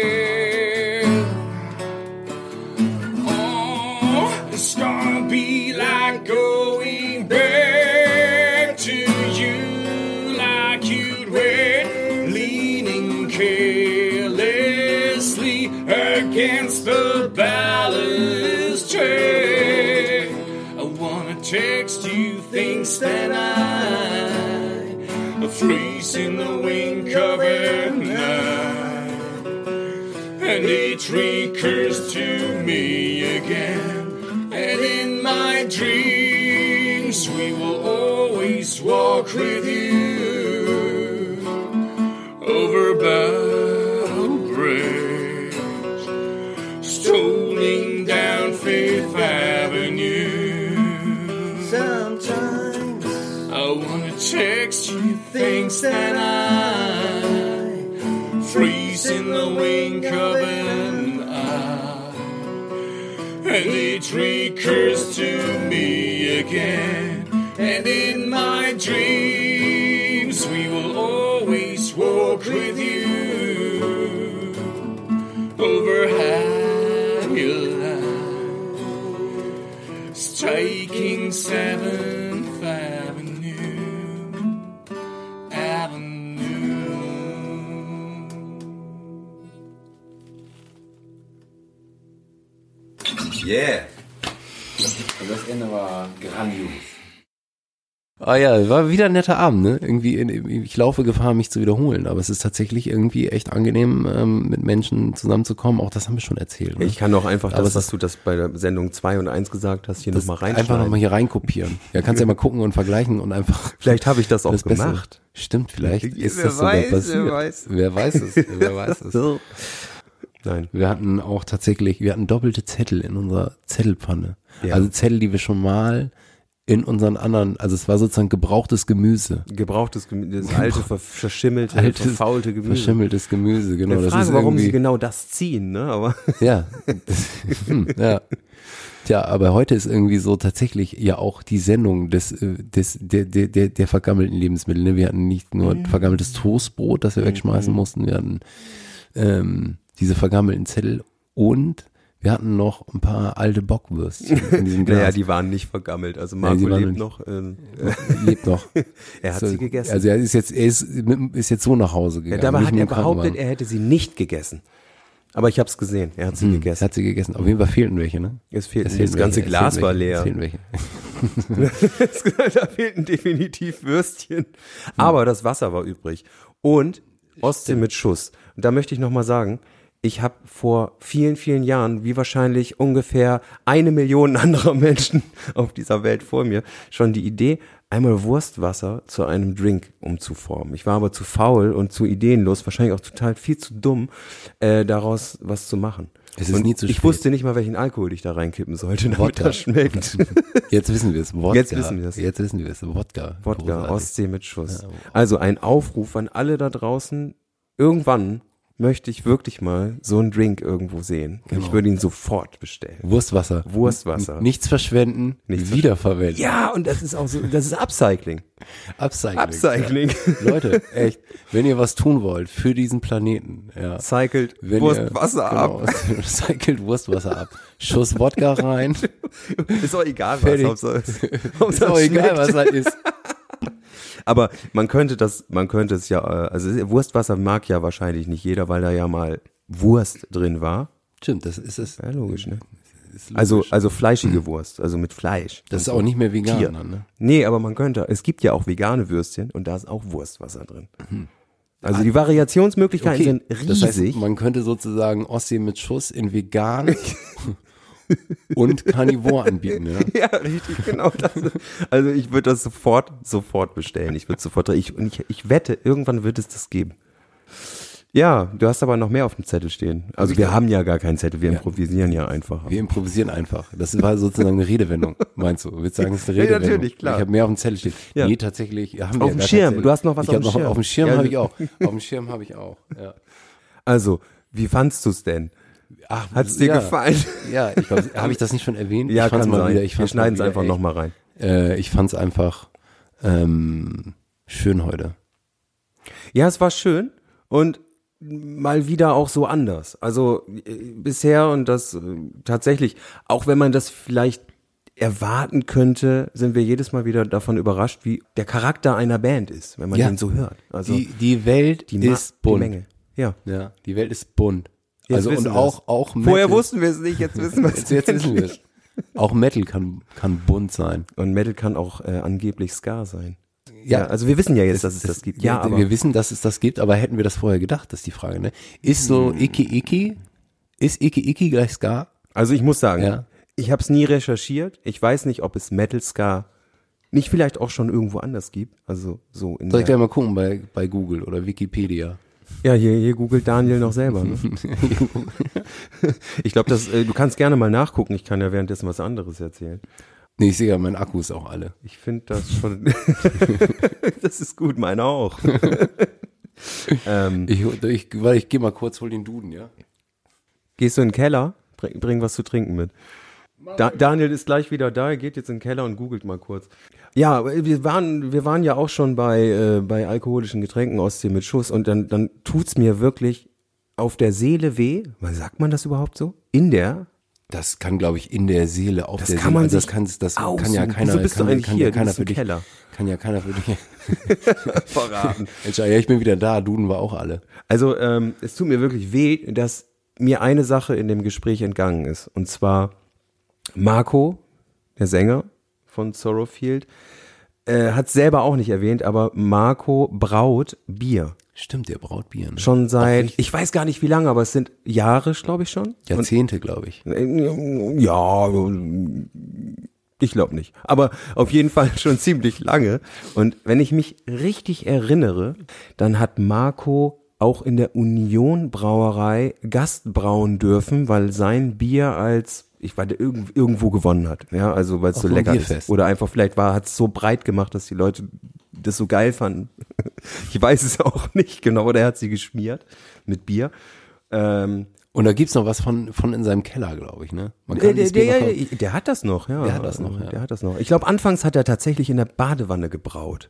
things that I freeze in the wink of an eye and it recurs to me again. And in my dreams, we will always walk with you over Bow that I freeze in the wink of an eye, and it recurs to me again. And in my dreams, we will always walk with you over Highline, striking Seventh Yeah. Also das Ende war grandios. Ah ja, war wieder ein netter Abend, ne? Irgendwie, ich laufe Gefahr, mich zu wiederholen, aber es ist tatsächlich irgendwie echt angenehm, ähm, mit Menschen zusammenzukommen. Auch das haben wir schon erzählt. Ne? Ich kann auch einfach Aber das, was du das bei der Sendung 2 und 1 gesagt hast, hier nochmal rein. einfach nochmal hier reinkopieren. Ja, kannst ja mal gucken und vergleichen und einfach. Vielleicht habe ich das auch das gemacht. Stimmt, vielleicht ist Wer das sogar weiß, wer passiert. weiß. Wer weiß es? Wer weiß es? <laughs> Nein. Wir hatten auch tatsächlich, wir hatten doppelte Zettel in unserer Zettelpfanne. Ja. Also Zettel, die wir schon mal in unseren anderen, also es war sozusagen gebrauchtes Gemüse. Gebrauchtes Gemüse, das alte, ver- verschimmelte, Altes, verfaulte Gemüse. Verschimmeltes Gemüse, genau. Fragen, ist warum sie genau das ziehen, ne? Aber <laughs> Ja. hm, ja. Tja, aber heute ist irgendwie so tatsächlich ja auch die Sendung des, äh, des, der, der, der, der vergammelten Lebensmittel. Ne? Wir hatten nicht nur vergammeltes Toastbrot, das wir wegschmeißen mussten, wir hatten ähm, diese vergammelten Zettel und Wir hatten noch ein paar alte Bockwürstchen in diesem <laughs> Glas. Naja, die waren nicht vergammelt. Also Ja, Marco waren lebt noch ähm, <laughs> lebt noch. <laughs> er hat So, sie gegessen. Also er ist jetzt, er ist, ist jetzt so nach Hause ja, gegangen. dabei nicht hat er behauptet, er hätte sie nicht gegessen. Aber ich habe es gesehen. Er hat sie Hm, gegessen. Hat sie gegessen. Auf jeden Fall fehlten welche, ne? Es fehlt, Es das fehlten ganze welche, Glas fehlten war leer. Es fehlten welche. da fehlten definitiv Würstchen. Aber das Wasser war übrig. Und Ostsee mit Schuss. Und da möchte ich nochmal sagen, ich habe vor vielen, vielen Jahren, wie wahrscheinlich ungefähr eine Million <laughs> anderer Menschen auf dieser Welt vor mir, schon die Idee, einmal Wurstwasser zu einem Drink umzuformen. Ich war aber zu faul und zu ideenlos, wahrscheinlich auch total viel zu dumm, äh, daraus was zu machen. Es ist und nie zu ich spät. wusste nicht mal, welchen Alkohol ich da reinkippen sollte, damit Wodka. das schmeckt. <laughs> Jetzt wissen wir es. Wodka. Jetzt wissen wir es. Jetzt wissen wir es. Wodka. Wodka, Großartig. Ostsee mit Schuss. Also ein Aufruf an alle da draußen. Irgendwann möchte ich wirklich mal so einen Drink irgendwo sehen. Genau. Ich würde ihn sofort bestellen. Wurstwasser. Wurstwasser. Nichts verschwenden, Nichts wiederverwenden. Ja, und das ist auch so, das ist Upcycling. Upcycling. Upcycling. <laughs> Leute, echt, wenn ihr was tun wollt für diesen Planeten, ja. Cycelt Wenn Wurstwasser ihr, ab. Genau, <laughs> cycelt Wurstwasser ab. Schuss Wodka rein. <laughs> Ist auch egal, Fertig. was. Hauptsache Ist auch egal, schmeckt. was das ist. Aber man könnte das, man könnte es ja, äh, also Wurstwasser mag ja wahrscheinlich nicht jeder, weil da ja mal Wurst drin war. Stimmt, das ist es. Ja, logisch, ne? Also, also fleischige Wurst, also mit Fleisch. das ist auch nicht mehr vegan, Tier. dann, ne? Nee, aber man könnte, es gibt ja auch vegane Würstchen und da ist auch Wurstwasser drin. Mhm. Also die Variationsmöglichkeiten sind Das heißt, riesig. man könnte sozusagen Ostsee mit Schuss in vegan <laughs> und Carnivore anbieten, ja. <laughs> ja, richtig, genau das. Also ich würde das sofort, sofort bestellen. Ich würde sofort, ich, und ich, ich wette, irgendwann wird es das geben. Ja, du hast aber noch mehr auf dem Zettel stehen. Also wir haben ja gar keinen Zettel, wir improvisieren ja einfach. Wir improvisieren einfach. Das war sozusagen eine Redewendung, meinst du? Willst du sagen, es ist eine Ja, Redewendung? natürlich, klar. Ich habe mehr auf dem Zettel stehen. Ja. Nee, tatsächlich. Haben Auf dem Schirm. Du hast noch was ich auf dem Schirm. Auf dem Schirm Ja, habe ich auch. Auf dem Schirm habe ich auch. Ja. Also, wie fandst du es denn? Ach, Hat's dir ja. gefallen? Ja, ich glaube, habe ich das nicht schon erwähnt? Ja, ich fand's kann mal sein. wieder. Ich wir fand's schneiden es einfach nochmal rein. Äh, ich fand es einfach ähm, schön heute. Ja, es war schön und mal wieder auch so anders. Also äh, bisher und das äh, tatsächlich, auch wenn man das vielleicht erwarten könnte, sind wir jedes Mal wieder davon überrascht, wie der Charakter einer Band ist, wenn man Ja. den so hört. Also die, die Welt die ist bunt. Die Menge. Ja. Ja, die Welt ist bunt. Jetzt also und auch auch Vorher Metal- wussten wir es nicht, jetzt wissen wir es. jetzt, jetzt wissen wir es. Auch Metal kann kann bunt sein. Und Metal kann auch äh, angeblich Ska sein. Ja. Ja, also wir wissen ja jetzt, dass es das gibt. Ja, wir, aber wir wissen, dass es das gibt, aber hätten wir das vorher gedacht, das ist die Frage, ne? Ist so Hm. Iki Iki ist Iki Iki gleich Ska? Also ich muss sagen, Ja. ich habe es nie recherchiert. Ich weiß nicht, ob es Metal Ska nicht vielleicht auch schon irgendwo anders gibt. Also so in Soll ich der, gleich mal gucken bei bei Google oder Wikipedia? Ja, hier, hier googelt Daniel noch selber. Ne? <laughs> ich glaube, das äh, du kannst gerne mal nachgucken. Ich kann ja währenddessen was anderes erzählen. Nee, ich sehe ja, mein Akku ist auch alle. Ich finde das schon. <laughs> das ist gut, meiner auch. <laughs> ähm, Ich, ich, weil ich gehe mal kurz, hol den Duden, ja? gehst du in den Keller? Bring, bring was zu trinken mit. Da, Daniel ist gleich wieder da, er geht jetzt in den Keller und googelt mal kurz. Ja, wir waren, wir waren ja auch schon bei, äh, bei alkoholischen Getränken Ostsee mit Schuss und dann, dann tut's mir wirklich auf der Seele weh. Sagt man das überhaupt so? In der? Das kann, glaube ich, in der Seele auf Das der kann Seele. man also das sich kann, das kann ja keiner. Wieso bist kann, du eigentlich kann hier? Ja Du keiner bist für dich. Keller. Kann ja keiner für dich. <laughs> <laughs> Verraten. Ja, ich bin wieder da. Duden war auch alle. Also ähm, es tut mir wirklich weh, dass mir eine Sache in dem Gespräch entgangen ist. Und zwar Marco, der Sänger von Sorrowfield, äh, hat selber auch nicht erwähnt, aber Marco braut Bier. Stimmt, der braut Bier. Ne? Schon seit, ich weiß gar nicht wie lange, aber es sind Jahre, glaube ich schon. Jahrzehnte, glaube ich. Und, ja, ich glaube nicht. Aber auf jeden Fall schon <laughs> ziemlich lange. Und wenn ich mich richtig erinnere, dann hat Marco auch in der Union Brauerei Gast brauen dürfen, weil sein Bier als ich weiß, irgend- irgendwo gewonnen hat. Ja, also weil es so lecker Bierfest. ist. Oder einfach vielleicht war, hat es so breit gemacht, dass die Leute das so geil fanden. <laughs> Ich weiß es auch nicht genau. Oder er hat sie geschmiert mit Bier. Ähm, Und da gibt's noch was von, von in seinem Keller, glaube ich, ne? Man der, der, der, der, hat das noch, ja. Der hat das noch, ja. Der hat das noch. Ich glaube, anfangs hat er tatsächlich in der Badewanne gebraut.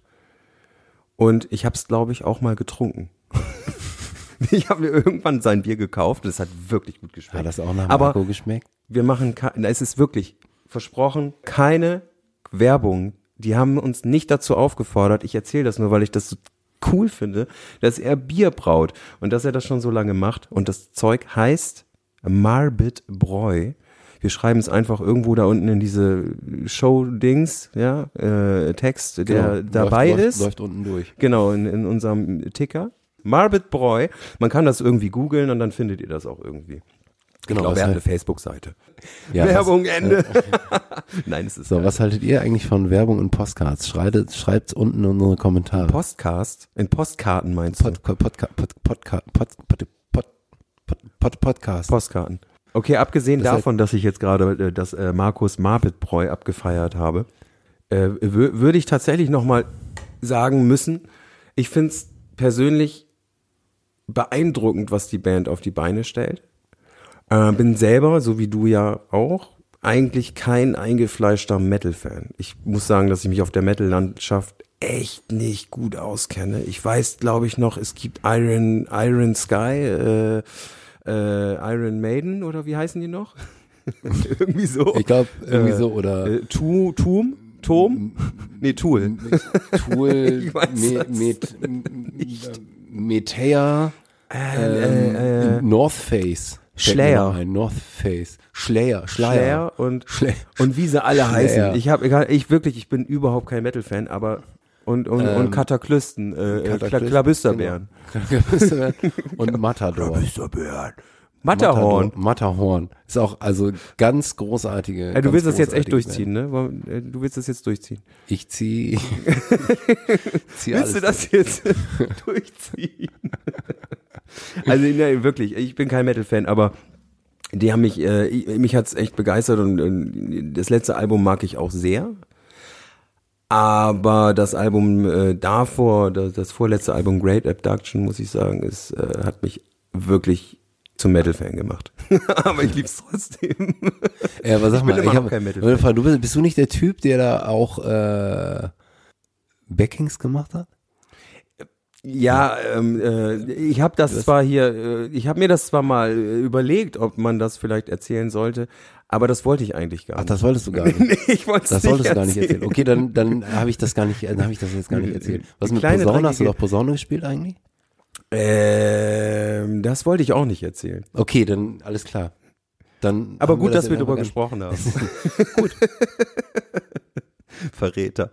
Und ich habe es, glaube ich, auch mal getrunken. <laughs> Ich habe mir irgendwann sein Bier gekauft und es hat wirklich gut geschmeckt. Hat das auch nach Aber Marco geschmeckt? Wir machen, es ist wirklich versprochen, keine Werbung. Die haben uns nicht dazu aufgefordert. Ich erzähle das nur, weil ich das so cool finde, dass er Bier braut und dass er das schon so lange macht. Und das Zeug heißt Marbit Bräu. Wir schreiben es einfach irgendwo da unten in diese Show-Dings, ja, äh, Text, der Genau. dabei läuft, ist. Läuft, läuft unten durch. Genau, in, in unserem Ticker. Marbit Bräu. Man kann das irgendwie googeln und dann findet ihr das auch irgendwie. Genau, glaube, er hat halt- eine Facebook-Seite. Ja, Werbung, was, Ende. <laughs> Nein, es ist So, geil. was haltet ihr eigentlich von Werbung in Postcards? Schreibt, schreibt's unten in unsere Kommentare. Postcast? In Postkarten meinst du? Pod, Pod, Podca- Pod, Pod, Pod, Pod, Pod, Pod, Podcast. Postkarten. Okay, abgesehen Das davon, dass ich jetzt gerade äh, das äh, Markus Marbitbräu abgefeiert habe, äh, wür- würde ich tatsächlich nochmal sagen müssen, ich finde es persönlich beeindruckend, was die Band auf die Beine stellt. Äh, bin selber, so wie du ja auch, eigentlich kein eingefleischter Metal-Fan. Ich muss sagen, dass ich mich auf der Metal-Landschaft echt nicht gut auskenne. Ich weiß, glaube ich, noch, es gibt Iron, Iron Sky, äh, äh, Iron Maiden oder wie heißen die noch? <laughs> irgendwie so. Ich glaube, irgendwie Äh, so, oder Äh, Tu, Tum? Tom? Nee, Tool. <laughs> Tool, Me, Met, <laughs> Metea, ähm, äh, äh, North Face. Noch ein, North Face. Schleier. Schleyer und, Schleyer. und wie sie alle Schleyer. heißen. Ich habe, ich wirklich, ich bin überhaupt kein Metal-Fan, aber und, und, und Ähm, Kataklisten, äh, Kla Kataklisten, Klabüsterbären. <laughs> Und Matador. Klabüsterbären. Matterhorn. Matterhorn. Ist auch also ganz großartige. Ey, du willst das jetzt echt durchziehen, ne? Wollen- äh, Du willst das jetzt durchziehen. Band. Ich zieh, <laughs> <laughs> zieh Willst du das jetzt durchziehen? Also ne, wirklich, ich bin kein Metal-Fan, aber die haben mich, äh, ich, mich hat's echt begeistert und, und das letzte Album mag ich auch sehr. Aber das Album äh, davor, das, das vorletzte Album Great Abduction, muss ich sagen, ist, äh, hat mich wirklich zum Metal-Fan gemacht. <laughs> aber ich lieb's trotzdem. Ja, aber sag Ich mal, ich hab, kein meine Frage, du bist, bist du nicht der Typ, der da auch äh, Backings gemacht hat? Ja, ähm, äh, ich habe das zwar hier, äh, ich habe mir das zwar mal äh, überlegt, ob man das vielleicht erzählen sollte, aber das wollte ich eigentlich gar Ach, nicht. das wolltest du gar <laughs> nicht. nee, ich wollte es Das nicht solltest du gar nicht erzählen. erzählen. Okay, dann, dann habe ich das gar nicht, dann habe ich das jetzt gar nicht erzählt. Was mit kleine, Posaune? Hast du doch Posaune gespielt eigentlich? Ähm, das wollte ich auch nicht erzählen. Okay, dann alles klar. Dann Aber gut, dass wir einfach darüber gar nicht- gesprochen haben. <laughs> <laughs> gut. <laughs> Verräter.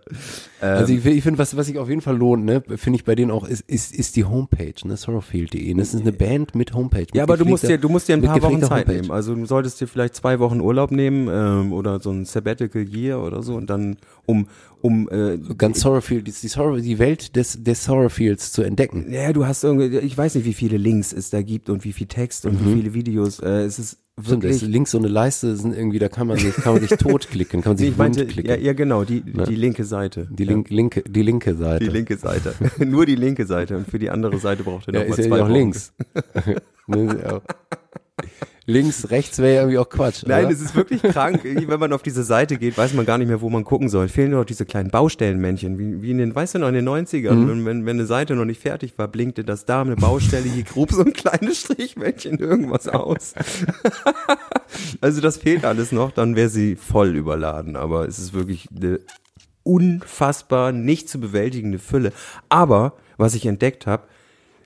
Ähm, Also ich, ich finde, was, was sich auf jeden Fall lohnt, ne, finde ich bei denen auch, ist, ist, ist die Homepage, ne, sorrowfield.de. Das ist eine Band mit Homepage. Mit ja, aber du musst dir, du musst dir ein paar Wochen Zeit Homepage. nehmen. Also du solltest dir vielleicht zwei Wochen Urlaub nehmen ähm, oder so ein Sabbatical Year oder so und dann um um äh, Ganz Sorrowfield, die, die, Welt des, des Sorrowfields zu entdecken. Ja, du hast irgendwie, ich weiß nicht, wie viele Links es da gibt und wie viel Text und wie viele Videos. Äh, es ist Stimmt, wirklich. ist links so eine Leiste sind irgendwie, da kann man sich, kann man sich <laughs> totklicken, kann man sich ich meinte, wund klicken. ja, ja, genau, die, Ne? die linke Seite. Die link, linke, die linke Seite. Die linke Seite. <laughs> Nur die linke Seite. Und für die andere Seite braucht ihr ja, noch ist mal ja zwei <laughs> auch links. Links, rechts wäre ja irgendwie auch Quatsch. Nein, oder? es ist wirklich krank. Wenn man auf diese Seite geht, weiß man gar nicht mehr, wo man gucken soll. Fehlen nur noch diese kleinen Baustellenmännchen, wie, wie in den, weißt du noch, in den 90ern, Mhm. wenn, wenn, wenn eine Seite noch nicht fertig war, blinkte das da eine Baustelle, hier grub so ein kleines Strichmännchen irgendwas aus. <laughs> also das fehlt alles noch, dann wäre sie voll überladen. Aber es ist wirklich eine unfassbar nicht zu bewältigende Fülle. Aber, was ich entdeckt habe,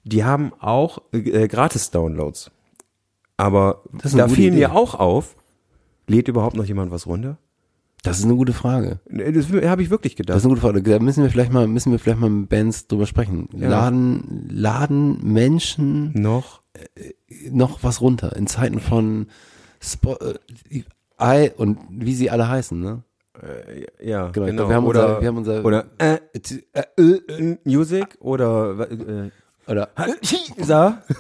die haben auch äh, Gratis-Downloads. Aber Das da fiel Idee. mir auch auf, lädt überhaupt noch jemand was runter? Das ist eine gute Frage. Das habe ich wirklich Das gedacht. ist eine gute Frage. Da müssen wir vielleicht mal, müssen wir vielleicht mal mit Bands drüber sprechen. Ja. Laden, laden Menschen noch? noch was runter in Zeiten von Spo äh, und wie sie alle heißen, ne? Ja, Genau, genau. wir haben oder, unser- wir haben unser- oder äh, Äh, äh, äh, Music oder äh, oder Sa? <laughs>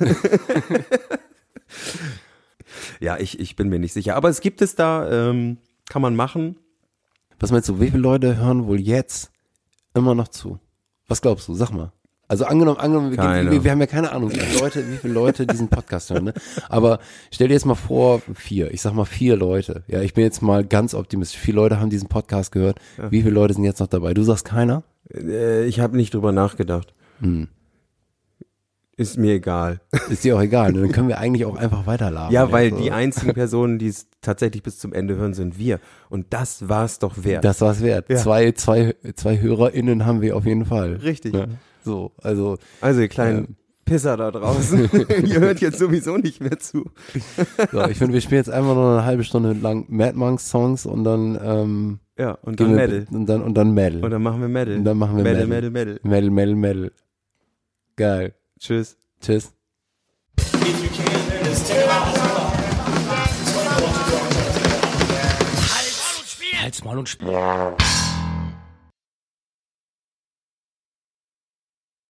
ja, ich, ich bin mir nicht sicher. Aber es gibt es da, ähm, kann man machen. was meinst du, wie viele Leute hören wohl jetzt immer noch zu? Was glaubst du? Sag mal. Also angenommen, angenommen, wir, wir, wir haben ja keine Ahnung, wie viele Leute, wie viele Leute diesen Podcast hören, ne? Aber stell dir jetzt mal vor, vier, ich sag mal vier Leute. Ja, ich bin jetzt mal ganz optimistisch. Vier Leute haben diesen Podcast gehört. Wie viele Leute sind jetzt noch dabei? Du sagst keiner? Äh, ich habe nicht drüber nachgedacht. Hm. Ist mir egal. Ist dir auch egal. ne? Dann können wir eigentlich auch einfach weiterlabern. Ja, weil jetzt, die einzigen Personen, die es tatsächlich bis zum Ende hören, sind wir. Und das war's doch wert. Das war's wert. Ja. Zwei, zwei, zwei HörerInnen haben wir auf jeden Fall. Richtig. Ne? So, also. Also, ihr kleinen Pisser da draußen, <laughs> ihr hört jetzt sowieso nicht mehr zu. So, ich finde, wir spielen jetzt einfach nur eine halbe Stunde lang Mad Monks Songs und dann, ähm, Ja, und dann Metal. Und dann, und dann Metal. Und dann machen wir Metal. Und dann machen wir Metal, Metal. Metal, Metal. Metal, Metal, Metal. Geil. Tschüss. Tschüss. Halt's Maul und Spiel.